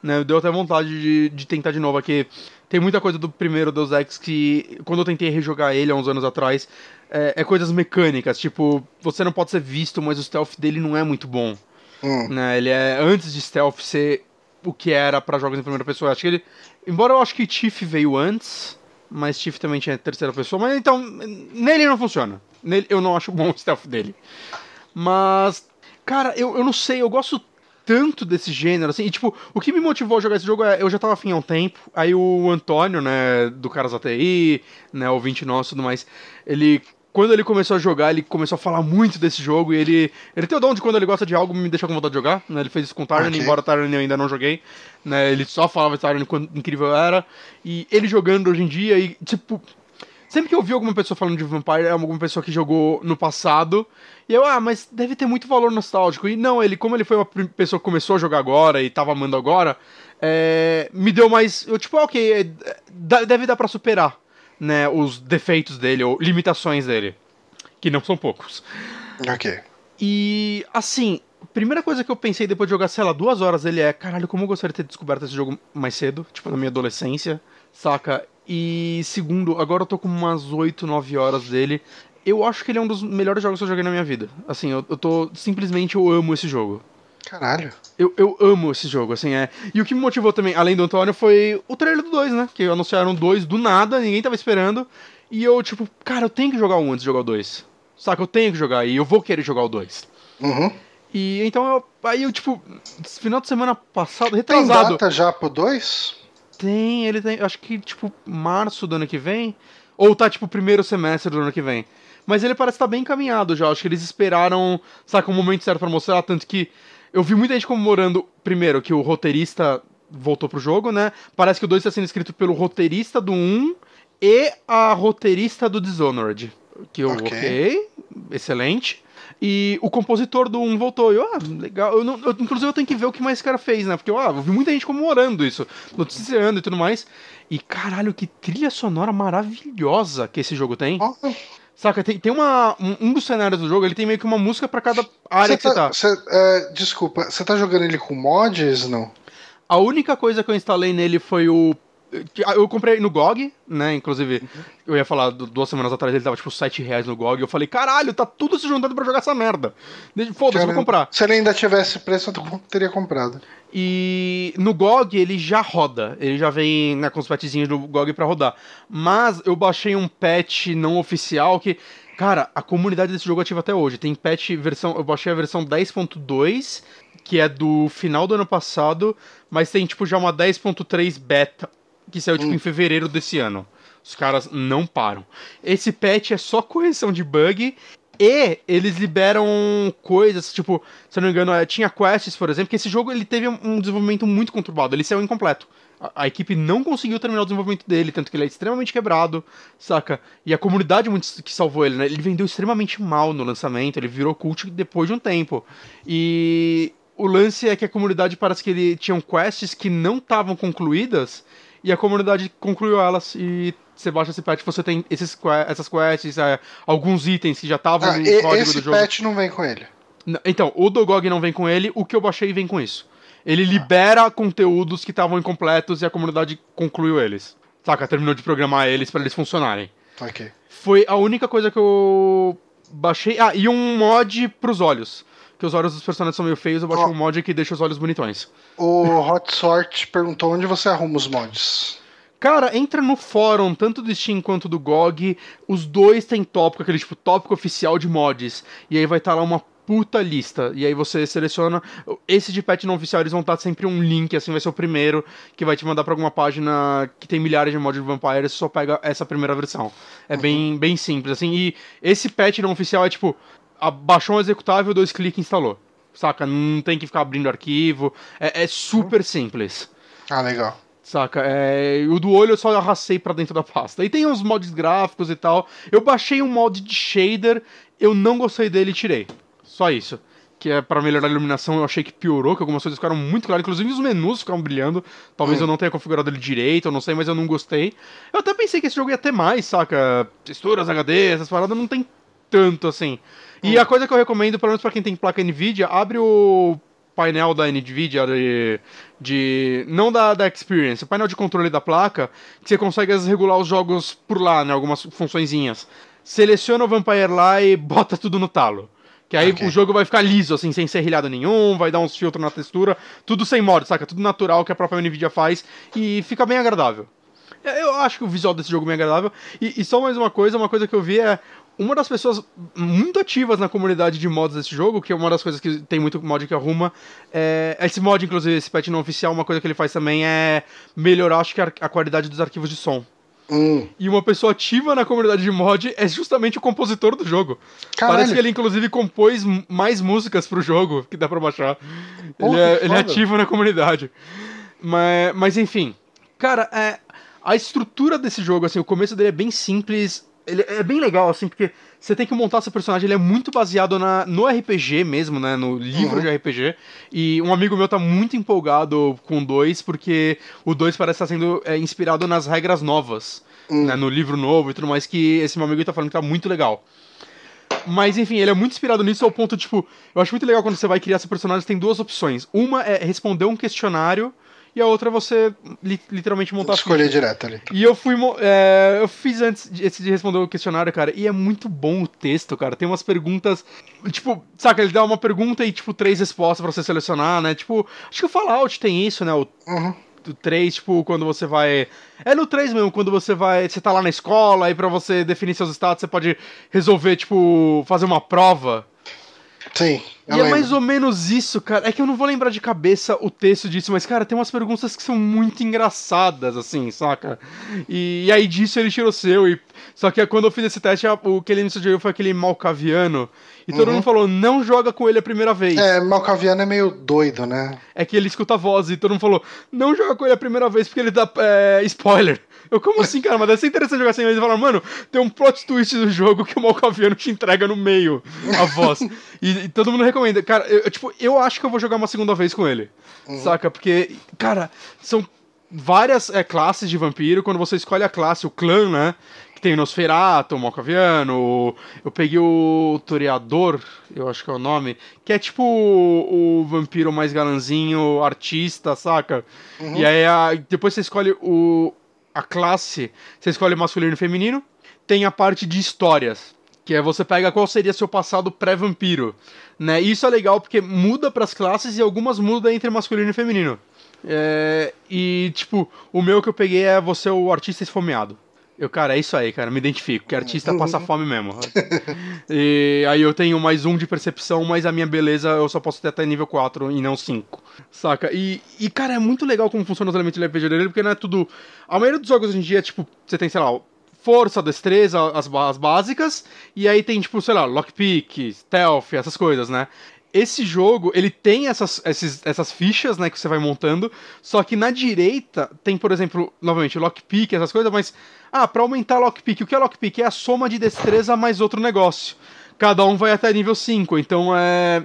Né? Deu até vontade de, de tentar de novo aqui. Tem muita coisa do primeiro Deus Ex que, quando eu tentei rejogar ele há uns anos atrás, é, é coisas mecânicas. Tipo, você não pode ser visto, mas o stealth dele não é muito bom. Hum. Né? Ele é, antes de stealth ser o que era pra jogos em primeira pessoa. Acho que ele, embora eu acho que Tiff veio antes, mas Tiff também tinha terceira pessoa, mas então nele não funciona. Nele, eu não acho bom o stealth dele. Mas, cara, eu, eu não sei, eu gosto tanto desse gênero, assim, e tipo, o que me motivou a jogar esse jogo é, eu já tava afim há um tempo, aí o Antônio, né, do Caras ATI, né, ouvinte nosso e tudo mais, ele, quando ele começou a jogar, ele começou a falar muito desse jogo, e ele, ele tem o dom de quando ele gosta de algo, me deixa com vontade de jogar, né, ele fez isso com Tyranny, Ok. embora Tyranny eu ainda não joguei, né, ele só falava de Tyranny quanto incrível era, e ele jogando hoje em dia, e tipo, Sempre que eu vi alguma pessoa falando de Vampire, é alguma pessoa que jogou no passado. E eu, ah, mas deve ter muito valor nostálgico. E não, ele, como ele foi uma pessoa que começou a jogar agora e tava amando agora, é, me deu mais. Eu, tipo, ah, ok, é, deve dar pra superar, né, os defeitos dele, ou limitações dele. Que não são poucos. Ok. E, assim, primeira coisa que eu pensei depois de jogar, sei lá, duas horas dele é, caralho, como eu gostaria de ter descoberto esse jogo mais cedo, tipo, na minha adolescência, saca? E, segundo, agora eu tô com umas 8, 9 horas dele. Eu acho que ele é um dos melhores jogos que eu joguei na minha vida. Assim, eu, eu tô. Simplesmente eu amo esse jogo. Caralho. Eu, eu amo esse jogo, assim, é. E o que me motivou também, além do Antônio, foi o trailer do 2, né? Que anunciaram dois do nada, ninguém tava esperando. E eu, tipo, cara, eu tenho que jogar um antes de jogar o 2. Saca? Eu tenho que jogar e eu vou querer jogar o 2. Uhum. E então eu. Aí eu, tipo, final de semana passado, Tem retrasado. data já pro 2? Tem, ele tem. Acho que, tipo, março do ano que vem. Ou tá, tipo, primeiro semestre do ano que vem. Mas ele parece estar bem encaminhado já. Acho que eles esperaram, saca, o momento certo pra mostrar. Tanto que eu vi muita gente comemorando, primeiro, que o roteirista voltou pro jogo, né? Parece que o 2 está sendo escrito pelo roteirista do 1 e a roteirista do Dishonored. Que eu, Ok. ok, excelente. E o compositor do 1 voltou. E eu, ah, legal. Eu não- eu- inclusive eu tenho que ver o que mais esse cara fez, né? Porque eu, ah, eu vi muita gente comemorando isso, noticiando e tudo mais. E caralho, que trilha sonora maravilhosa que esse jogo tem. Saca, tem, tem uma. Um, dos cenários do jogo, ele tem meio que uma música pra cada área Você que você tá. tá, você, é, desculpa, você tá jogando ele com mods, não? A única coisa que eu instalei nele foi o. ah, Eu comprei no GOG, né? Inclusive, eu ia falar du- duas semanas atrás, ele tava tipo 7 reais no GOG. Eu falei, caralho, tá tudo se juntando pra jogar essa merda. Foda-se, vou comprar. Se ele ainda tivesse preço, eu teria comprado. E no GOG ele já roda. Ele já vem né, com os patchzinhos do GOG pra rodar. Mas eu baixei um patch não oficial que. Cara, a comunidade desse jogo é ativa até hoje. Tem patch versão. Eu baixei a versão 10.2, que é do final do ano passado, mas tem tipo já uma 10.3 beta, que saiu tipo em fevereiro desse ano. Os caras não param. Esse patch é só correção de bug e eles liberam coisas, tipo, se eu não me engano, é, tinha quests, por exemplo, que esse jogo ele teve um desenvolvimento muito conturbado, ele saiu incompleto. A, a equipe não conseguiu terminar o desenvolvimento dele, tanto que ele é extremamente quebrado, saca? E a comunidade muito que salvou ele, né? Ele vendeu extremamente mal no lançamento, ele virou cult depois de um tempo. E o lance é que a comunidade parece que ele tinham quests que não estavam concluídas e a comunidade concluiu elas e você baixa esse patch, você tem esses, essas quests, é, alguns itens que já estavam Ah, no e- código esse do jogo. patch não vem com ele. Então, o do GOG não vem com ele, o que eu baixei vem com isso. Ele libera conteúdos que estavam incompletos e a comunidade concluiu eles. Saca? Terminou de programar eles pra eles funcionarem. Ok. Foi a única coisa que eu baixei. Ah, e um mod pros olhos. Que os olhos dos personagens são meio feios, eu baixei Ó. um mod que deixa os olhos bonitões. O Hot Sort perguntou onde você arruma os mods. Cara, entra no fórum, tanto do Steam quanto do GOG. Os dois têm tópico, aquele tipo tópico oficial de mods. E aí vai estar lá uma puta lista. E aí você seleciona. Esse de patch não oficial, eles vão estar sempre um link, assim, vai ser o primeiro, que vai te mandar pra alguma página que tem milhares de mods de Vampire. Você só pega essa primeira versão. É bem, bem simples, assim. E esse patch não oficial é tipo: baixou um executável, dois cliques e instalou. Saca? Não tem que ficar abrindo arquivo. É, é super simples. Ah, legal. Saca? É, o do olho eu só arrastei pra dentro da pasta. E tem uns mods gráficos e tal. Eu baixei um mod de shader, eu não gostei dele e tirei. Só isso. Que é pra melhorar a iluminação, eu achei que piorou, que algumas coisas ficaram muito claras, inclusive os menus ficaram brilhando. Talvez eu não tenha configurado ele direito, eu não sei, mas eu não gostei. Eu até pensei que esse jogo ia ter mais, saca? Texturas, HD, essas paradas, não tem tanto assim. E a coisa que eu recomendo, pelo menos pra quem tem placa Nvidia, abre o painel da Nvidia de, de não da, da Experience, o painel de controle da placa, que você consegue regular os jogos por lá, né, algumas funçõezinhas. Seleciona o Vampire lá e bota tudo no talo. Que aí Ok. o jogo vai ficar liso, assim, sem serrilhado nenhum, vai dar uns filtros na textura, tudo sem mod, saca? Tudo natural que a própria Nvidia faz e fica bem agradável. Eu acho que o visual desse jogo é bem agradável. E, e só mais uma coisa, uma coisa que eu vi é uma das pessoas muito ativas na comunidade de mods desse jogo, que é uma das coisas que tem muito mod que arruma. É, esse mod, inclusive, esse patch não oficial, uma coisa que ele faz também é melhorar, acho que, a, a qualidade dos arquivos de som. Hum. E uma pessoa ativa na comunidade de mod é justamente o compositor do jogo. Caralho. Parece que ele, inclusive, compôs mais músicas pro jogo que dá pra baixar. Porra, ele, é, ele é ativo na comunidade. Mas, mas enfim. Cara, é, a estrutura desse jogo, assim, o começo dele é bem simples. Ele é bem legal, assim, porque você tem que montar seu personagem. Ele é muito baseado na, no RPG mesmo, né? No livro Uhum. de RPG. E um amigo meu tá muito empolgado com o 2, porque o 2 parece estar sendo é, inspirado nas regras novas. Hum. Né, no livro novo e tudo mais, que esse meu amigo tá falando que tá muito legal. Mas enfim, ele é muito inspirado nisso ao ponto, tipo, eu acho muito legal quando você vai criar seu personagem, tem duas opções. Uma é responder um questionário e a outra é você li- literalmente montar Escolher direto ali. E eu fui. é, eu fiz antes de, esse de responder o questionário, cara, e é muito bom o texto, cara. Tem umas perguntas. Tipo, saca, ele dá uma pergunta e, tipo, três respostas pra você selecionar, né? Tipo, acho que o Fallout tem isso, né? O Uhum. do 3, tipo, quando você vai. É no 3 mesmo, quando você vai. Você tá lá na escola, aí pra você definir seus status, você pode resolver, tipo, fazer uma prova. Sim. E é mais ou menos isso, cara. É que eu não vou lembrar de cabeça o texto disso, mas, cara, tem umas perguntas que são muito engraçadas, assim, saca? E, e aí disso ele tirou seu. E... Só que quando eu fiz esse teste, o que ele me sugeriu foi aquele malcaviano. E todo uhum. mundo falou, não joga com ele a primeira vez. É, malcaviano é meio doido, né? É que ele escuta a voz e todo mundo falou, não joga com ele a primeira vez porque ele dá é, spoiler. Eu, como assim, cara? Mas deve ser interessante jogar sem ele. Ele fala, mano, tem um plot twist do jogo que o Malcaviano te entrega no meio a voz. e, e, todo mundo recomenda. Cara, eu, tipo, eu acho que eu vou jogar uma segunda vez com ele. Uhum. Saca? Porque, cara, são várias é, classes de vampiro. Quando você escolhe a classe, o clã, né? Que tem o Nosferatu, o Malcaviano. Eu peguei o Toreador, eu acho que é o nome. Que é tipo o, o vampiro mais galanzinho, artista, saca? Uhum. E aí a, depois você escolhe o, a classe. Você escolhe masculino e feminino. Tem a parte de histórias que é você pega qual seria seu passado pré-vampiro, né? Isso é legal porque muda para as classes e algumas mudam entre masculino e feminino. É, e tipo, o meu que eu peguei é você o artista esfomeado. Eu, cara, é isso aí, cara, me identifico, que artista passa fome mesmo. e aí eu tenho mais um de percepção, mas a minha beleza eu só posso ter até nível 4 e não 5. Saca? E, e cara, é muito legal como funciona os elementos de RPG dele, porque não é tudo. A maioria dos jogos hoje em dia é tipo, você tem, sei lá, força, destreza, as, as básicas, e aí tem, tipo, sei lá, lockpick, stealth, essas coisas, né? Esse jogo, ele tem essas, esses, essas fichas, né, que você vai montando, só que na direita tem, por exemplo, novamente, lockpick, essas coisas, mas, ah, pra aumentar lockpick, o que é lockpick? É a soma de destreza mais outro negócio. Cada um vai até nível 5, então é...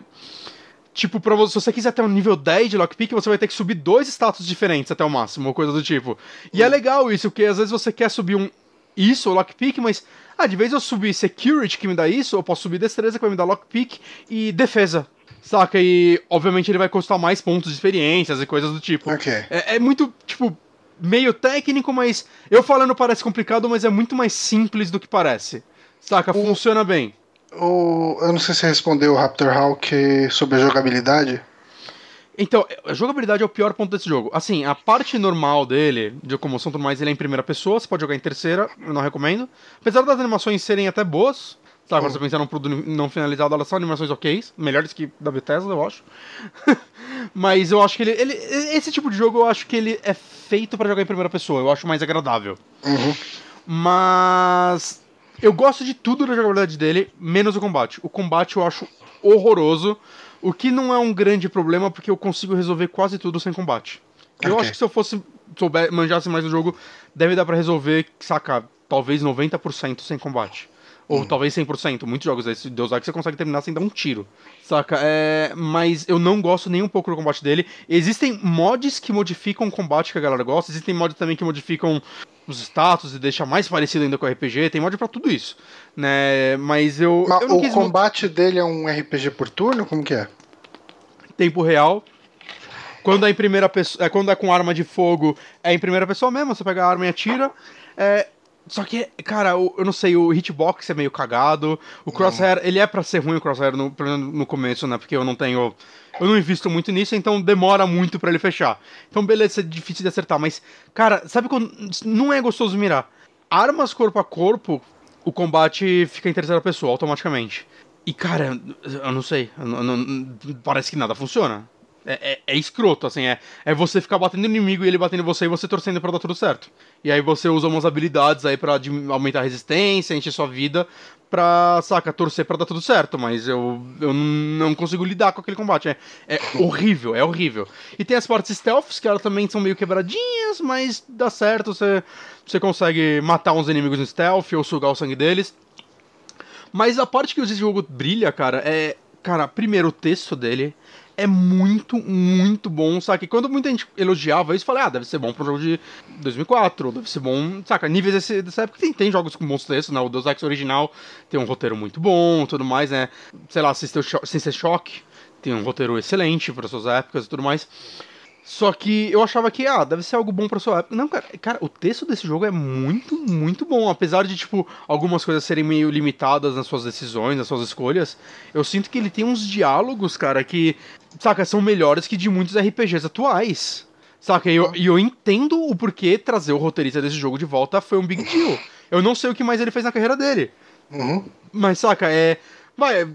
Tipo, pra você, se você quiser ter um nível 10 de lockpick, você vai ter que subir dois status diferentes até o máximo, ou coisa do tipo. E é legal isso, porque às vezes você quer subir um, isso, lockpick, mas ah, de vez eu subir security que me dá isso, eu posso subir destreza que vai me dar lockpick e defesa. Saca? E obviamente ele vai custar mais pontos de experiências e coisas do tipo. Okay. É, é muito, tipo, meio técnico, mas eu falando parece complicado, mas é muito mais simples do que parece. Saca? O, Funciona bem. O, eu não sei se você respondeu o Raptor Hawk sobre a jogabilidade. Então, a jogabilidade é o pior ponto desse jogo. Assim, a parte normal dele, de locomoção e tudo mais, ele é em primeira pessoa, você pode jogar em terceira, eu não recomendo. Apesar das animações serem até boas, sabe, quando você pensar num produto não finalizado, elas são animações ok, melhores que da Bethesda, eu acho. Mas eu acho que ele, ele, Esse tipo de jogo eu acho que ele é feito para jogar em primeira pessoa, eu acho mais agradável. Uhum. Mas. Eu gosto de tudo da jogabilidade dele, menos o combate. O combate eu acho horroroso. O que não é um grande problema, porque eu consigo resolver quase tudo sem combate. Okay. Eu acho que se eu fosse souber, manjasse mais do jogo, deve dar para resolver, saca, talvez 90% sem combate. Ou hum. talvez 100%. Muitos jogos desse Deus Ex você consegue terminar sem dar um tiro. Saca? É... Mas eu não gosto nem um pouco do combate dele. Existem mods que modificam o combate que a galera gosta. Existem mods também que modificam os status e deixa mais parecido ainda com o RPG. Tem mod para tudo isso. Né? Mas eu. Mas eu o quis... combate dele é um RPG por turno? Como que é? Tempo real. Quando é em primeira pessoa. É, quando é com arma de fogo, é em primeira pessoa mesmo, você pega a arma e atira. É, só que, cara, eu, eu, não sei, o hitbox é meio cagado. O crosshair, ele é para ser ruim o crosshair no, no começo, né? Porque eu não tenho. Eu não invisto muito nisso, então demora muito para ele fechar. Então, beleza, é difícil de acertar. Mas, cara, sabe quando. Não é gostoso mirar. Armas corpo a corpo, o combate fica em terceira pessoa automaticamente. E, cara, eu não sei. Eu não, parece que nada funciona. É, é, é, escroto, assim, é, é você ficar batendo inimigo e ele batendo você e você torcendo pra dar tudo certo. E aí você usa umas habilidades aí pra aumentar a resistência, encher sua vida, pra, saca, torcer pra dar tudo certo, mas eu, eu não consigo lidar com aquele combate. É, é horrível, é horrível. E tem as partes stealths, que elas também são meio quebradinhas, mas dá certo, você, você consegue matar uns inimigos no stealth ou sugar o sangue deles. Mas a parte que o jogo brilha, cara, é. Cara, primeiro o texto dele é muito, muito bom, saca? E quando muita gente elogiava isso, falei, ah, deve ser bom um jogo de 2004, deve ser bom, saca? Níveis desse, dessa época tem, tem jogos com bons textos, né? O Deus Ex original tem um roteiro muito bom, tudo mais, né? Sei lá, System Shock tem um roteiro excelente para suas épocas e tudo mais. Só que eu achava que, ah, deve ser algo bom pra sua época. Não, cara, cara, o texto desse jogo é muito, muito bom. Apesar de, tipo, algumas coisas serem meio limitadas nas suas decisões, nas suas escolhas, eu sinto que ele tem uns diálogos, cara, que, saca, são melhores que de muitos RPGs atuais. Saca? E eu, e eu entendo o porquê trazer o roteirista desse jogo de volta foi um big deal. Eu não sei o que mais ele fez na carreira dele. Uhum. Mas, saca, é. Vai,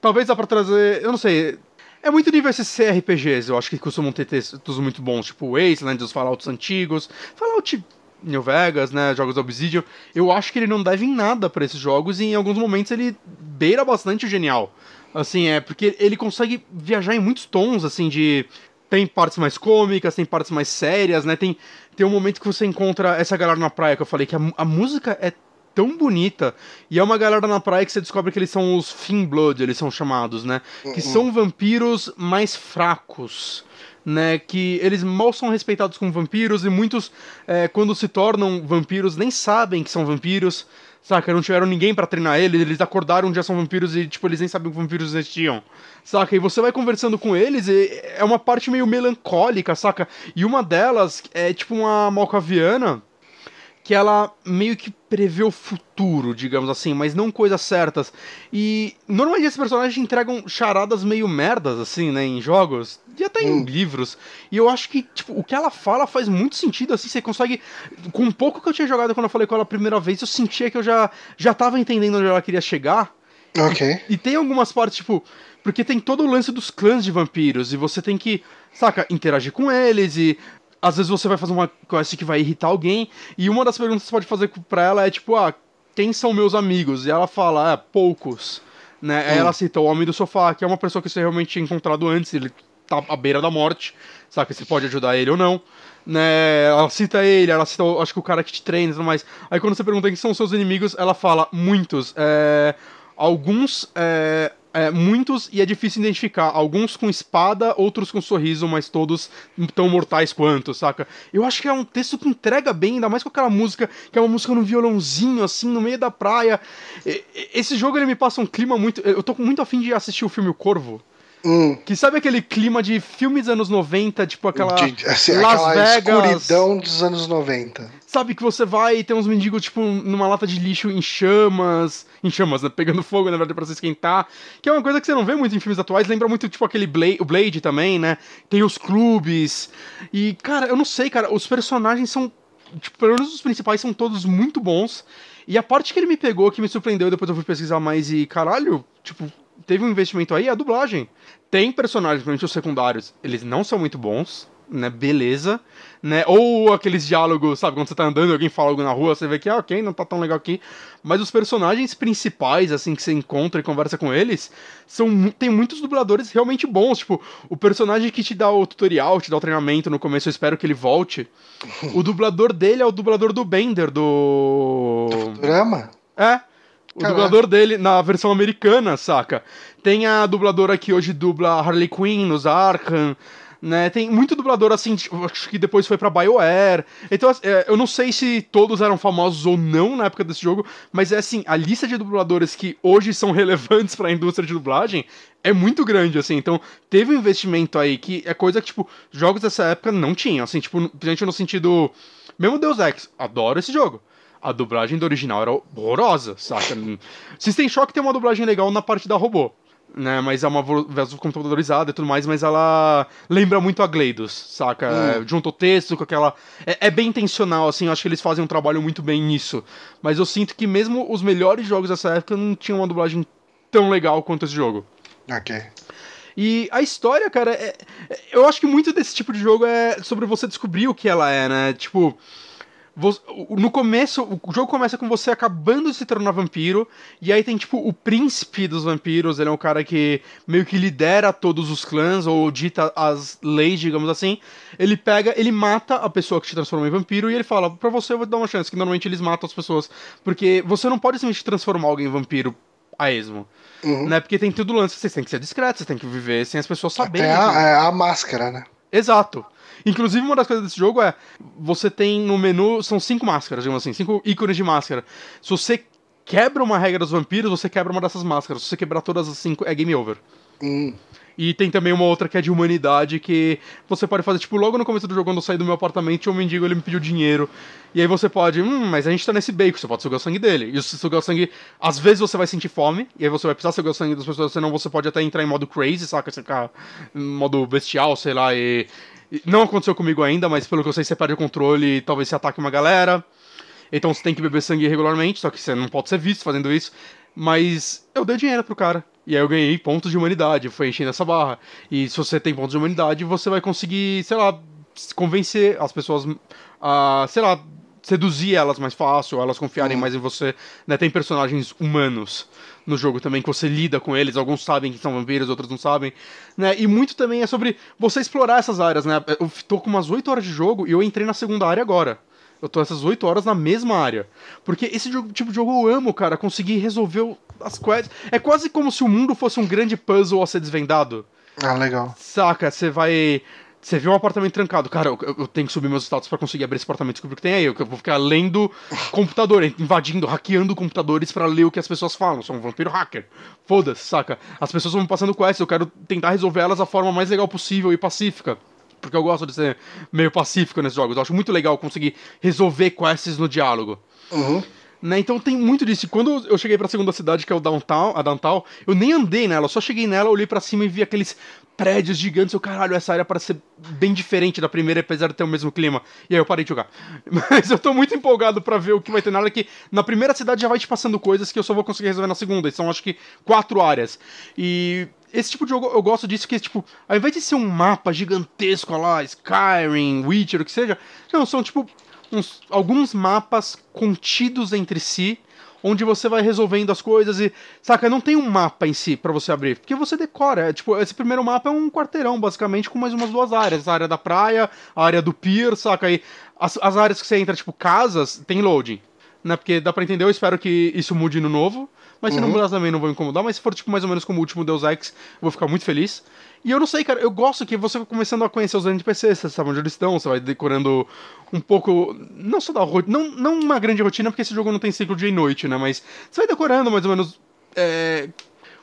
talvez dá pra trazer. Eu não sei. É muito nível esses CRPGs, eu acho que costumam ter textos muito bons, tipo Wasteland, os Fallouts antigos, Fallout New Vegas, né, jogos da Obsidian. Eu acho que ele não deve em nada para esses jogos e em alguns momentos ele beira bastante o genial. Assim, é porque ele consegue viajar em muitos tons, assim, de tem partes mais cômicas, tem partes mais sérias, né? Tem, tem um momento que você encontra essa galera na praia que eu falei que a, a música é tão bonita. E é uma galera na praia que você descobre que eles são os Blood, eles são chamados, né? Que são vampiros mais fracos. Né, que eles mal são respeitados como vampiros e muitos, é, quando se tornam vampiros, nem sabem que são vampiros, saca? Não tiveram ninguém para treinar eles, eles acordaram um dia são vampiros e, tipo, eles nem sabiam que vampiros existiam, saca? E você vai conversando com eles e é uma parte meio melancólica, saca? E uma delas é, tipo, uma malcaviana que ela meio que prevê o futuro, digamos assim, mas não coisas certas. E normalmente esses personagens entregam charadas meio merdas, assim, né, em jogos, e até em hum. livros. E eu acho que, tipo, o que ela fala faz muito sentido, assim, você consegue. Com um pouco que eu tinha jogado quando eu falei com ela a primeira vez, eu sentia que eu já, já tava entendendo onde ela queria chegar. Ok. E, e tem algumas partes, tipo. Porque tem todo o lance dos clãs de vampiros, e você tem que, saca, interagir com eles, e às vezes você vai fazer uma quest que vai irritar alguém, e uma das perguntas que você pode fazer pra ela é tipo, ah, quem são meus amigos? E ela fala, ah, poucos. Né? Aí ela cita o Homem do Sofá, que é uma pessoa que você realmente tinha encontrado antes, ele tá à beira da morte, sabe? Que você pode ajudar ele ou não. Né? Ela cita ele, ela cita, acho que o cara que te treina e tudo mais. Aí quando você pergunta quem são seus inimigos, ela fala, muitos. É, alguns é, é, muitos e é difícil identificar. Alguns com espada, outros com sorriso, mas todos tão mortais quanto, saca? Eu acho que é um texto que entrega bem, ainda mais com aquela música, que é uma música no violãozinho, assim, no meio da praia. Esse jogo ele me passa um clima muito. Eu tô muito afim de assistir o filme O Corvo. Hum. Que sabe aquele clima de filmes dos anos 90, tipo aquela de, assim, Las aquela Vegas. escuridão dos anos 90. Sabe que você vai e tem uns mendigos, tipo, numa lata de lixo em chamas. Em chamas, né? Pegando fogo, na verdade, pra se esquentar. Que é uma coisa que você não vê muito em filmes atuais. Lembra muito, tipo, aquele Blade, o Blade também, né? Tem os clubes. E, cara, eu não sei, cara. Os personagens são. Tipo, pelo menos os principais são todos muito bons. E a parte que ele me pegou, que me surpreendeu, depois eu fui pesquisar mais e, caralho, tipo, teve um investimento aí, a dublagem. Tem personagens, principalmente os secundários, eles não são muito bons, né? Beleza, né? Ou aqueles diálogos, sabe, quando você tá andando e alguém fala algo na rua, você vê que, ah, ok, não tá tão legal aqui. Mas os personagens principais, assim, que você encontra e conversa com eles, são tem muitos dubladores realmente bons. Tipo, o personagem que te dá o tutorial, te dá o treinamento no começo, eu espero que ele volte. o dublador dele é o dublador do Bender, do. Drama? É. O Caraca. dublador dele na versão americana, saca? Tem a dubladora que hoje dubla Harley Quinn nos Arkham, né? Tem muito dublador assim, tipo, acho que depois foi pra BioWare. Então, é, eu não sei se todos eram famosos ou não na época desse jogo, mas é assim, a lista de dubladores que hoje são relevantes para a indústria de dublagem é muito grande, assim. Então, teve um investimento aí que é coisa que, tipo, jogos dessa época não tinham, assim, tipo, gente no sentido. Mesmo Deus Ex, adoro esse jogo a dublagem do original era horrorosa, saca? System Shock tem uma dublagem legal na parte da robô, né? Mas é uma voz computadorizada e tudo mais, mas ela lembra muito a Gleidos, saca? Hum. Junto o texto com aquela. É, é, bem intencional, assim, eu acho que eles fazem um trabalho muito bem nisso. Mas eu sinto que mesmo os melhores jogos dessa época não tinham uma dublagem tão legal quanto esse jogo. Ok. E a história, cara, é, é, eu acho que muito desse tipo de jogo é sobre você descobrir o que ela é, né? Tipo no começo, o jogo começa com você acabando de se tornar vampiro, e aí tem, tipo, o príncipe dos vampiros, ele é um cara que meio que lidera todos os clãs, ou dita as leis, digamos assim. Ele pega, ele mata a pessoa que te transforma em vampiro, e ele fala, pra você eu vou te dar uma chance, que normalmente eles matam as pessoas, porque você não pode simplesmente transformar alguém em vampiro a esmo. Uhum. Né? Porque tem tudo lance, vocês têm que ser discretos, vocês têm que viver sem as pessoas saberem. É a, é a máscara, né? Exato. Inclusive, uma das coisas desse jogo é: você tem no menu, são cinco máscaras, digamos assim, cinco ícones de máscara. Se você quebra uma regra dos vampiros, você quebra uma dessas máscaras. Se você quebrar todas as cinco, é game over. Hum. E tem também uma outra que é de humanidade, que você pode fazer, tipo, logo no começo do jogo, quando eu saí do meu apartamento, o mendigo ele me pediu dinheiro. E aí você pode, hum, mas a gente tá nesse bacon, você pode sugar o sangue dele. E se sugar o sangue, às vezes você vai sentir fome, e aí você vai precisar sugar o sangue das pessoas, senão você pode até entrar em modo crazy, saca? Você ficar em modo bestial, sei lá, e não aconteceu comigo ainda, mas pelo que eu sei, você perde o controle e talvez você ataque uma galera. Então você tem que beber sangue regularmente, só que você não pode ser visto fazendo isso. Mas eu dei dinheiro pro cara. E aí eu ganhei pontos de humanidade, foi enchendo essa barra. E se você tem pontos de humanidade, você vai conseguir, sei lá, convencer as pessoas a, sei lá, seduzir elas mais fácil, elas confiarem Uhum. mais em você. Né? Tem personagens humanos no jogo também que você lida com eles, alguns sabem que são vampiros, outros não sabem, né? E muito também é sobre você explorar essas áreas, né? Eu tô com umas 8 horas de jogo e eu entrei na segunda área agora. Eu tô essas 8 horas na mesma área. Porque esse jogo- tipo de jogo eu amo, cara. Conseguir resolver as quests. É quase como se o mundo fosse um grande puzzle a ser desvendado. Ah, legal. Saca? Você vai. Você vê um apartamento trancado. Cara, eu, eu tenho que subir meus status pra conseguir abrir esse apartamento e descobrir o que tem aí. Eu, vou ficar lendo computador, invadindo, hackeando computadores pra ler o que as pessoas falam. Eu sou um vampiro hacker. Foda-se, saca? As pessoas vão me passando quests, eu quero tentar resolver elas da forma mais legal possível e pacífica. Porque eu gosto de ser meio pacífico nesses jogos. Eu acho muito legal conseguir resolver quests no diálogo. Uhum. Né? Então tem muito disso. E quando eu cheguei pra segunda cidade, que é o Downtown, a Downtown, eu nem andei nela, eu só cheguei nela, olhei pra cima e vi aqueles prédios gigantes. Eu, caralho, essa área parece ser bem diferente da primeira, apesar de ter o mesmo clima. E aí eu parei de jogar. Mas eu tô muito empolgado pra ver o que vai ter nela, que na primeira cidade já vai te passando coisas que eu só vou conseguir resolver na segunda. E são acho que quatro áreas. E esse tipo de jogo eu gosto disso, que tipo, ao invés de ser um mapa gigantesco lá, Skyrim, Witcher, o que seja, não, são tipo uns- alguns mapas contidos entre si, onde você vai resolvendo as coisas e. Saca, não tem um mapa em si pra você abrir, porque você decora. É, tipo, esse primeiro mapa é um quarteirão, basicamente, com mais umas duas áreas. A área da praia, a área do pier, saca? E as, as áreas que você entra, tipo, casas, tem loading. Né? Porque dá pra entender, eu espero que isso mude no novo. Mas se não Uhum. mudar também não vou incomodar. Mas se for, tipo, mais ou menos como o último Deus Ex, eu vou ficar muito feliz. E eu não sei, cara, eu gosto que você vai começando a conhecer os NPCs, você sabe onde eles estão, você vai decorando um pouco, não só da rotina, não, não uma grande rotina, porque esse jogo não tem ciclo dia e noite, né, mas você vai decorando mais ou menos é,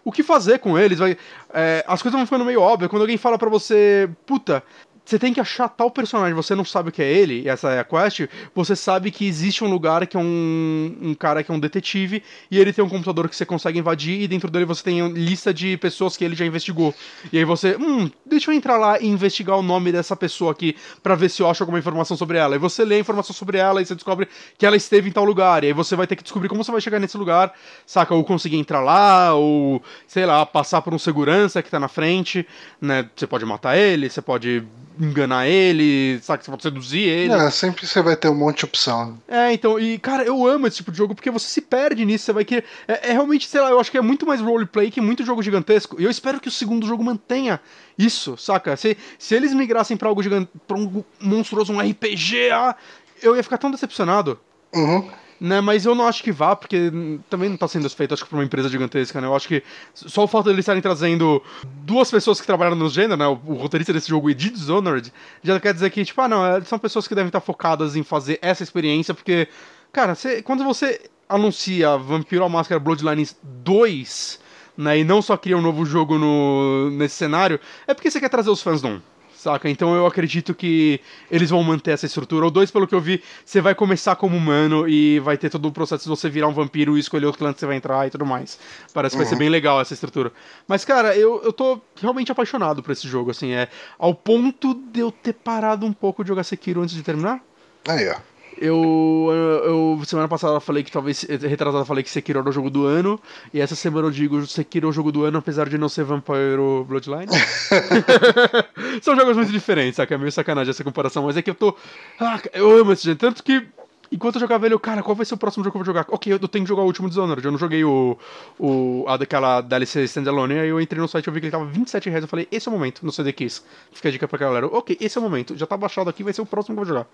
o que fazer com eles, vai, é, as coisas vão ficando meio óbvias, quando alguém fala pra você, puta, você tem que achar tal personagem, você não sabe o que é ele, essa é a quest, você sabe que existe um lugar que é um, um cara que é um detetive, e ele tem um computador que você consegue invadir, e dentro dele você tem lista de pessoas que ele já investigou. E aí você, hum, deixa eu entrar lá e investigar o nome dessa pessoa aqui, pra ver se eu acho alguma informação sobre ela. E você lê a informação sobre ela, e você descobre que ela esteve em tal lugar, e aí você vai ter que descobrir como você vai chegar nesse lugar, saca? Ou conseguir entrar lá, ou, sei lá, passar por um segurança que tá na frente, né? Você pode matar ele, você pode enganar ele, saca? Você pode seduzir ele. É, sempre você vai ter um monte de opção. É, então, e cara, eu amo esse tipo de jogo porque você se perde nisso, você vai querer. É, é realmente, sei lá, eu acho que é muito mais roleplay que muito jogo gigantesco. E eu espero que o segundo jogo mantenha isso, saca? Se, se eles migrassem pra algo gigante, pra um monstruoso, um RPG, ah, eu ia ficar tão decepcionado. Uhum. Né, mas eu não acho que vá, porque também não tá sendo feito, acho que por uma empresa gigantesca, né? Eu acho que só o fato de eles estarem trazendo duas pessoas que trabalharam no gênero, né? O, o roteirista desse jogo e de Dishonored, já quer dizer que, tipo, ah, não, é, são pessoas que devem estar focadas em fazer essa experiência, porque, cara, você- quando você anuncia Vampiro à Máscara Bloodlines 2, né, e não só cria um novo jogo no, nesse cenário, é porque você quer trazer os fãs do 1. Saca? Então eu acredito que eles vão manter essa estrutura. O 2, pelo que eu vi, você vai começar como humano e vai ter todo o processo de você virar um vampiro e escolher o clã que você vai entrar e tudo mais. Parece que vai ser bem legal essa estrutura. Mas, cara, eu, eu tô realmente apaixonado por esse jogo, assim, é. Ao ponto de eu ter parado um pouco de jogar Sekiro antes de terminar. Aí, ó. Eu, eu, semana passada falei que talvez, retrasada falei que Sekiro era o jogo do ano, e essa semana eu digo Sekiro é o jogo do ano, apesar de não ser Vampire Bloodline. São jogos muito diferentes, saca? É meio sacanagem essa comparação, mas é que eu tô. Ah, eu amo esse jogo, tanto que. Enquanto eu jogava ele, eu, cara, qual vai ser o próximo jogo que eu vou jogar? Ok, eu tenho que jogar o último Dishonored. Eu não joguei o. o a daquela DLC Standalone. Aí eu entrei no site e eu vi que ele tava 27 reais. Eu falei, esse é o momento, no CD Kiss. Fica a dica pra galera. Ok, esse é o momento. Já tá baixado aqui, vai ser o próximo que eu vou jogar.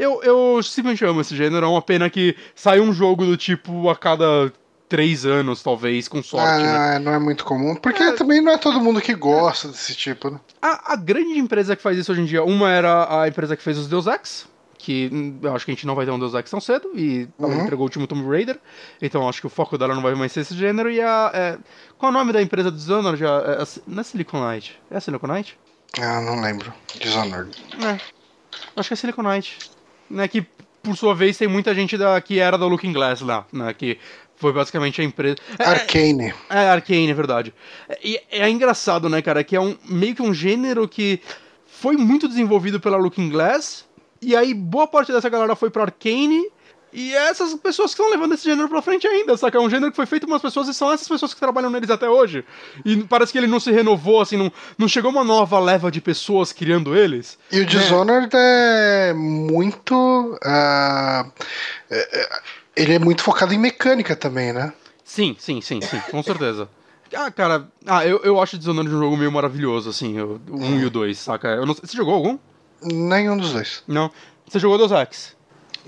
Eu, eu simplesmente amo esse gênero. É uma pena que sai um jogo do tipo a cada três anos, talvez, com sorte, né? Ah, não é muito comum. Porque também não é todo mundo que gosta desse tipo, né? A, a grande empresa que faz isso hoje em dia, uma era a empresa que fez os Deus Ex, que hum, eu acho que a gente não vai ter um Deus Ex tão cedo, e ela Uhum. entregou o último Tomb Raider, então acho que o foco dela não vai mais ser esse gênero, e a... é, qual é o nome da empresa do Dishonored? Já, é, é, não é Silicon Knight? É a Silicon Knight? Ah, não lembro. Dishonored. É, acho que é Silicon Knight. Né, que, por sua vez, tem muita gente da, que era da Looking Glass lá, né, que foi basicamente a empresa... É, Arcane. É, Arcane, é verdade. E é, engraçado, né, cara, que é um meio que um gênero que foi muito desenvolvido pela Looking Glass, e aí boa parte dessa galera foi pra Arcane, E é essas pessoas que estão levando esse gênero pra frente ainda, saca? É um gênero que foi feito por umas pessoas e são essas pessoas que trabalham neles até hoje. E parece que ele não se renovou, assim, não, não chegou uma nova leva de pessoas criando eles. E o Dishonored é muito. Uh, ele é muito focado em mecânica também, né? Sim, sim, sim, sim, com certeza. Ah, cara, ah, eu, eu acho Dishonored um jogo meio maravilhoso, assim, o 1 um e o 2, saca? Eu não, você jogou algum? Nenhum dos dois. Não. Você jogou Deus Ex?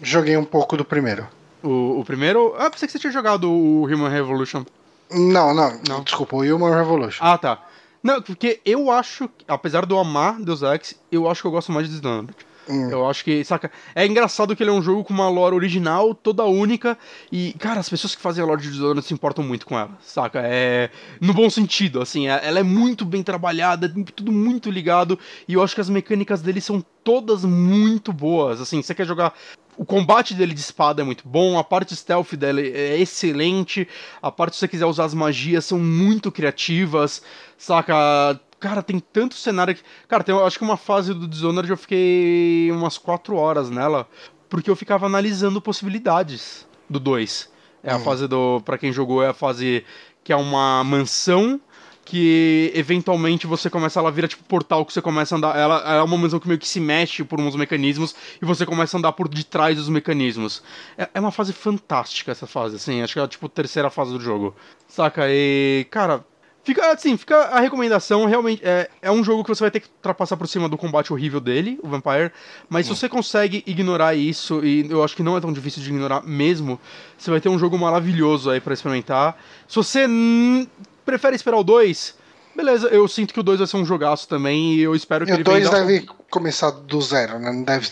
Joguei um pouco do primeiro. O, o primeiro? Ah, pensei que você tinha jogado o Human Revolution. Não, não, não. Desculpa, o Human Revolution. Ah, tá. Não, porque eu acho, apesar de eu amar Deus Ex, eu acho que eu gosto mais de Dishonored. Hum. Eu acho que, saca? É engraçado que ele é um jogo com uma lore original, toda única. E, cara, as pessoas que fazem a lore de Dishonored se importam muito com ela, saca? É. No bom sentido, assim. É, ela é muito bem trabalhada, tudo muito ligado. E eu acho que as mecânicas dele são todas muito boas. Assim, você quer jogar o combate dele de espada é muito bom, a parte stealth dele é excelente, a parte se você quiser usar as magias são muito criativas, saca? Cara, tem tanto cenário que. Cara, tem, acho que uma fase do Dishonored eu fiquei umas 4 horas nela, porque eu ficava analisando possibilidades do 2. É a hum. fase do. para quem jogou, é a fase que é uma mansão que eventualmente você começa ela vira tipo portal que você começa a andar. Ela, ela, é uma mansão que meio que se mexe por uns mecanismos e você começa a andar por detrás dos mecanismos. É, é uma fase fantástica essa fase assim. Acho que é tipo a terceira fase do jogo. Saca? E cara Fica assim, fica a recomendação, realmente é, é um jogo que você vai ter que ultrapassar por cima do combate horrível dele, o Vampire, mas se hum. você consegue ignorar isso, e eu acho que não é tão difícil de ignorar mesmo, você vai ter um jogo maravilhoso aí para experimentar. Se você prefere esperar o 2, beleza, eu sinto que o 2 vai ser um jogaço também, e eu espero que e ele O 2 deve começar do zero, né? Não deve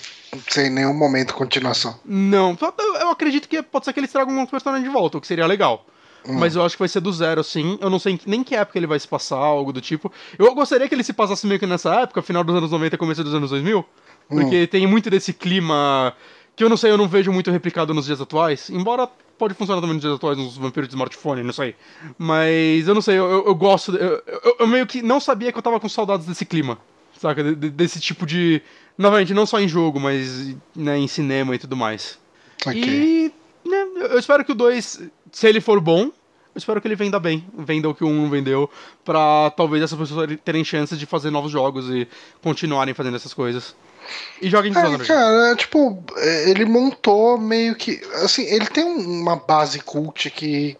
ser em nenhum momento continuação. Não, eu acredito que pode ser que eles tragam um personagem de volta, o que seria legal. Hum. Mas eu acho que vai ser do zero, sim. Eu não sei nem que época ele vai se passar, algo do tipo. Eu gostaria que ele se passasse meio que nessa época, final dos anos 90 começo dos anos 2000. Porque hum. tem muito desse clima que eu não sei, eu não vejo muito replicado nos dias atuais. Embora pode funcionar também nos dias atuais, nos vampiros de smartphone, não sei. Mas eu não sei, eu, eu, gosto. Eu, eu, eu, meio que não sabia que eu tava com saudades desse clima. Saca? De, de, desse tipo de. Novamente, não só em jogo, mas né, em cinema e tudo mais. Okay. E né, eu espero que o 2, se ele for bom, eu espero que ele venda bem, venda o que o 1 um vendeu, pra talvez essas pessoas terem chances de fazer novos jogos e continuarem fazendo essas coisas. E joguem Dishonored. É, cara, tipo, ele montou meio que. Assim, ele tem uma base cult que,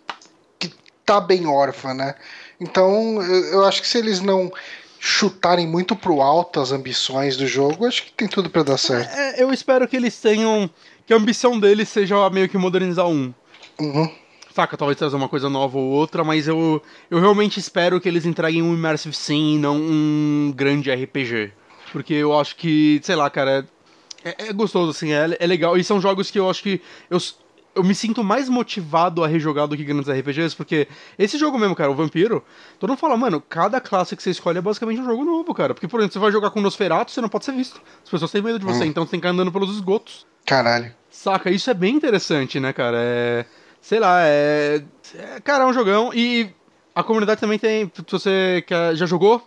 que tá bem órfã, né? Então, eu, eu acho que se eles não chutarem muito pro alto as ambições do jogo, acho que tem tudo para dar certo. É, eu espero que eles tenham que a ambição deles seja meio que modernizar um. Uhum. Saca, talvez trazer uma coisa nova ou outra, mas eu, eu realmente espero que eles entreguem um Immersive Sim e não um grande RPG. Porque eu acho que, sei lá, cara, é, é gostoso, assim, é, é legal. E são jogos que eu acho que eu, eu me sinto mais motivado a rejogar do que grandes RPGs, porque esse jogo mesmo, cara, o Vampiro, todo mundo fala, mano, cada classe que você escolhe é basicamente um jogo novo, cara. Porque, por exemplo, você vai jogar com Nosferatu, você não pode ser visto. As pessoas têm medo de você, hum. então você tem que ir andando pelos esgotos. Caralho. Saca, isso é bem interessante, né, cara? É. Sei lá, é. é cara, é um jogão. E a comunidade também tem. Se você quer, já jogou,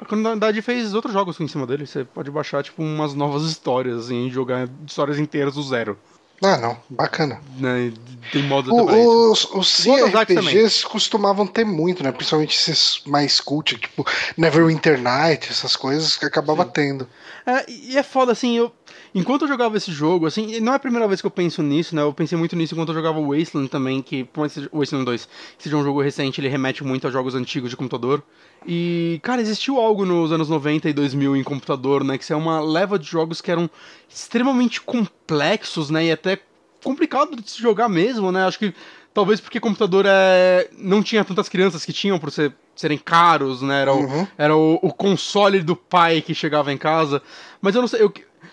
a comunidade fez outros jogos em cima dele. Você pode baixar, tipo, umas novas histórias, assim, jogar histórias inteiras do zero. Ah, não, bacana. Né, tem modo o, Os, os CRPGs costumavam ter muito, né? Principalmente esses mais cult, tipo Neverwinter Night, essas coisas que acabava Sim. tendo. É, e é foda, assim, eu enquanto eu jogava esse jogo, assim, não é a primeira vez que eu penso nisso, né? Eu pensei muito nisso enquanto eu jogava o Wasteland também, que, por mais que Wasteland 2 seja um jogo recente, ele remete muito a jogos antigos de computador. E, cara, existiu algo nos anos 90 e 2000 em computador, né? Que é uma leva de jogos que eram extremamente complexos, né? E até complicado de se jogar mesmo, né? Acho que talvez porque computador é... não tinha tantas crianças que tinham por ser serem caros, né? Era, o, uhum. era o, o, console do pai que chegava em casa. Mas eu não sei, eu,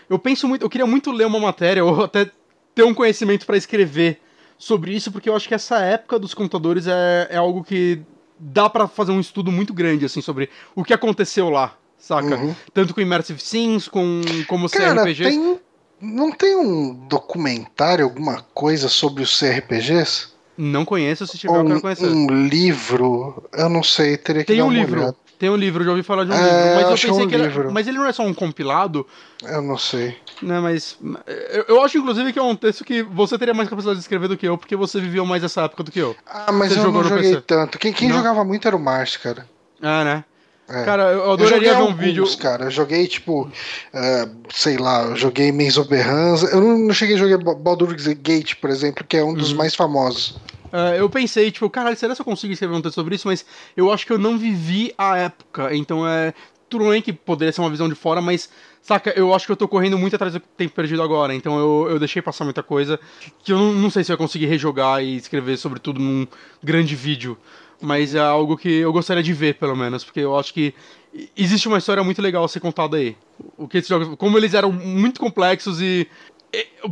eu penso muito, eu queria muito ler uma matéria ou até ter um conhecimento para escrever sobre isso, porque eu acho que essa época dos computadores é, é algo que dá para fazer um estudo muito grande assim sobre o que aconteceu lá, saca? Uhum. Tanto com Immersive Sims, com como Cara, CRPGs. Tem, não tem um documentário, alguma coisa sobre os CRPGs? Não conheço, se tiver um, eu quero conhecer. Um livro, eu não sei, teria que tem dar um livro. Olhada. Tem um livro, já ouvi falar de um É, livro, mas eu que é pensei um que era, livro. mas ele não é só um compilado, Eu não sei. né, mas eu, eu acho inclusive que é um texto que você teria mais capacidade de escrever do que eu, porque você viveu mais essa época do que eu. Ah, mas Você eu não joguei PC? tanto. Quem, quem jogava muito era o Márcio, cara. Ah, né? É. Cara, eu Eu adoraria ver um alguns, vídeo. cara. Eu joguei, tipo, eh, sei lá, eu joguei Maze of Berranza. Eu não, não cheguei a jogar Ba- Baldur's Gate, por exemplo, que é um Uhum. dos mais famosos. É, eu pensei, tipo, caralho, será que eu consigo escrever um texto sobre isso? Mas eu acho que eu não vivi a época. Então é. Tudo bem que poderia ser uma visão de fora, mas. Saca, eu acho que eu tô correndo muito atrás do tempo perdido agora. Então eu, eu deixei passar muita coisa. Que eu não, não sei se eu ia conseguir rejogar e escrever sobre tudo num grande vídeo. Mas é algo que eu gostaria de ver, pelo menos. Porque eu acho que existe uma história muito legal a ser contada aí. O que esses jogos. Como eles eram muito complexos e.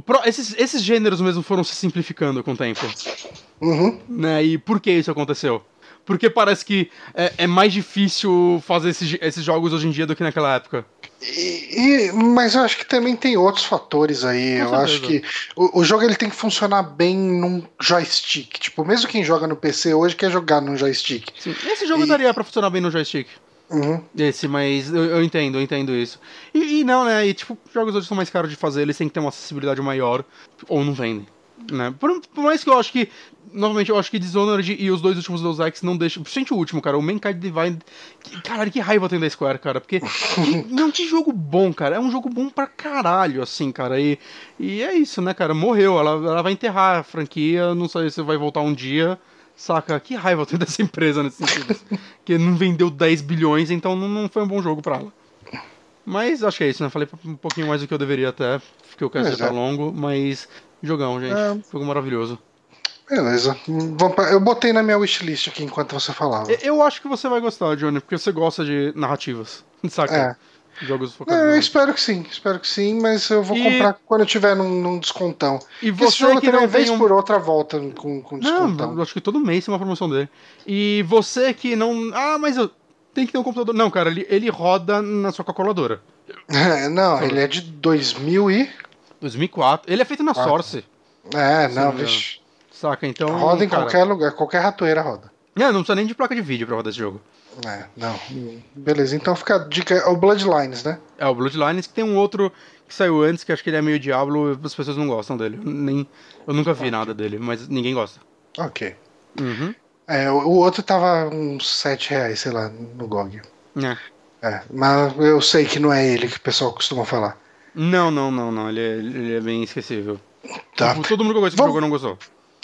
pro- esses, esses gêneros mesmo foram se simplificando com o tempo Uhum. né? E por que isso aconteceu? Porque parece que é, é mais difícil fazer esses, esses jogos hoje em dia do que naquela época. E- e- mas eu acho que também tem outros fatores aí. Com eu acho certeza. que o, o jogo ele tem que funcionar bem num joystick. Tipo, mesmo quem joga no PC hoje quer jogar num joystick. Sim. Esse jogo E- daria pra funcionar bem no joystick. Uhum. Esse, mas eu, eu entendo, eu entendo isso. E, e não, né? E tipo, jogos hoje são mais caros de fazer, eles têm que ter uma acessibilidade maior, ou não vendem. Né? Por, por mais que eu acho que. Novamente, eu acho que Dishonored e os dois últimos Deus Ex não deixam. Principalmente o último, cara. O Mankind Divine. que- Caralho, que raiva tenho da Square, cara. Porque. que- não, que jogo bom, cara. É um jogo bom pra caralho, assim, cara. E, e é isso, né, cara? Morreu. Ela, ela vai enterrar a franquia. Não sei se vai voltar um dia. Saca? Que raiva eu tenho dessa empresa nesse sentido. que não vendeu 10 bilhões, então não, não foi um bom jogo pra ela. Mas acho que é isso, né? Falei um pouquinho mais do que eu deveria até, porque o cast Pois tá é. longo, mas jogão, gente. É. Jogo maravilhoso. Beleza. Eu botei na minha wishlist aqui enquanto você falava. Eu acho que você vai gostar, Johnny, porque você gosta de narrativas, saca? É. Jogos focados. É, eu espero que sim, espero que sim, mas eu vou E- comprar quando eu tiver num, num descontão. E Porque você jogo que não vez tem um... por outra, volta com, com descontão. Não, acho que todo mês tem uma promoção dele. E você que não. Ah, mas eu tenho que ter um computador. Não, cara, ele, ele roda na sua calculadora. É, não, ele é de 2000 e... 2004. Ele é feito na Quatro. Source, É, não, Sim, vixe. saca? Então. Roda em cara, qualquer lugar, qualquer ratoeira roda. Não, não precisa nem de placa de vídeo pra rodar esse jogo. É, não. Beleza, então fica a dica. É o Bloodlines, né? É o Bloodlines, que tem um outro que saiu antes, que acho que ele é meio Diablo, as pessoas não gostam dele. Eu, nem, eu nunca vi nada dele, mas ninguém gosta. Ok. Uhum. É, o, o outro tava uns 7 reais, sei lá, no GOG. É. É, mas eu sei que não é ele que o pessoal costuma falar. Não, não, não, não. Ele é, ele é bem esquecível. Tá. Tipo, todo mundo que gosta desse Vamos- jogo não gostou.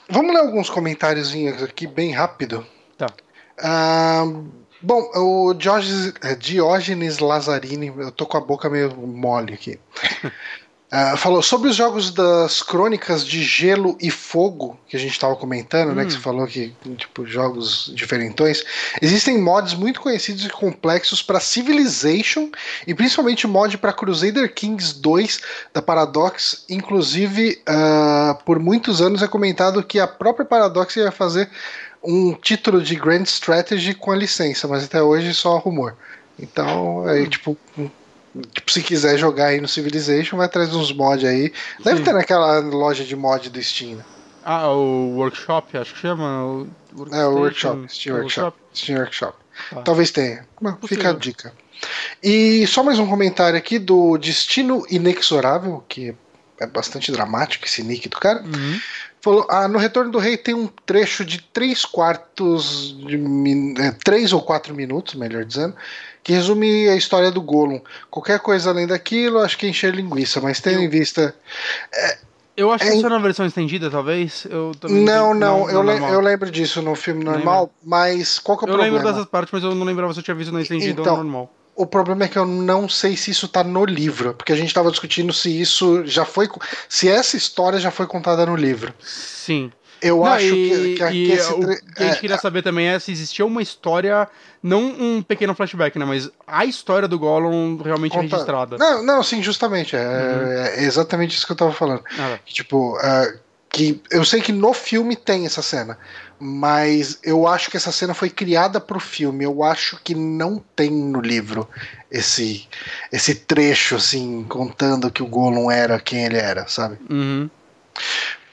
Vamos ler alguns comentáriozinhos aqui bem rápido. Tá. Ah, bom, o Diógenes, é, Diógenes Lazzarini, eu tô com a boca meio mole aqui. Ah, falou sobre os jogos das crônicas de gelo e fogo que a gente estava comentando, né? Que você falou que tipo jogos diferentões. Existem mods muito conhecidos e complexos para Civilization e principalmente mod para Crusader Kings 2 da Paradox. Inclusive, ah, por muitos anos é comentado que a própria Paradox ia fazer um título de Grand Strategy com a licença, mas até hoje só rumor. Então, aí, tipo, tipo, se quiser jogar aí no Civilization, vai atrás de uns mods aí. Deve Sim. ter naquela loja de mod do Steam. né? Ah, o Workshop, acho que chama. O É, o Workshop, Steam Workshop. Steam Workshop. Tá. Talvez tenha. Fica a dica. E só mais um comentário aqui do Destino Inexorável, que é bastante dramático esse nick do cara. Uhum. Falou, ah, no Retorno do Rei tem um trecho de três quartos de min... é, três ou quatro minutos, melhor dizendo, que resume a história do Gollum. Qualquer coisa além daquilo, acho que é encher linguiça, mas tendo Eu- em vista. Eu acho que É, isso é na versão estendida, talvez. Eu também Não, não, eu, le- eu lembro disso no filme normal, mas qual que é o Eu problema? lembro dessas partes, mas eu não lembrava se eu tinha visto na estendida Então, ou normal. O problema é que eu não sei se isso tá no livro, porque a gente tava discutindo se isso já foi. Se essa história já foi contada no livro. Sim. Eu Não, acho e, que, que, e que o que a gente é, queria saber também é se existia uma história, não um pequeno flashback, né? Mas a história do Gollum realmente conta- registrada. Não, não, sim, justamente. É, é exatamente isso que eu tava falando. Ah, Que, tipo, ah, que eu sei que no filme tem essa cena, mas eu acho que essa cena foi criada pro filme. Eu acho que não tem no livro esse esse trecho assim contando que o Gollum era quem ele era, sabe? uhum.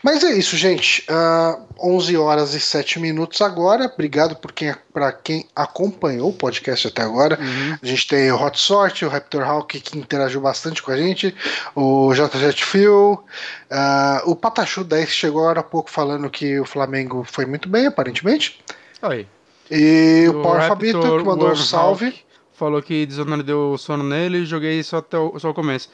Mas é isso, gente. Uh, 11 horas e 7 minutos agora. Obrigado por quem, para quem acompanhou o podcast até agora. Uhum. A gente tem o Hot Sort, o Raptor Hawk, que interagiu bastante com a gente, o JJet Phil, uh, o Patachu 10 chegou agora há pouco falando que o Flamengo foi muito bem, aparentemente. Oi. E o, o Power Fabito, que mandou um salve. Falou que Dishonored deu sono nele e joguei só até o, só o começo.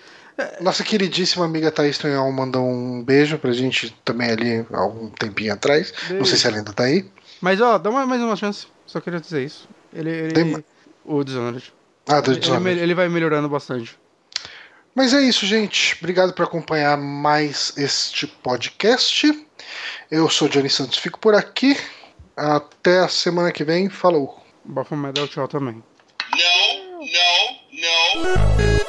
Nossa queridíssima amiga Thaís Tonhal mandou um beijo pra gente também ali há um tempinho atrás. Beijo. Não sei se ela ainda tá aí. Mas ó, dá uma, mais uma chance. Só queria dizer isso. Ele. ele Tem... O Dishonored. Ah, do Dishonored. Ele, ele vai melhorando bastante. Mas é isso, gente. Obrigado por acompanhar mais este podcast. Eu sou Johnny Santos, fico por aqui. Até a semana que vem. Falou. Bafomé dá tchau também. Não, não, não.